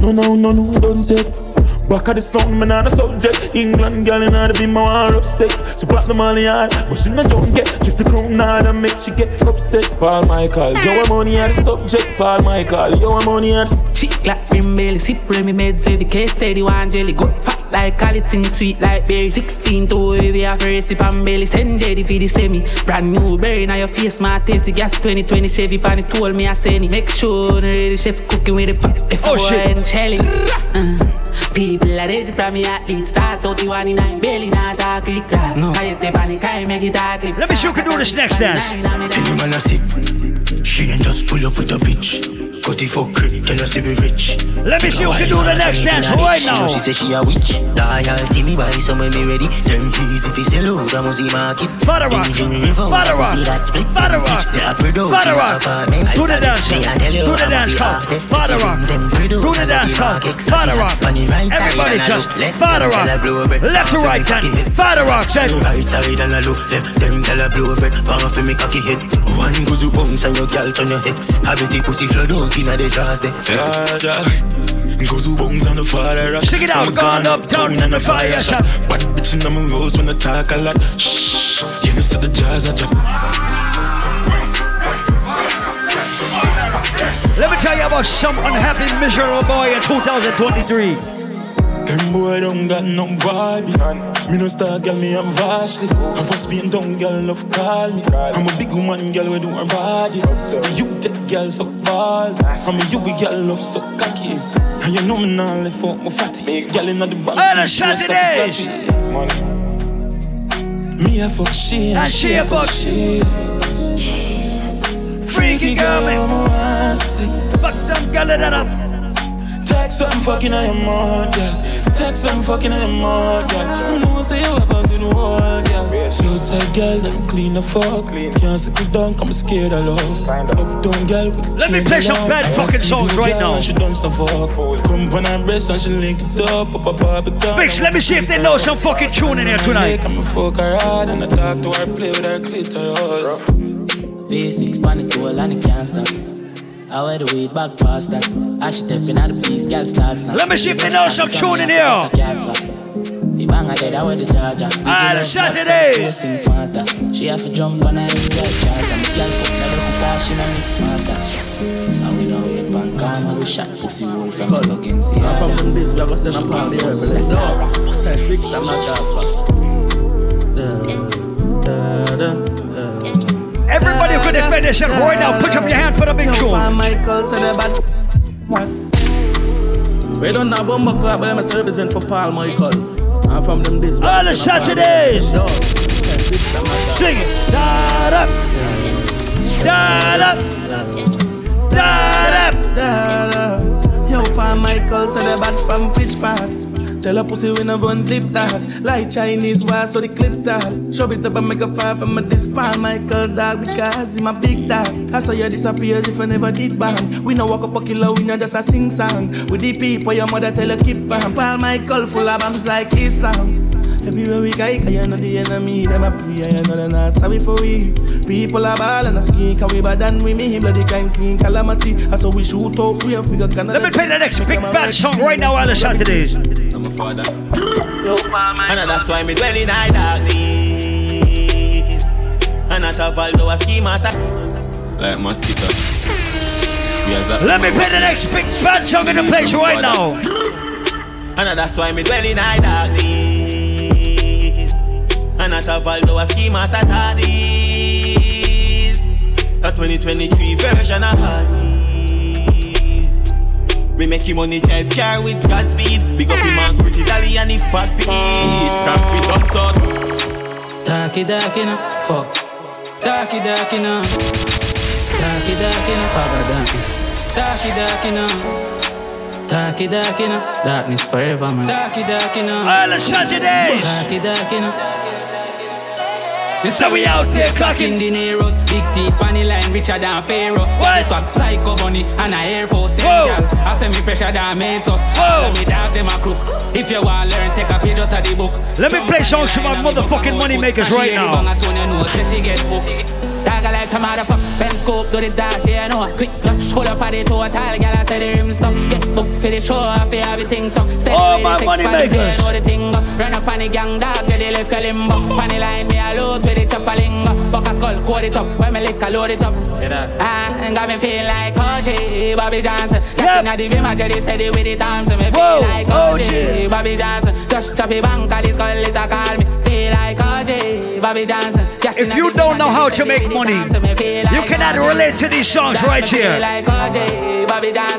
No, no, no, no, don't say. Back of the sound, man, not a subject. England girl in order be my war of sex. She plot the money hard, but she not don't get. Shift the crown hard and make she get upset. Paul Michael, yo, I'm money at the subject. Paul Michael, yo, I'm money at the Chick like brim belly, sip Remy meds, every case steady, one jelly, good fat like call it sweet like berry. 16 to we have a recipe and belly. Send ready for the semi. Brand new berry now your face, my tasty gas 2020 Chevy pan it told me I say it. Make sure the ready chef cooking with the pot. If Oh, I go shit. and shelly. Uh, People are ready from me athlete. Start out the one in nine, belly not talk quick grass. No. I hit the panic, I make it a clip. Let me see who can do this next dance. Tell you man a sip. She ain't just pull up with a bitch. Cut it for crit, tell her she be rich. Let me see who can do the next dance right now. She say she a witch. Loyalty me buy some when me ready. Them keys if you sell out, I must see market. Father rock. Father rock. see that split. Father rock. They are spread out Father rock. Do the dance. Me a tell you, Do the dance Father rock. Them spread out Do the dance the Father rock. On the right side Everybody just. Father rock. tell her blow bread. Left to right then. Father rock said. On the right side and I look left. Them tell her blow bread. Bounce me cocky head. One goes you bounce and your girl turn your ex. Habit pussy flood out inna the jaws there. Ja, ja. Goes who bones on the fire rock. Sing it out, Some gone up, down down in the fire shop. Bad bitch in my rose when I talk a lot. Shh, you know see the jazz I drop. Let me tell you about some unhappy, miserable boy in 2023. Them boy don't got no bodies. Me no star girl, me I'm vastly. I was being down girl, love call me. I'm a big woman girl, we do her body. So you take girl so balls. I'm a you girl, love so cocky. And you know me now left out my fatty. Girl in the bank. The straight Saturdays. stop it, Me a fuck she And she a fuck she. Freaky girl, me. man. Fuck some girl that up. Take some fucking on your mouth, girl. Take some fucking on your mouth, girl. You know, say you have a good one, girl. So tight, girl, them clean the fuck. Can't sit you down, I'm scared of love. Uptown girl with Let me play some bad fucking songs you, right girl, now. and She done stuff fuck. Come on her breast and she link it up, up a Barbican. Fix, let me see if they know some fucking tune in here tonight. I'm a fuck her hard and I talk to her, play with her clitoris. V6 pan it all and it can't stop. I wear the weed back past that. As she stepping out the piece, girl starts now. Let me see if they know some tune in here. The bang I dead, I wear the charger. Ah, the Saturday. She sing smarter. She have to jump on her in the charger. Me girl fuck never cook her, she no mix smarter. And we know it pan calm, we shot pussy roll from the looking see. I'm from this, we are gonna send on the earth. Let's go. Six, I'm not that fast. Everybody who can defend themselves right now, put up your hand for the big tune. Michael said about We don't bomb club, but I'm represent for Paul Michael. I'm from them this. All the Saturdays. Sing it. Da da. Da da. Da da. Da da. Yo, Paul Michael said about from pitch park. Tell a pussy we never run deep dog. Like Chinese war, so the clip dog. Show it up and make a fire from my this Paul Michael dog because he my big dog. I saw you disappear if I never did bang. We no walk up a killer, we no just a sing song. With the people your mother tell her keep from. Paul Michael full of bombs like Islam. Everywhere we go, cause you know the enemy, them a pray, you know they're not sorry for we. People are ball and a skin, cause we bad than we, me, bloody kind scene, calamity. That's how we shoot out, we figure can Let me play the next big bad song right now, all the Saturdays. I'm a father. And that's why me dwell in high darkness. And not a Valdo, a ski master. Like mosquito. We as a- Let me play the next big bad song in the place right now. And that's why me dwell in high darkness. And not a Valdo, a ski master tardis. A 2023 version of Hardys. We make him money drive car with Godspeed. Big up him man's pretty dolly and hip hot beat. Cranks with up so Talkie darky no, fuck. Talkie darky no. Talkie darky no, power darkness. Talkie darky no. Talkie darky no, darkness forever man. Talkie darky no. All the Saturdays. Talkie darky no. So we out there clocking dineros, big teeth on the line, richer than Pharaoh. What? This one, psycho bunny and a Air Force. Same I say me fresher than Mentos. Let me dog them a crook. If you want learn, take a page out of the book. Let me play songs from our motherfucking money makers right now. She get hooked. Dagger like a motherfucker, pen scope, the dash, yeah, I know. Quick, touch, hold up at the total, gal, I say the rim stuff. Get booked for the show, I feel everything. Steady Oh, with my the money makers. yeah, know the thing. Run up on the gang, dog, get the left limbo. Funny line, me a load with the chopper lingo. Buck a skull, code it up. When me lick, I load it up. Ah, got me feel like OJ, Bobby Johnson. Yep. Inna the Vima, Jerry steady with the Thompson. Me feel Whoa, like OJ, Bobby Johnson. Just chop bank, girl is a call me. Feel like OJ, Bobby Johnson. Just If you don't know how to make money, you cannot relate to these songs right here.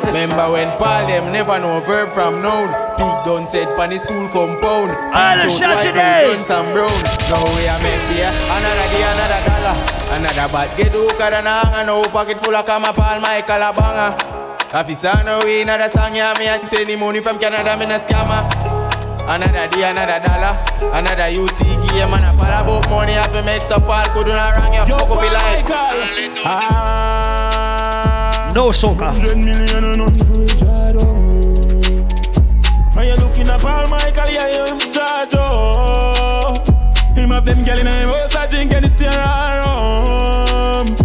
Remember when Paul them never know verb from noun. Big done said pan the school compound. All the Teach out shot white today. road, guns and brown. Now we are messy, yeah. Another day, another dollar. Another bad get hookah and hang and no pocket full of kama Paul Michael a banger. If it's on the way, another song, yeah, me I send the money from Canada, me no scammer. Another day, another dollar. Another UT game and a fall about money. I fi make some Paul could do not wrong, yeah. Fuck up your life. Ah. No soca. Hundred million and nothing for a shadow. When you looking at Paul Michael, yeah, you charge oh. Him have them girl in him house, I drink and stay around.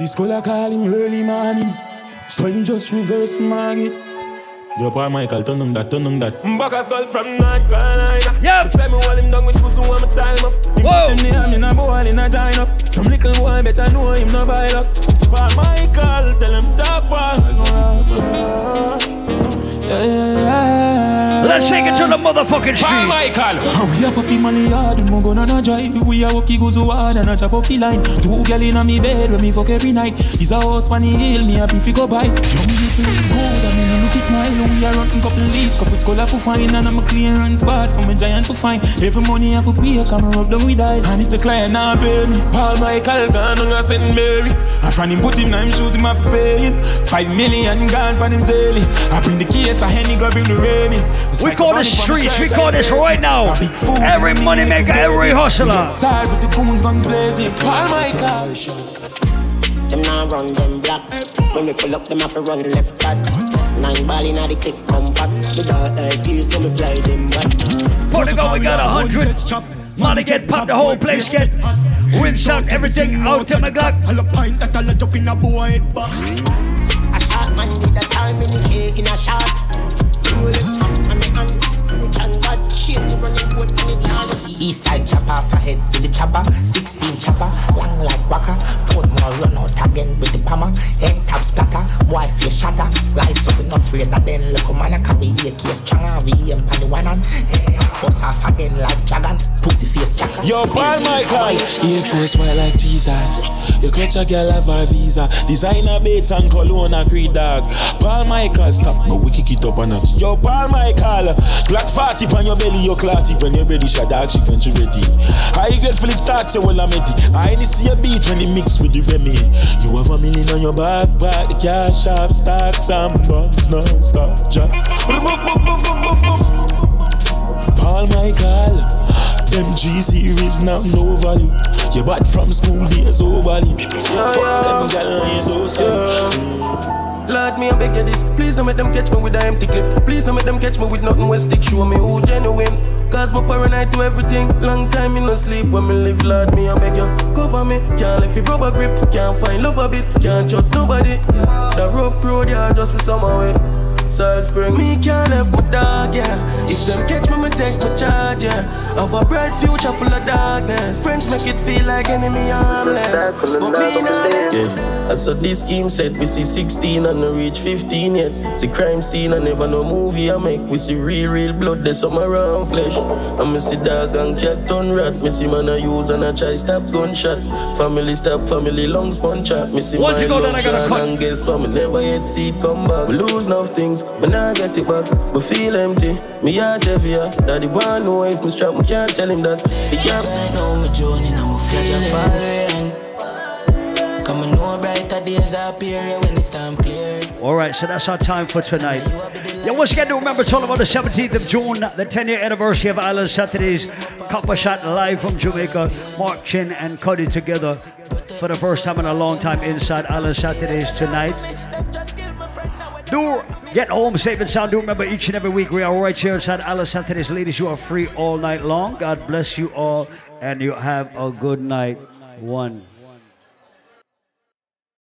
This color call him early morning, so him just reverse market. Yo, Paul Michael, turn on that, turn on that. Mm, Backers girl from North Carolina. Yeah. Say me hold him down with pussy when me time up. Him Whoa. put him near me, in a bowl in a join up. Some little boy better know him no buy luck. Paul Michael, tell him talk fast. Yeah, yeah, yeah. Let's take it to the motherfucking Paul street. Michael. Oh, we a puppy money hard, mo go on a drive. We a walkie go so hard and a chop up the line. Two girl in a me bed when me fuck every night. He's a house funny hill, me happy fi go by. Young me feel good, I mean if he smile. We a run couple leads, couple scholar for fine, and I'm a clearance bad from a giant for fine. Every money I for pay, come rub them with die. And if the client not pay me, Paul Michael gone on a St. Mary. I find him put him nine shoes, him have to pay him. Five million gone for him daily. I bring the case, I Henny go bring the rainy. We call this streets, we call this right now. Every money maker, every hustler. Side with the goons gone blazing. Paul Michael. Them now run them black. When we pull up, them have to run left back. Nine ball inna the click come back. The dark eye clear, so me fly them back. Portugal, we got a hundred. Money get popped, the whole place get rinse out everything out to my Glock. All a pint that all a jump in a boy head back. A shot man with a time in the cake in a shots. Rolex watch shit, you on it all. East side chopper off ahead with the chopper. 16 chopper, long like waka. Portmore run out again with the hammer. Head tap splatter, boy face shatter. Lies up enough afraid that then look man a carry a case stronger. VM pan the one hand. Bust off again like dragon. Pussy face jacker. Yo, Paul Michael. Air Force white like Jesus. You clutch a girl have a visa. Designer baits and cologne a creed dog. Paul Michael, stop no we kick it up a notch. Yo, Paul Michael. Glock 40 on your belly, your clotty when you're ready. Shot dog, she when she ready. Get Philip thoughts, you well I'm ready. I only see a beat when it mix with the Remy. You have a million on your backpack, the cash shop, stocks and bonds, non-stop job. Paul Michael. Them G series now no value. You bad from school days oh, over you. Fuck them gal and you do Lord, me I beg you this. Please don't make them catch me with an empty clip. Please don't make them catch me with nothing when stick. Show me who genuine. Cause my paranoid to everything. Long time in no sleep when me live, Lord, me I beg you. Cover me. Can't lift it rubber grip. Can't find love a bit. Can't trust nobody. The rough road, yeah, just for summer way. Salt Spring, me can't left my dog, yeah. If them catch me, me take my charge, yeah. Have a bright future full of darkness. Friends make it feel like enemy harmless. But me not yeah. And so this scheme said we see 16 and no reach 15 yet. See crime scene and never no movie I make. We see real, real blood, there's some around flesh. And me see dog and cat turn rat. Me see man I use and I try stop gunshot. Family stop, family lungs punch out. Me see Once my you go, love then I gotta gone cut. and guess what? Me never yet see it come back. We lose enough things, but now I get it back. But feel empty. Me heart heavier. Daddy want know if me strap, me can't tell him that. The gap. I know my journey, I'm a future fast. Come and know brighter days appear when it's time clear. All right, so that's our time for tonight. Yeah, once again, do remember it's all about the 17th of June, the 10 year anniversary of Island Saturdays. Copper Shot live from Jamaica. Mark Chin and Cody together for the first time in a long time inside Island Saturdays tonight. Do get home safe and sound. Do remember each and every week we are right here inside Island Saturdays. Ladies, you are free all night long. God bless you all and you have a good night. One.